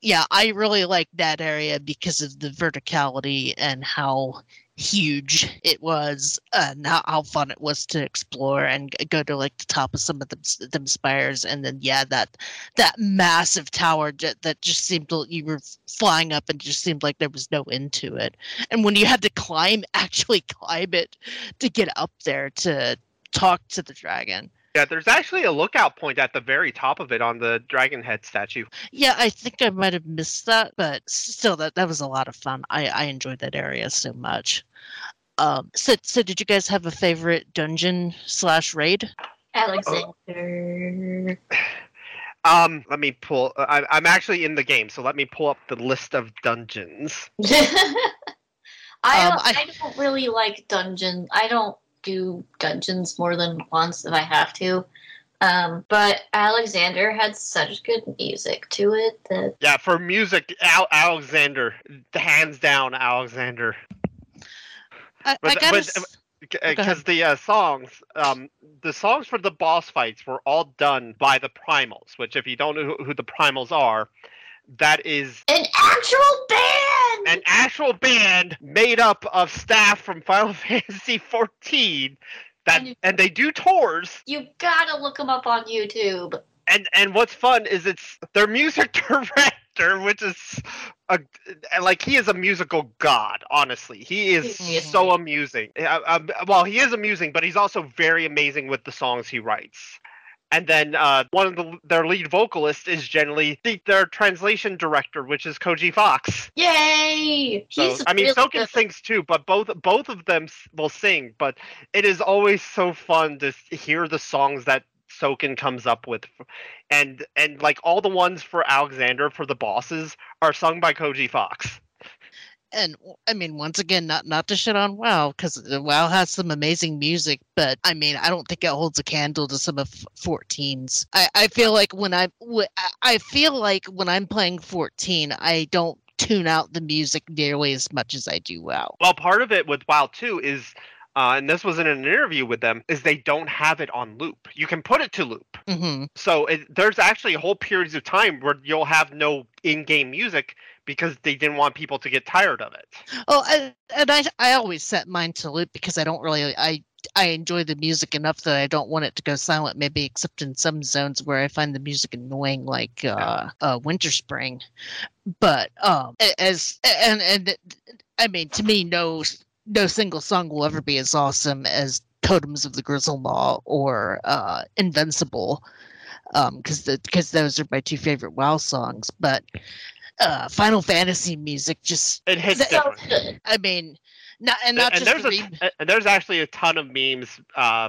Yeah, I really like that area because of the verticality and how huge it was and how, how fun it was to explore and go to like the top of some of them, them spires and then yeah that that massive tower that just seemed to, you were flying up and just seemed like there was no end to it. And when you had to climb actually climb it to get up there to talk to the dragon Yeah, there's actually a lookout point at the very top of it on the dragon head statue. Yeah, I think I might have missed that, but still, that that was a lot of fun. I I enjoyed that area so much. Um, so so did you guys have a favorite dungeon slash raid? Alexander. Um, let me pull. I, I'm actually in the game, so let me pull up the list of dungeons. I, Um, I- I don't really like dungeon. I don't do dungeons more than once if I have to. Um, but Alexander had such good music to it that Yeah, for music, Al- Alexander, hands down, Alexander. I, But- I gotta. because the uh, songs, um, the songs for the boss fights were all done by the Primals. Which, if you don't know who, who the Primals are, that is an actual band. an actual band made up of staff from Final Fantasy XIV. That And you- and they do tours. you gotta look them up on YouTube. And and what's fun is it's their music director, which is a like he is a musical god. Honestly, he is so amusing. Uh, um, well, he is amusing, but he's also very amazing with the songs he writes. And then uh, one of the, their lead vocalists is generally the, their translation director, which is Koji Fox. Yay! So I mean, really sings too, but both both of them will sing. But it is always so fun to hear the songs that Soken comes up with, and and like all the ones for Alexander for the bosses are sung by Koji Fox. And I mean, once again, not not to shit on WoW because uh, WoW has some amazing music, but I mean, I don't think it holds a candle to some of 14's. I I feel like when I- I feel like when I'm playing 14, I don't tune out the music nearly as much as I do WoW. Well, part of it with WoW too is. Uh, and this was in an interview with them. Is they don't have it on loop. You can put it to loop, hmm so it, there's actually whole periods of time where you'll have no in-game music because they didn't want people to get tired of it. Oh, and, and I I always set mine to loop because I don't really I I enjoy the music enough that I don't want it to go silent. Maybe except in some zones where I find the music annoying, like uh, uh Winterspring. But um, as and and I mean to me, no no single song will ever be as awesome as Totems of the Grizzlemaw or uh, Invincible, because um, because those are my two favorite WoW songs. But uh, Final Fantasy music just it hits that- different. I mean, not and not and just there's the a, and there's actually a ton of memes uh,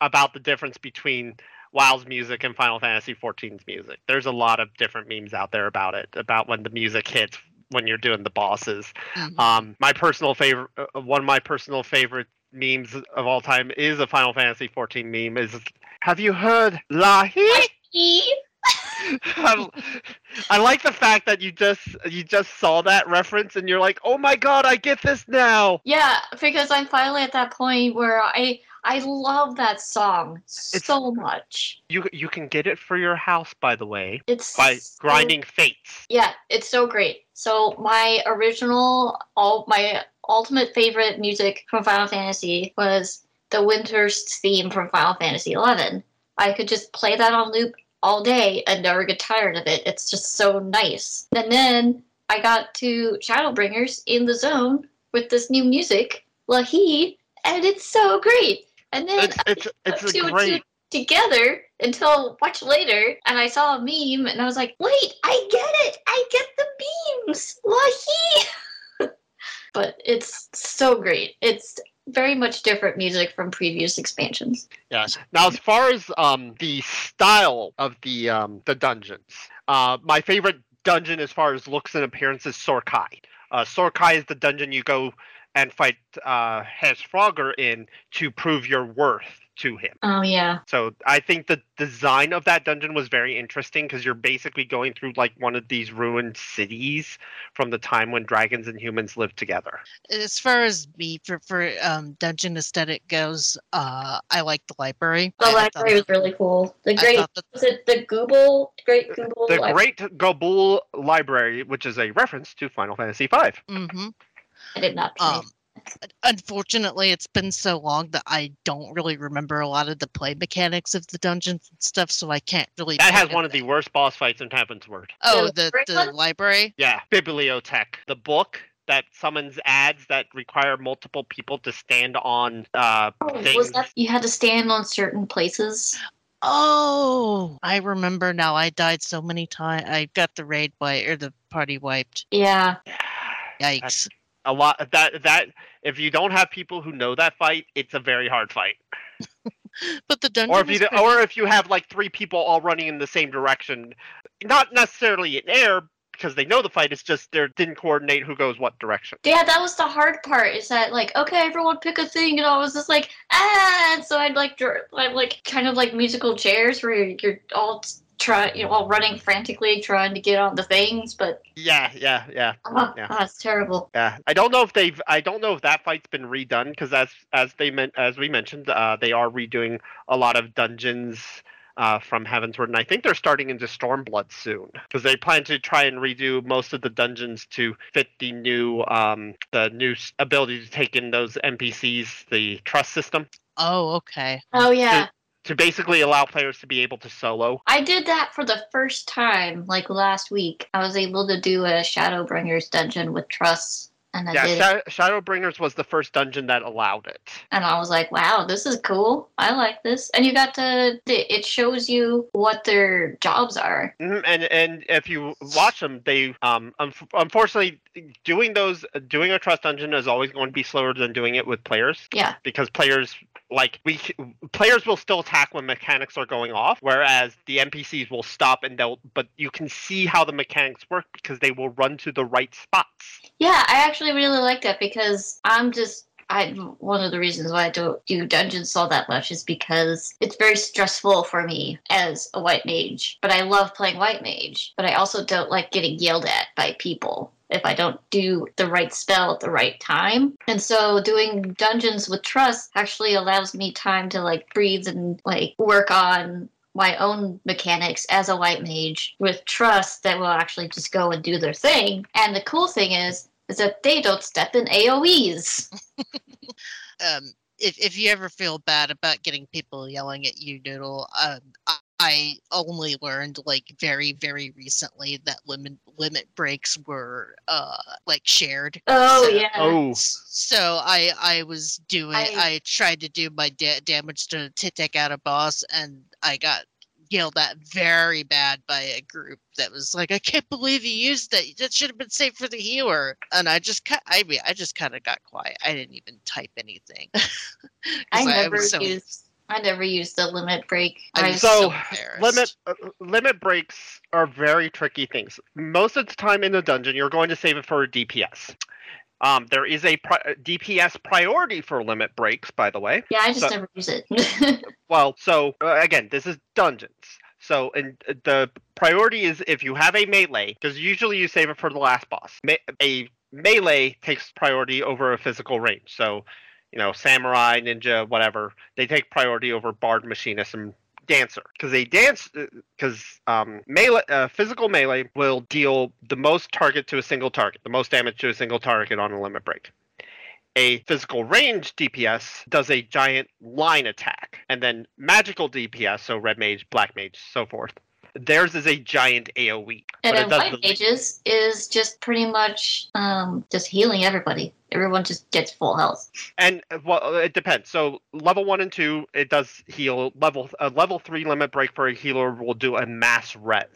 about the difference between WoW's music and Final Fantasy 14's music. There's a lot of different memes out there about it, about when the music hits when you're doing the bosses. Mhm. Um, my personal favorite, uh, one of my personal favorite memes of all time is a Final Fantasy 14 meme. Is have you heard Lahi? I, I like the fact that you just you just saw that reference and you're like, oh my god, I get this now. Yeah, because I'm finally at that point where I I love that song so much. You you can get it for your house, by the way, It's by so- grinding fates. Yeah, it's so great. So my original, all my ultimate favorite music from Final Fantasy was the Winter's theme from Final Fantasy XI. I could just play that on loop all day and never get tired of it. It's just so nice. And then I got to Shadowbringers in the zone with this new music, Lahi, and it's so great. And then It's it's it's two and great. two together until much later, and I saw a meme, and I was like, "Wait, I get it! I get the memes, Wahi!" but it's so great. It's very much different music from previous expansions. Yes. Now, as far as um the style of the um the dungeons, uh, my favorite dungeon as far as looks and appearance is Sohr Khai. Uh, Sohr Khai is the dungeon you go and fight uh, Hez Frogger in to prove your worth to him. Oh yeah, So I think the design of that dungeon was very interesting because you're basically going through like one of these ruined cities from the time when dragons and humans lived together. as far as me for for um, dungeon aesthetic goes, uh, I like the library. the I- I library was really cool. The great thought that- was it the Google Great Google? The Library? Great Gubal Library, which is a reference to Final Fantasy V. Mhm. I did not. Play. Um, unfortunately, it's been so long that I don't really remember a lot of the play mechanics of the dungeons and stuff, so I can't really. That has point one at of the worst boss fights in Heavensward. Oh, The the library the library. Yeah, Bibliotaph, the book that summons ads that require multiple people to stand on uh, Oh, was that you had to stand on certain places? Oh, I remember now. I died so many times. I got the raid wiped or the party wiped. Yeah. Yikes! A lot that that if you don't have people who know that fight, it's a very hard fight. But the dungeon. Or if you pretty- or if you have like three people all running in the same direction, not necessarily in air because they know the fight. It's just they didn't coordinate who goes what direction. Yeah, that was the hard part. Is that like okay, everyone pick a thing, and I was just like ah. And so I'd like dr- I'd like kind of like musical chairs where you're, you're all try you know all running frantically trying to get on the things, but Yeah, yeah, yeah, oh, Yeah. that's terrible. yeah. I don't know if they've. I don't know if that fight's been redone because as as they meant as we mentioned, uh, they are redoing a lot of dungeons. Uh, from Heavensward, and I think they're starting into Stormblood soon because they plan to try and redo most of the dungeons to fit the new um, the new ability to take in those NPCs, the trust system, Oh, okay. Oh yeah, to basically allow players to be able to solo. I did that for the first time like last week. I was able to do a Shadowbringers dungeon with trusts, and I Yeah, did, it. Shadowbringers was the first dungeon that allowed it. and I was like, wow, this is cool. I like this. And you got to it shows you what their jobs are. Mhm, And and if you watch them, they um unf unfortunately doing those doing a trust dungeon is always going to be slower than doing it with players Yeah. because players like we players will still attack when mechanics are going off, whereas the NPCs will stop and they'll but you can see how the mechanics work because they will run to the right spots. Yeah, I actually really like that because I'm just I one of the reasons why I don't do dungeons all that much is because it's very stressful for me as a white mage. But I love playing white mage. But I also don't like getting yelled at by people if I don't do the right spell at the right time. And so doing dungeons with trust actually allows me time to like breathe and like work on my own mechanics as a white mage with trust that will actually just go and do their thing. And the cool thing is is that they don't step in AoEs. Um, if if you ever feel bad about getting people yelling at you, Noodle, um, I only learned like very very recently that limit limit breaks were uh like shared. Oh So- yeah. Oh, So I I was doing I, I- tried to do my da- damage to, to take out a boss and I got yelled at very bad by a group that was like I can't believe you used that that should have been saved for the healer and I just ki- I mean I just kind of got quiet I didn't even type anything. I never was so- used. I never used the limit break. I I was So, so limit uh, limit breaks are very tricky things. Most of the time in the dungeon, you're going to save it for a DPS. Um, there is a pri- DPS priority for limit breaks, by the way. yeah, I just so- never use it. Well, so uh, again, this is dungeons. So, and uh, the priority is if you have a melee, because usually you save it for the last boss. Me- a melee takes priority over a physical range. So, you know, samurai, ninja, whatever, they take priority over bard, machinist, and dancer. Because they dance, because um, melee, uh, physical melee will deal the most target to a single target, the most damage to a single target on a limit break a physical range DPS does a giant line attack, and then magical DPS, so red mage, black mage, so forth. Theirs is a giant AOE. and then white mages is just pretty much um just healing everybody. Everyone just gets full health. And uh, well, it depends. So level one and two, it does heal. Level a level three limit break for a healer will do a mass res.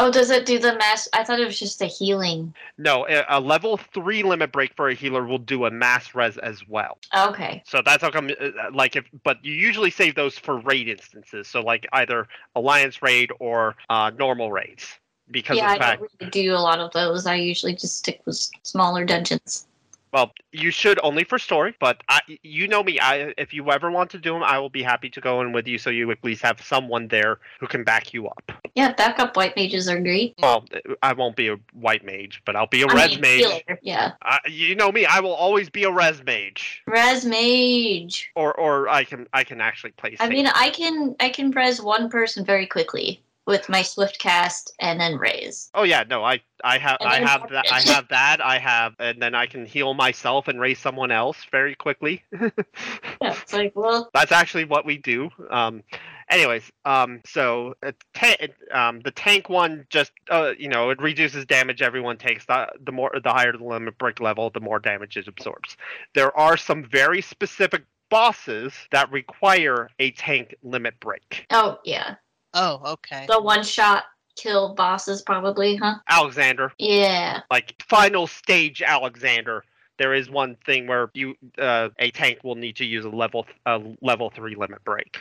Oh, does it do the mass? I thought it was just the healing. No, a, a level three limit break for a healer will do a mass res as well. Okay. So that's how come, uh, like, if but you usually save those for raid instances. So like either alliance raid or uh, normal raids because yeah, I fact. don't really do a lot of those. I usually just stick with smaller dungeons. Well, you should only for story, but I, you know me. I if you ever want to do them, I will be happy to go in with you, so you at least have someone there who can back you up. Yeah, backup white mages are great. Well, I won't be a white mage, but I'll be a I res mean, mage. healer, Yeah, I, you know me. I will always be a res mage, res mage. or or I can I can actually play. I mean, I can I can res one person very quickly with my swift cast and then raise. Oh yeah, no, I I have I have that. I have that I have, and then I can heal myself and raise someone else very quickly. Yeah, like, well, That's actually what we do. Um, anyways, um, so uh, ta- um, the tank one just uh, you know it reduces damage everyone takes. The, the more the higher the limit break level, the more damage it absorbs. There are some very specific bosses that require a tank limit break. oh yeah, Oh, okay. the one shot kill bosses probably, huh? Alexander, Yeah. like final stage Alexander. There is one thing where you uh, a tank will need to use a level a level three limit break.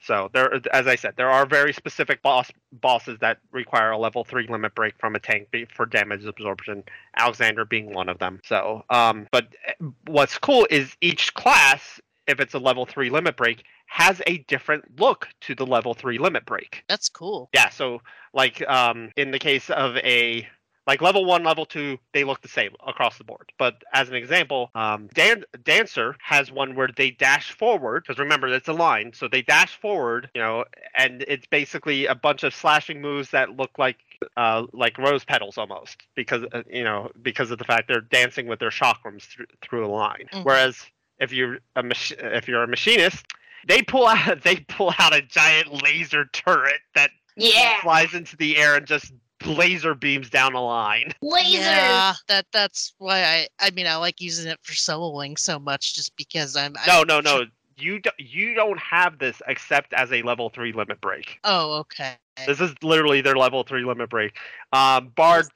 So there, as I said, there are very specific boss bosses that require a level three limit break from a tank be- for damage absorption. Alexander being one of them. So, um, but uh, what's cool is each class, if it's a level three limit break, has a different look to the level three limit break. That's cool. Yeah, so like um in the case of a like level one, level two, they look the same across the board. But as an example, um, Dan- Dancer has one where they dash forward because remember it's a line, so they dash forward, you know, and it's basically a bunch of slashing moves that look like uh, like rose petals almost because uh, you know because of the fact they're dancing with their chakrams through through a line. Mhm. Whereas if you're a mach- if you're a machinist, they pull out they pull out a giant laser turret that Yeah. flies into the air and just laser beams down a line. Lasers. Yeah, that that's why I I mean I like using it for soloing so much just because I'm No, I'm no, tr- no. You do, you don't have this except as a level three limit break. Oh, okay. This is literally their level three limit break. Um, Bard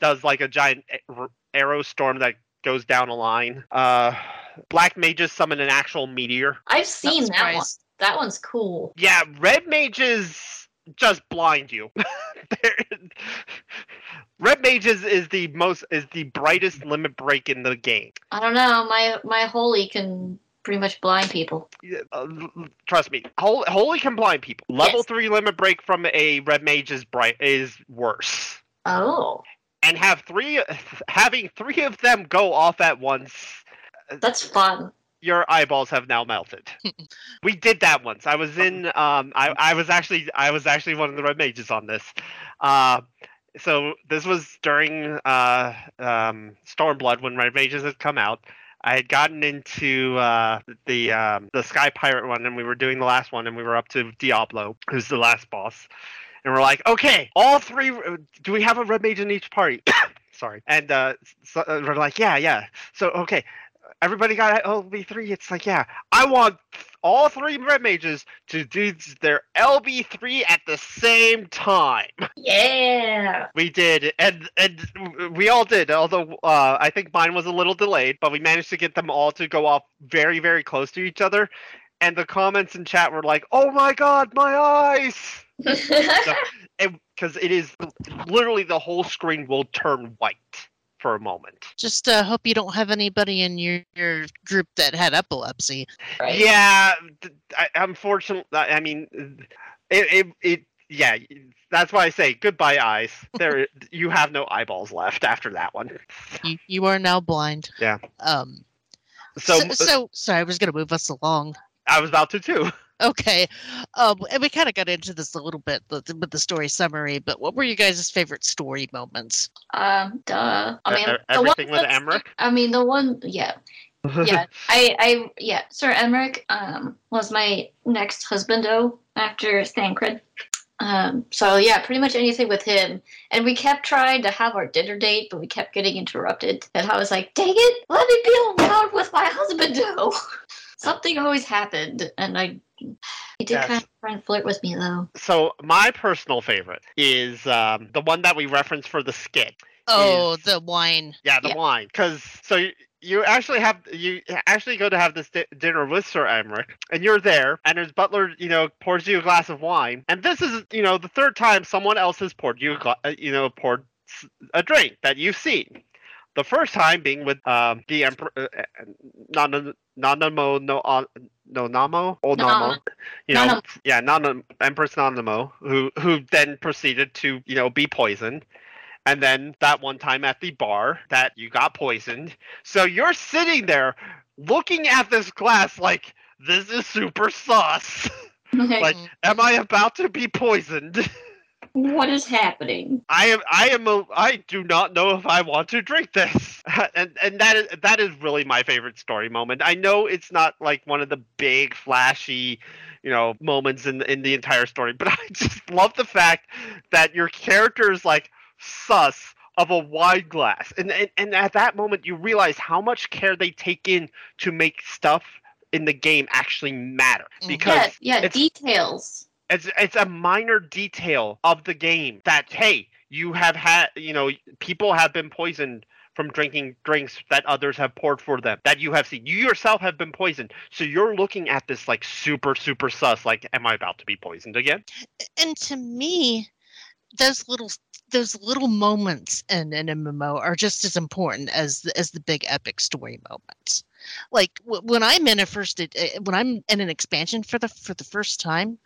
does like a giant arrow storm that goes down a line. Uh, Black mages summon an actual meteor. I've seen Not that one. That one's cool. Yeah, red mages just blind you. Red mages is the most is the brightest limit break in the game. I don't know. My my holy can pretty much blind people. Yeah, uh, l- l- trust me, Hol- holy can blind people. Level Yes. three limit break from a red mage is bright is worse. Oh, And have three having three of them go off at once. that's fun. Your eyeballs have now melted. we did that once. I was in. Um, I, I was actually I was actually one of the red mages on this. Uh, so this was during uh, um, Stormblood when red mages had come out. I had gotten into uh, the um, the Sky Pirate one, and we were doing the last one, and we were up to Diablo, who's the last boss, and we're like, okay, all three. Do we have a red mage in each party? Sorry, and uh, so, uh, we're like, yeah, yeah. So okay, everybody got LB3. It's like, yeah, I want all three red mages to do their LB3 at the same time. Yeah. We did, and and we all did. Although uh, I think mine was a little delayed, but we managed to get them all to go off very, very close to each other. And the comments in chat were like, "Oh my god, my eyes!" Because it is literally the whole screen will turn white for a moment. Just uh, hope you don't have anybody in your, your group that had epilepsy. right. Yeah, th- I, unfortunately, I mean, it, it, it, yeah, that's why I say goodbye eyes. There, you have no eyeballs left after that one. You, you are now blind. Yeah. Um. So, So, so, sorry, I was gonna move us along. I was about to too. Okay. Um, and we kind of got into this a little bit with the, the story summary, but what were you guys' favorite story moments? Um, duh. I mean, e- the one everything with that's- Emmerich. I mean, the one, yeah, yeah. I, I, yeah. Sir Emmerich, um, was my next husbando after Thancred. Um, so yeah, pretty much anything with him. And we kept trying to have our dinner date, but we kept getting interrupted. And I was like, dang it, let me be alone with my husbando. Something always happened, and I. He did Yes. kind of try and flirt with me though. so my personal favorite is um, the one that we referenced for the skit. Oh, Is- the wine. Yeah, the Yeah. wine. Because so you, you actually have you actually go to have this di- dinner with Sir Emmerich, and you're there, and his butler, you know, pours you a glass of wine, and this is you know the third time someone else has poured you, a gla- uh, you know, poured a drink that you've seen. The first time being with um, the emperor, uh, uh, Nana- Nanamo no uh, no Namo or Namo, Nanamo. you know, Nanamo. yeah, Nana, Empress Nanamo, who who then proceeded to you know be poisoned. And then that one time at the bar that you got poisoned. So you're sitting there looking at this glass like this is super sus. Like, Mhm. Am I about to be poisoned? what is happening? I am I am a, I do not know if I want to drink this. and and that is that is really my favorite story moment. I know it's not like one of the big flashy, you know, moments in in the entire story, but I just love the fact that your character is like sus of a wine glass. And, and and at that moment you realize how much care they take in to make stuff in the game actually matter Mhm. because Yeah, yeah, details. It's it's a minor detail of the game that hey you have had you know people have been poisoned from drinking drinks that others have poured for them that you have seen. You yourself have been poisoned. So you're looking at this like super super sus like am i about to be poisoned again? And to me, those little those little moments in an MMO are just as important as as the big epic story moments. Like w- when I'm in a first ed- uh, when I'm in an expansion for the for the first time,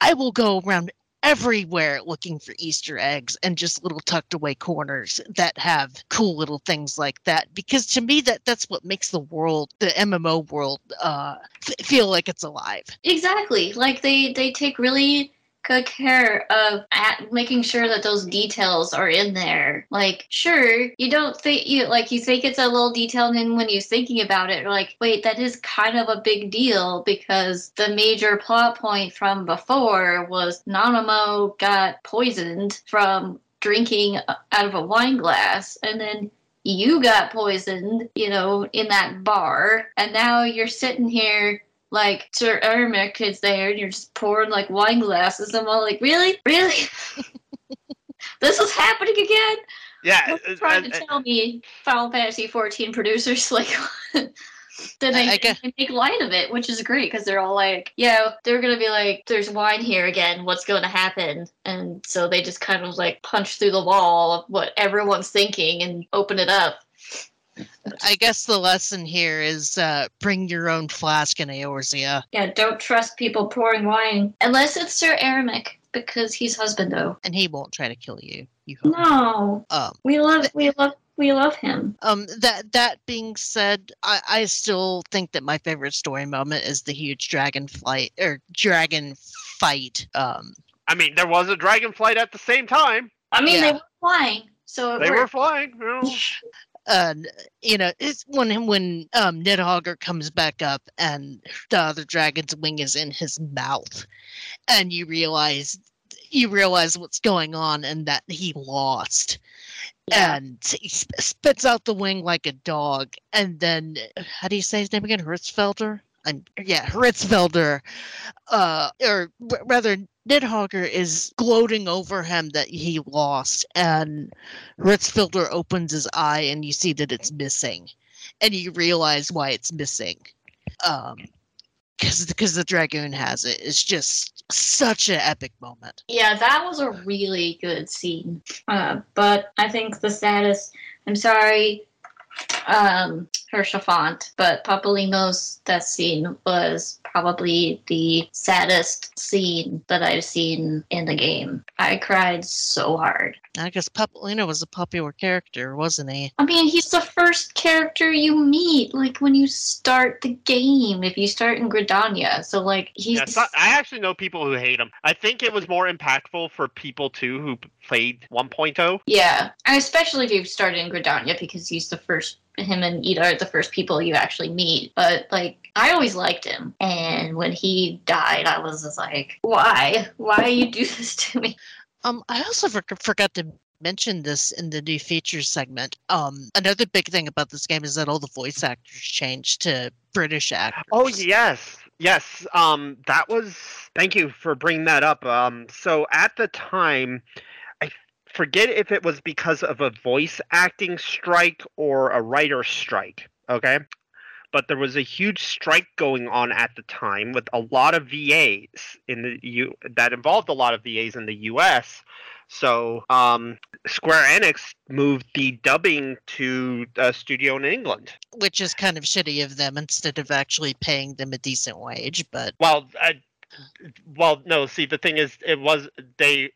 I will go around everywhere looking for Easter eggs and just little tucked away corners that have cool little things like that. Because to me, that that's what makes the world, the MMO world, uh, f- feel like it's alive. Exactly. Like they they take really good care of making sure that those details are in there. Like, sure, you don't think you like you think it's a little detail, and then when you're thinking about it, like, wait, that is kind of a big deal because the major plot point from before was Nanamo got poisoned from drinking out of a wine glass, and then you got poisoned, you know, in that bar, and now you're sitting here like Sir Aymeric is there and you're just pouring like wine glasses. I'm all like, really? Really? this is happening again? yeah What are you uh, trying uh, to tell me, Final Fantasy 14 producers? Like, then I- I, I guess- they make light of it, which is great because they're all like, yeah, they're going to be like, there's wine here again. What's going to happen? And so they just kind of like punch through the wall of what everyone's thinking and open it up. I guess the lesson here is uh, bring your own flask in Eorzea, Yeah, don't trust people pouring wine unless it's Sir Aymeric because he's husband though. and he won't try to kill you. You hope. No, Um, we love we love we love him. um, that that being said, I, I still think that my favorite story moment is the huge dragon flight or dragon fight. Um, i mean there was a dragon flight at the same time I mean, Yeah. they were flying, so it they were flying you know. And you know, it's when when um Nidhogg comes back up and the other dragon's wing is in his mouth, and you realize you realize what's going on and that he lost. Yeah. And he sp- spits out the wing like a dog. And then, how do you say his name again? Hraesvelgr? I'm, yeah, Hraesvelgr. Uh, or rather, Nidhogg is gloating over him that he lost. And Hraesvelgr opens his eye and you see that it's missing. And you realize why it's missing. Um, because because the dragoon has it. It's just such an epic moment. Yeah, that was a really good scene. Uh, but I think the saddest. I'm sorry, um, Haurchefant, but Papalymo's death scene was probably the saddest scene that I've seen in the game. I cried so hard. I guess Papolino was a popular character, wasn't he? I mean, he's the first character you meet, like when you start the game. If you start in Gridania, so like he's. Yeah, so- I actually know people who hate him. I think it was more impactful for people too who played oh. 1.0. Yeah, and especially if you started in Gridania because he's the first. Him and Yda are the first people you actually meet. But like, I always liked him, and when he died, I was just like, "Why? Why you do this to me?" Um, I also for- forgot to mention this in the new features segment. Um, another big thing about this game is that all the voice actors changed to British actors. Oh yes, yes. Um, that was. Thank you for bringing that up. Um, so at the time, I forget if it was because of a voice acting strike or a writer strike. Okay. But there was a huge strike going on at the time with a lot of VAs in the U that involved a lot of VAs in the US. So um, Square Enix moved the dubbing to a studio in England. which is kind of shitty of them instead of actually paying them a decent wage. But Well, I, well, no. See, the thing is, it was they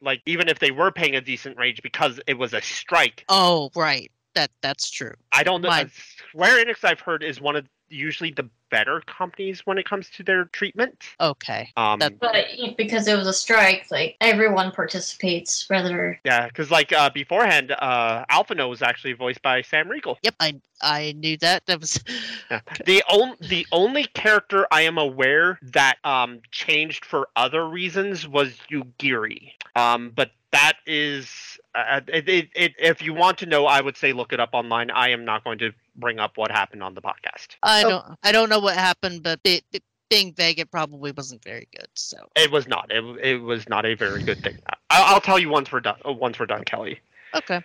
like even if they were paying a decent wage because it was a strike. oh, right, that that's true. I don't know. Mine- Square Enix, I've heard, is one of usually the better companies when it comes to their treatment. Okay, Um, But because it was a strike, like everyone participates. Rather, yeah, because like uh, beforehand, uh, Alphinaud was actually voiced by Sam Riegel. yep, I I knew that. That was Yeah. The only the only character I am aware that um changed for other reasons was Yugiri. Um, but that is uh, it, it, it, if you want to know, I would say look it up online. I am not going to bring up what happened on the podcast. I Oh. don't I don't know what happened, but be, be- being vague, it probably wasn't very good. So It was not. It, it was not a very good thing. I, I'll tell you once we're done. uh, Once we're done, Kelly. okay,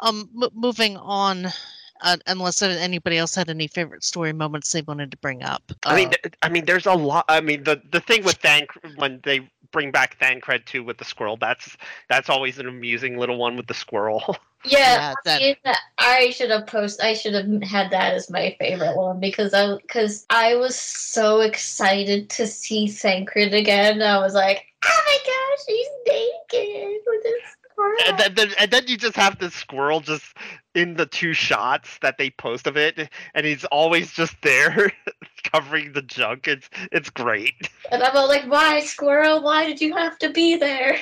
um, m- moving on. Uh, unless anybody else had any favorite story moments they wanted to bring up. I mean, Uh, th- I mean, there's a lot. I mean, the the thing with Thank when they bring back Thancred too with the squirrel, that's that's always an amusing little one with the squirrel. yeah, that- I, mean, I should have post. I should have had that as my favorite one because I because I was so excited to see Thancred again. I was like, oh my gosh, he's naked with his squirrel. And then, then and then you just have this squirrel just in the two shots that they post of it, and he's always just there covering the junk. It's it's great. And I'm all like, why, squirrel? Why did you have to be there?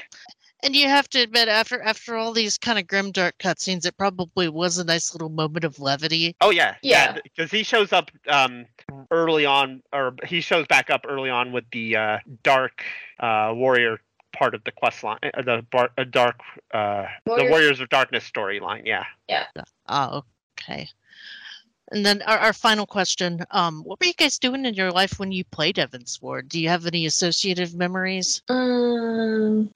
And you have to admit, after after all these kind of grim dark cutscenes, it probably was a nice little moment of levity. Oh yeah, Yeah. Because he shows up um early on, or he shows back up early on with the uh, dark uh, warrior part of the quest line, uh, the bar, uh, dark uh, the Warriors- Warriors of Darkness storyline. Yeah. Yeah. Oh, okay. And then our, our final question: um, What were you guys doing in your life when you played Heavensward? Do you have any associative memories? Um.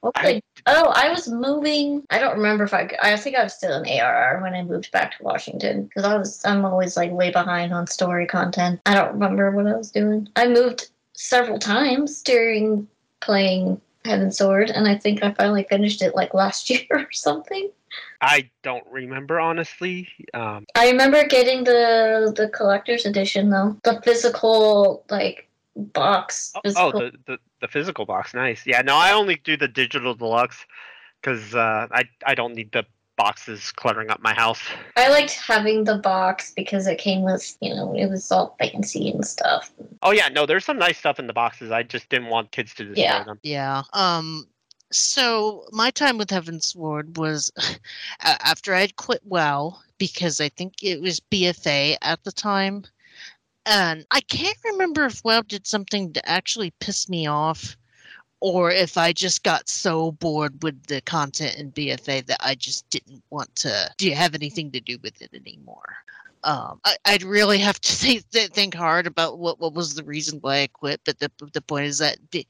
what I- oh, I was moving. I don't remember if I. I think I was still in ARR when I moved back to Washington because I was. I'm always like way behind on story content. I don't remember what I was doing. I moved several times during playing Heavensward, and I think I finally finished it like last year or something. I don't remember honestly. Um, I remember getting the the collector's edition though, the physical like box. oh, Physical. oh, the, the the physical box, nice. Yeah, no, I only do the digital deluxe because uh, I I don't need the boxes cluttering up my house. I liked having the box because it came with, you know, it was all fancy and stuff. Oh yeah, no, there's some nice stuff in the boxes. I just didn't want kids to destroy Yeah. them. Yeah. Um, So my time with Heavensward was after I'd quit WoW because I think it was BFA at the time, and I can't remember if WoW did something to actually piss me off, or if I just got so bored with the content in BFA that I just didn't want to do have anything to do with it anymore. Um, I, I'd really have to think, think hard about what, what was the reason why I quit. But the the point is that B-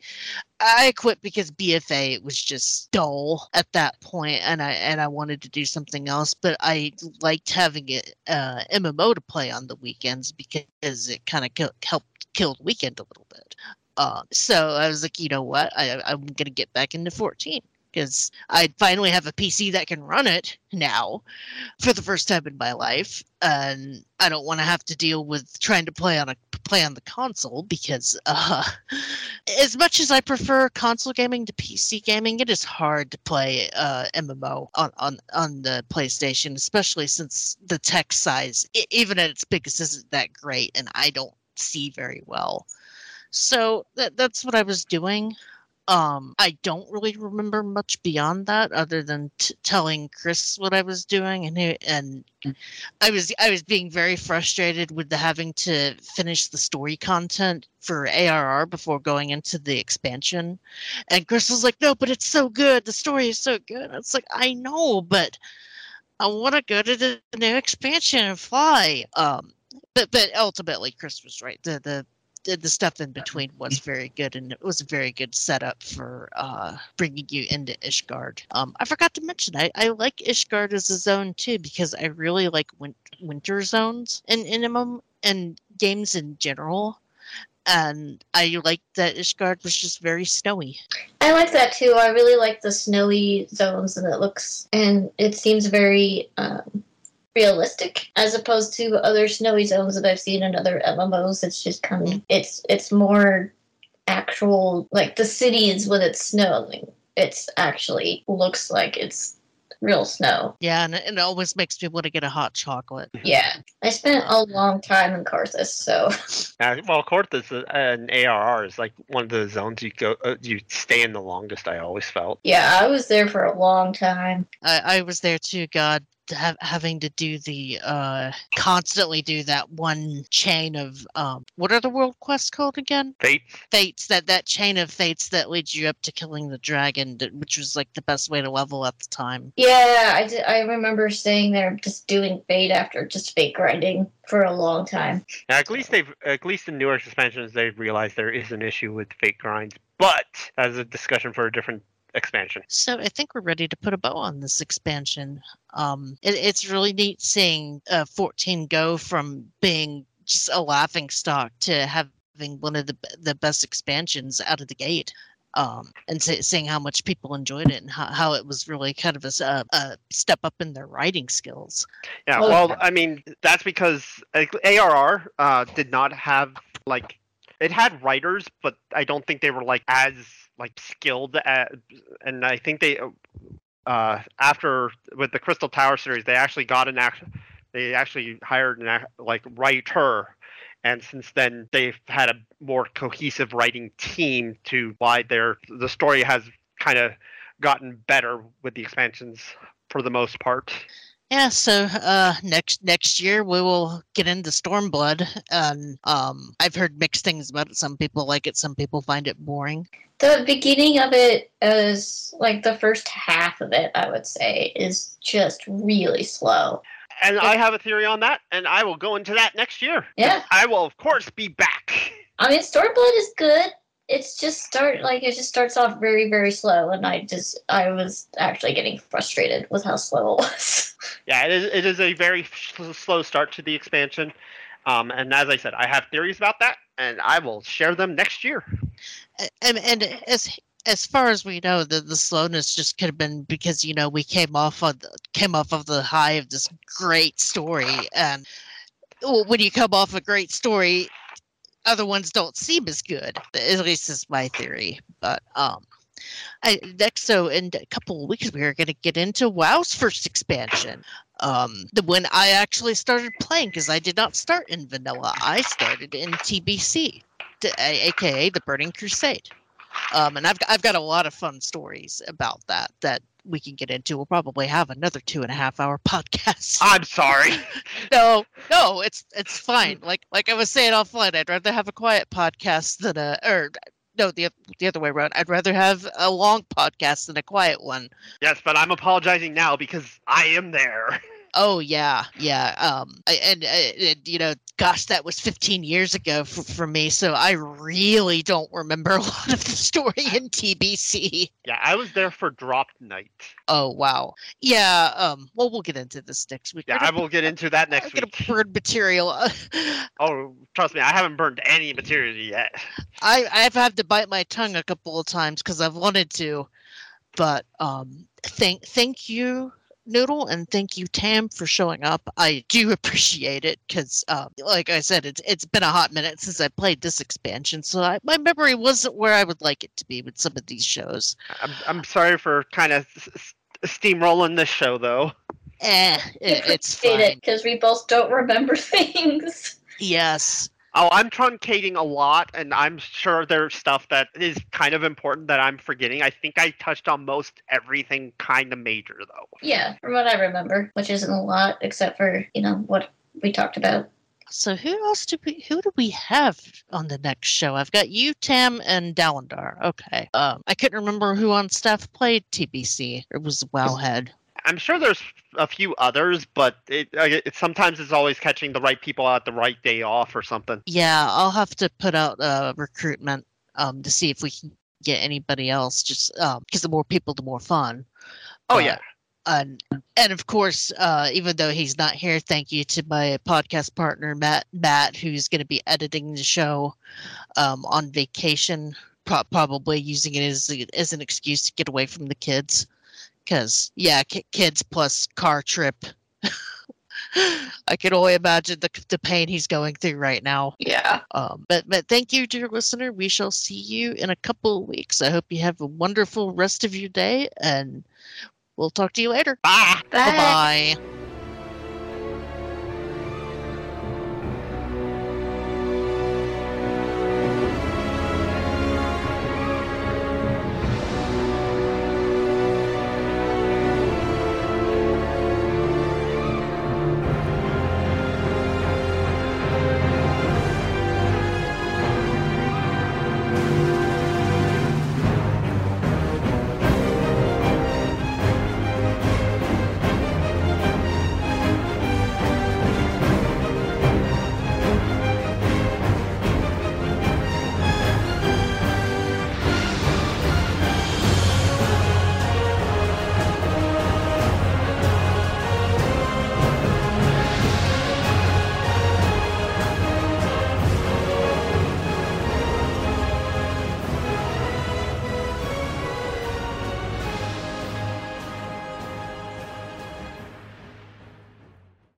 I quit because BFA it was just dull at that point, and I and I wanted to do something else. But I liked having it uh, MMO to play on the weekends because it kind of kill, helped kill the weekend a little bit. Uh, so I was like, you know what, I, I'm gonna get back into 14 because I finally have a PC that can run it now for the first time in my life, and I don't want to have to deal with trying to play on a play on the console because uh, as much as I prefer console gaming to PC gaming, it is hard to play uh, MMO on, on on the PlayStation, especially since the text size, even at its biggest, isn't that great, and I don't see very well. So that, that's what I was doing. Um i don't really remember much beyond that other than t- telling chris what i was doing and he, and i was i was being very frustrated with the having to finish the story content for arr before going into the expansion. And chris was like no but it's so good. The story is so good. It's like i know but i want to go to the new expansion and fly. Um but but ultimately chris was right. The the the, the stuff in between was very good and it was a very good setup for uh, bringing you into Ishgard. Um, I forgot to mention I, I like Ishgard as a zone too because I really like win- winter zones in in MMO and games in general. And I like that Ishgard was just very snowy. I like that too. I really like the snowy zones, and it looks and it seems very um, realistic as opposed to other snowy zones that I've seen in other MMOs. It's just kind of it's it's more actual like the cities when it's snowing. It's actually looks like it's real snow. Yeah, and it, it always makes me want to get a hot chocolate. Yeah, I spent a long time in Coerthas, so Uh, well, Coerthas uh, and ARR is like one of the zones you go, uh, you stay in the longest. I always felt. yeah, I was there for a long time. I, I was there too. God, ha- having to do the uh, constantly do that one chain of um, what are the world quests called again? Fates. Fates. That that chain of fates that leads you up to killing the dragon, which was like the best way to level at the time. Yeah, I, did, I remember staying there just doing fate after just fate grinding for a long time. Now, at least they've, at least in newer expansions, they've realized there is an issue with fate grinds, but as a discussion for a different expansion. So I think we're ready to put a bow on this expansion. Um, it, it's really neat seeing uh, 14 go from being just a laughing stock to having one of the the best expansions out of the gate. Um, and see, seeing how much people enjoyed it and how, how it was really kind of a step up in their writing skills. Yeah, Oh, well. I mean, that's because ARR uh, did not have like it had writers, but I don't think they were like as like skilled at, and I think they uh, after with the Crystal Tower series, they actually got an act, they actually hired an act, like writer. And since then, they've had a more cohesive writing team to why their the story has kind of gotten better with the expansions for the most part. Yeah, so uh, next next year we will get into Stormblood, and um, I've heard mixed things about it. Some people like it, some people find it boring. The beginning of it is like the first half of it, I would say, is just really slow. And I have a theory on that, and I will go into that next year. Yeah. I will, of course, be back. I mean, Stormblood is good. It's just start like it just starts off very very slow, and I just I was actually getting frustrated with how slow it was. Yeah, it is, it is a very slow start to the expansion. Um, and as I said, I have theories about that, and I will share them next year. And and as as far as we know, the, the slowness just could have been because you know we came off of the, came off of the high of this great story, and when you come off a great story, other ones don't seem as good. At least is my theory. But um, I, next, so in a couple of weeks, we are going to get into WoW's first expansion. Um, the when I actually started playing, because I did not start in vanilla, I started in TBC, aka the Burning Crusade. Um, and I've I've got a lot of fun stories about that that we can get into. We'll probably have another two and a half hour podcast. I'm sorry. no, no, it's it's fine. Like like I was saying offline, I'd rather have a quiet podcast than a or no the the other way around. I'd rather have a long podcast than a quiet one. yes, but I'm apologizing now because I am there. Oh yeah, yeah. Um, and, uh, and you know, gosh, that was 15 years ago for, for me, so I really don't remember a lot of the story in TBC. Yeah, I was there for drop night. Oh wow, yeah. Um, well, we'll get into this next week. Yeah, I will get into that next week. burn material. Oh, trust me, I haven't burned any material yet. I I've had to bite my tongue a couple of times because I've wanted to, but um, thank thank you. Noodle and thank you Tam for showing up. I do appreciate it because, um, like I said, it's it's been a hot minute since I played this expansion, so I, my memory wasn't where I would like it to be with some of these shows. I'm, I'm sorry for kind of s- s- steamrolling this show, though. Eh, You it, it's appreciate fine. it because we both don't remember things. Yes, Oh, I'm truncating a lot, and I'm sure there's stuff that is kind of important that I'm forgetting. I think I touched on most everything kind of major, though. Yeah, from what I remember, which isn't a lot except for, you know, what we talked about. So who else do we who do we have on the next show? I've got you, Tam, and Dalendar. Okay. Um, I couldn't remember who on staff played TBC. It was Wowhead. I'm sure there's a few others, but it, it sometimes it's always catching the right people at the right day off or something. Yeah, I'll have to put out a recruitment um to see if we can get anybody else. Just um, because the more people, the more fun. Oh Uh, yeah, and and of course, uh, even though he's not here, thank you to my podcast partner Matt. Matt, who's going to be editing the show um, on vacation, pro- probably using it as as an excuse to get away from the kids. Because yeah, ki- kids plus car trip. I can only imagine the the pain he's going through right now. Yeah. Um, but but thank you, dear listener. We shall see you in a couple of weeks. I hope you have a wonderful rest of your day, and we'll talk to you later. Bye. Bye bye.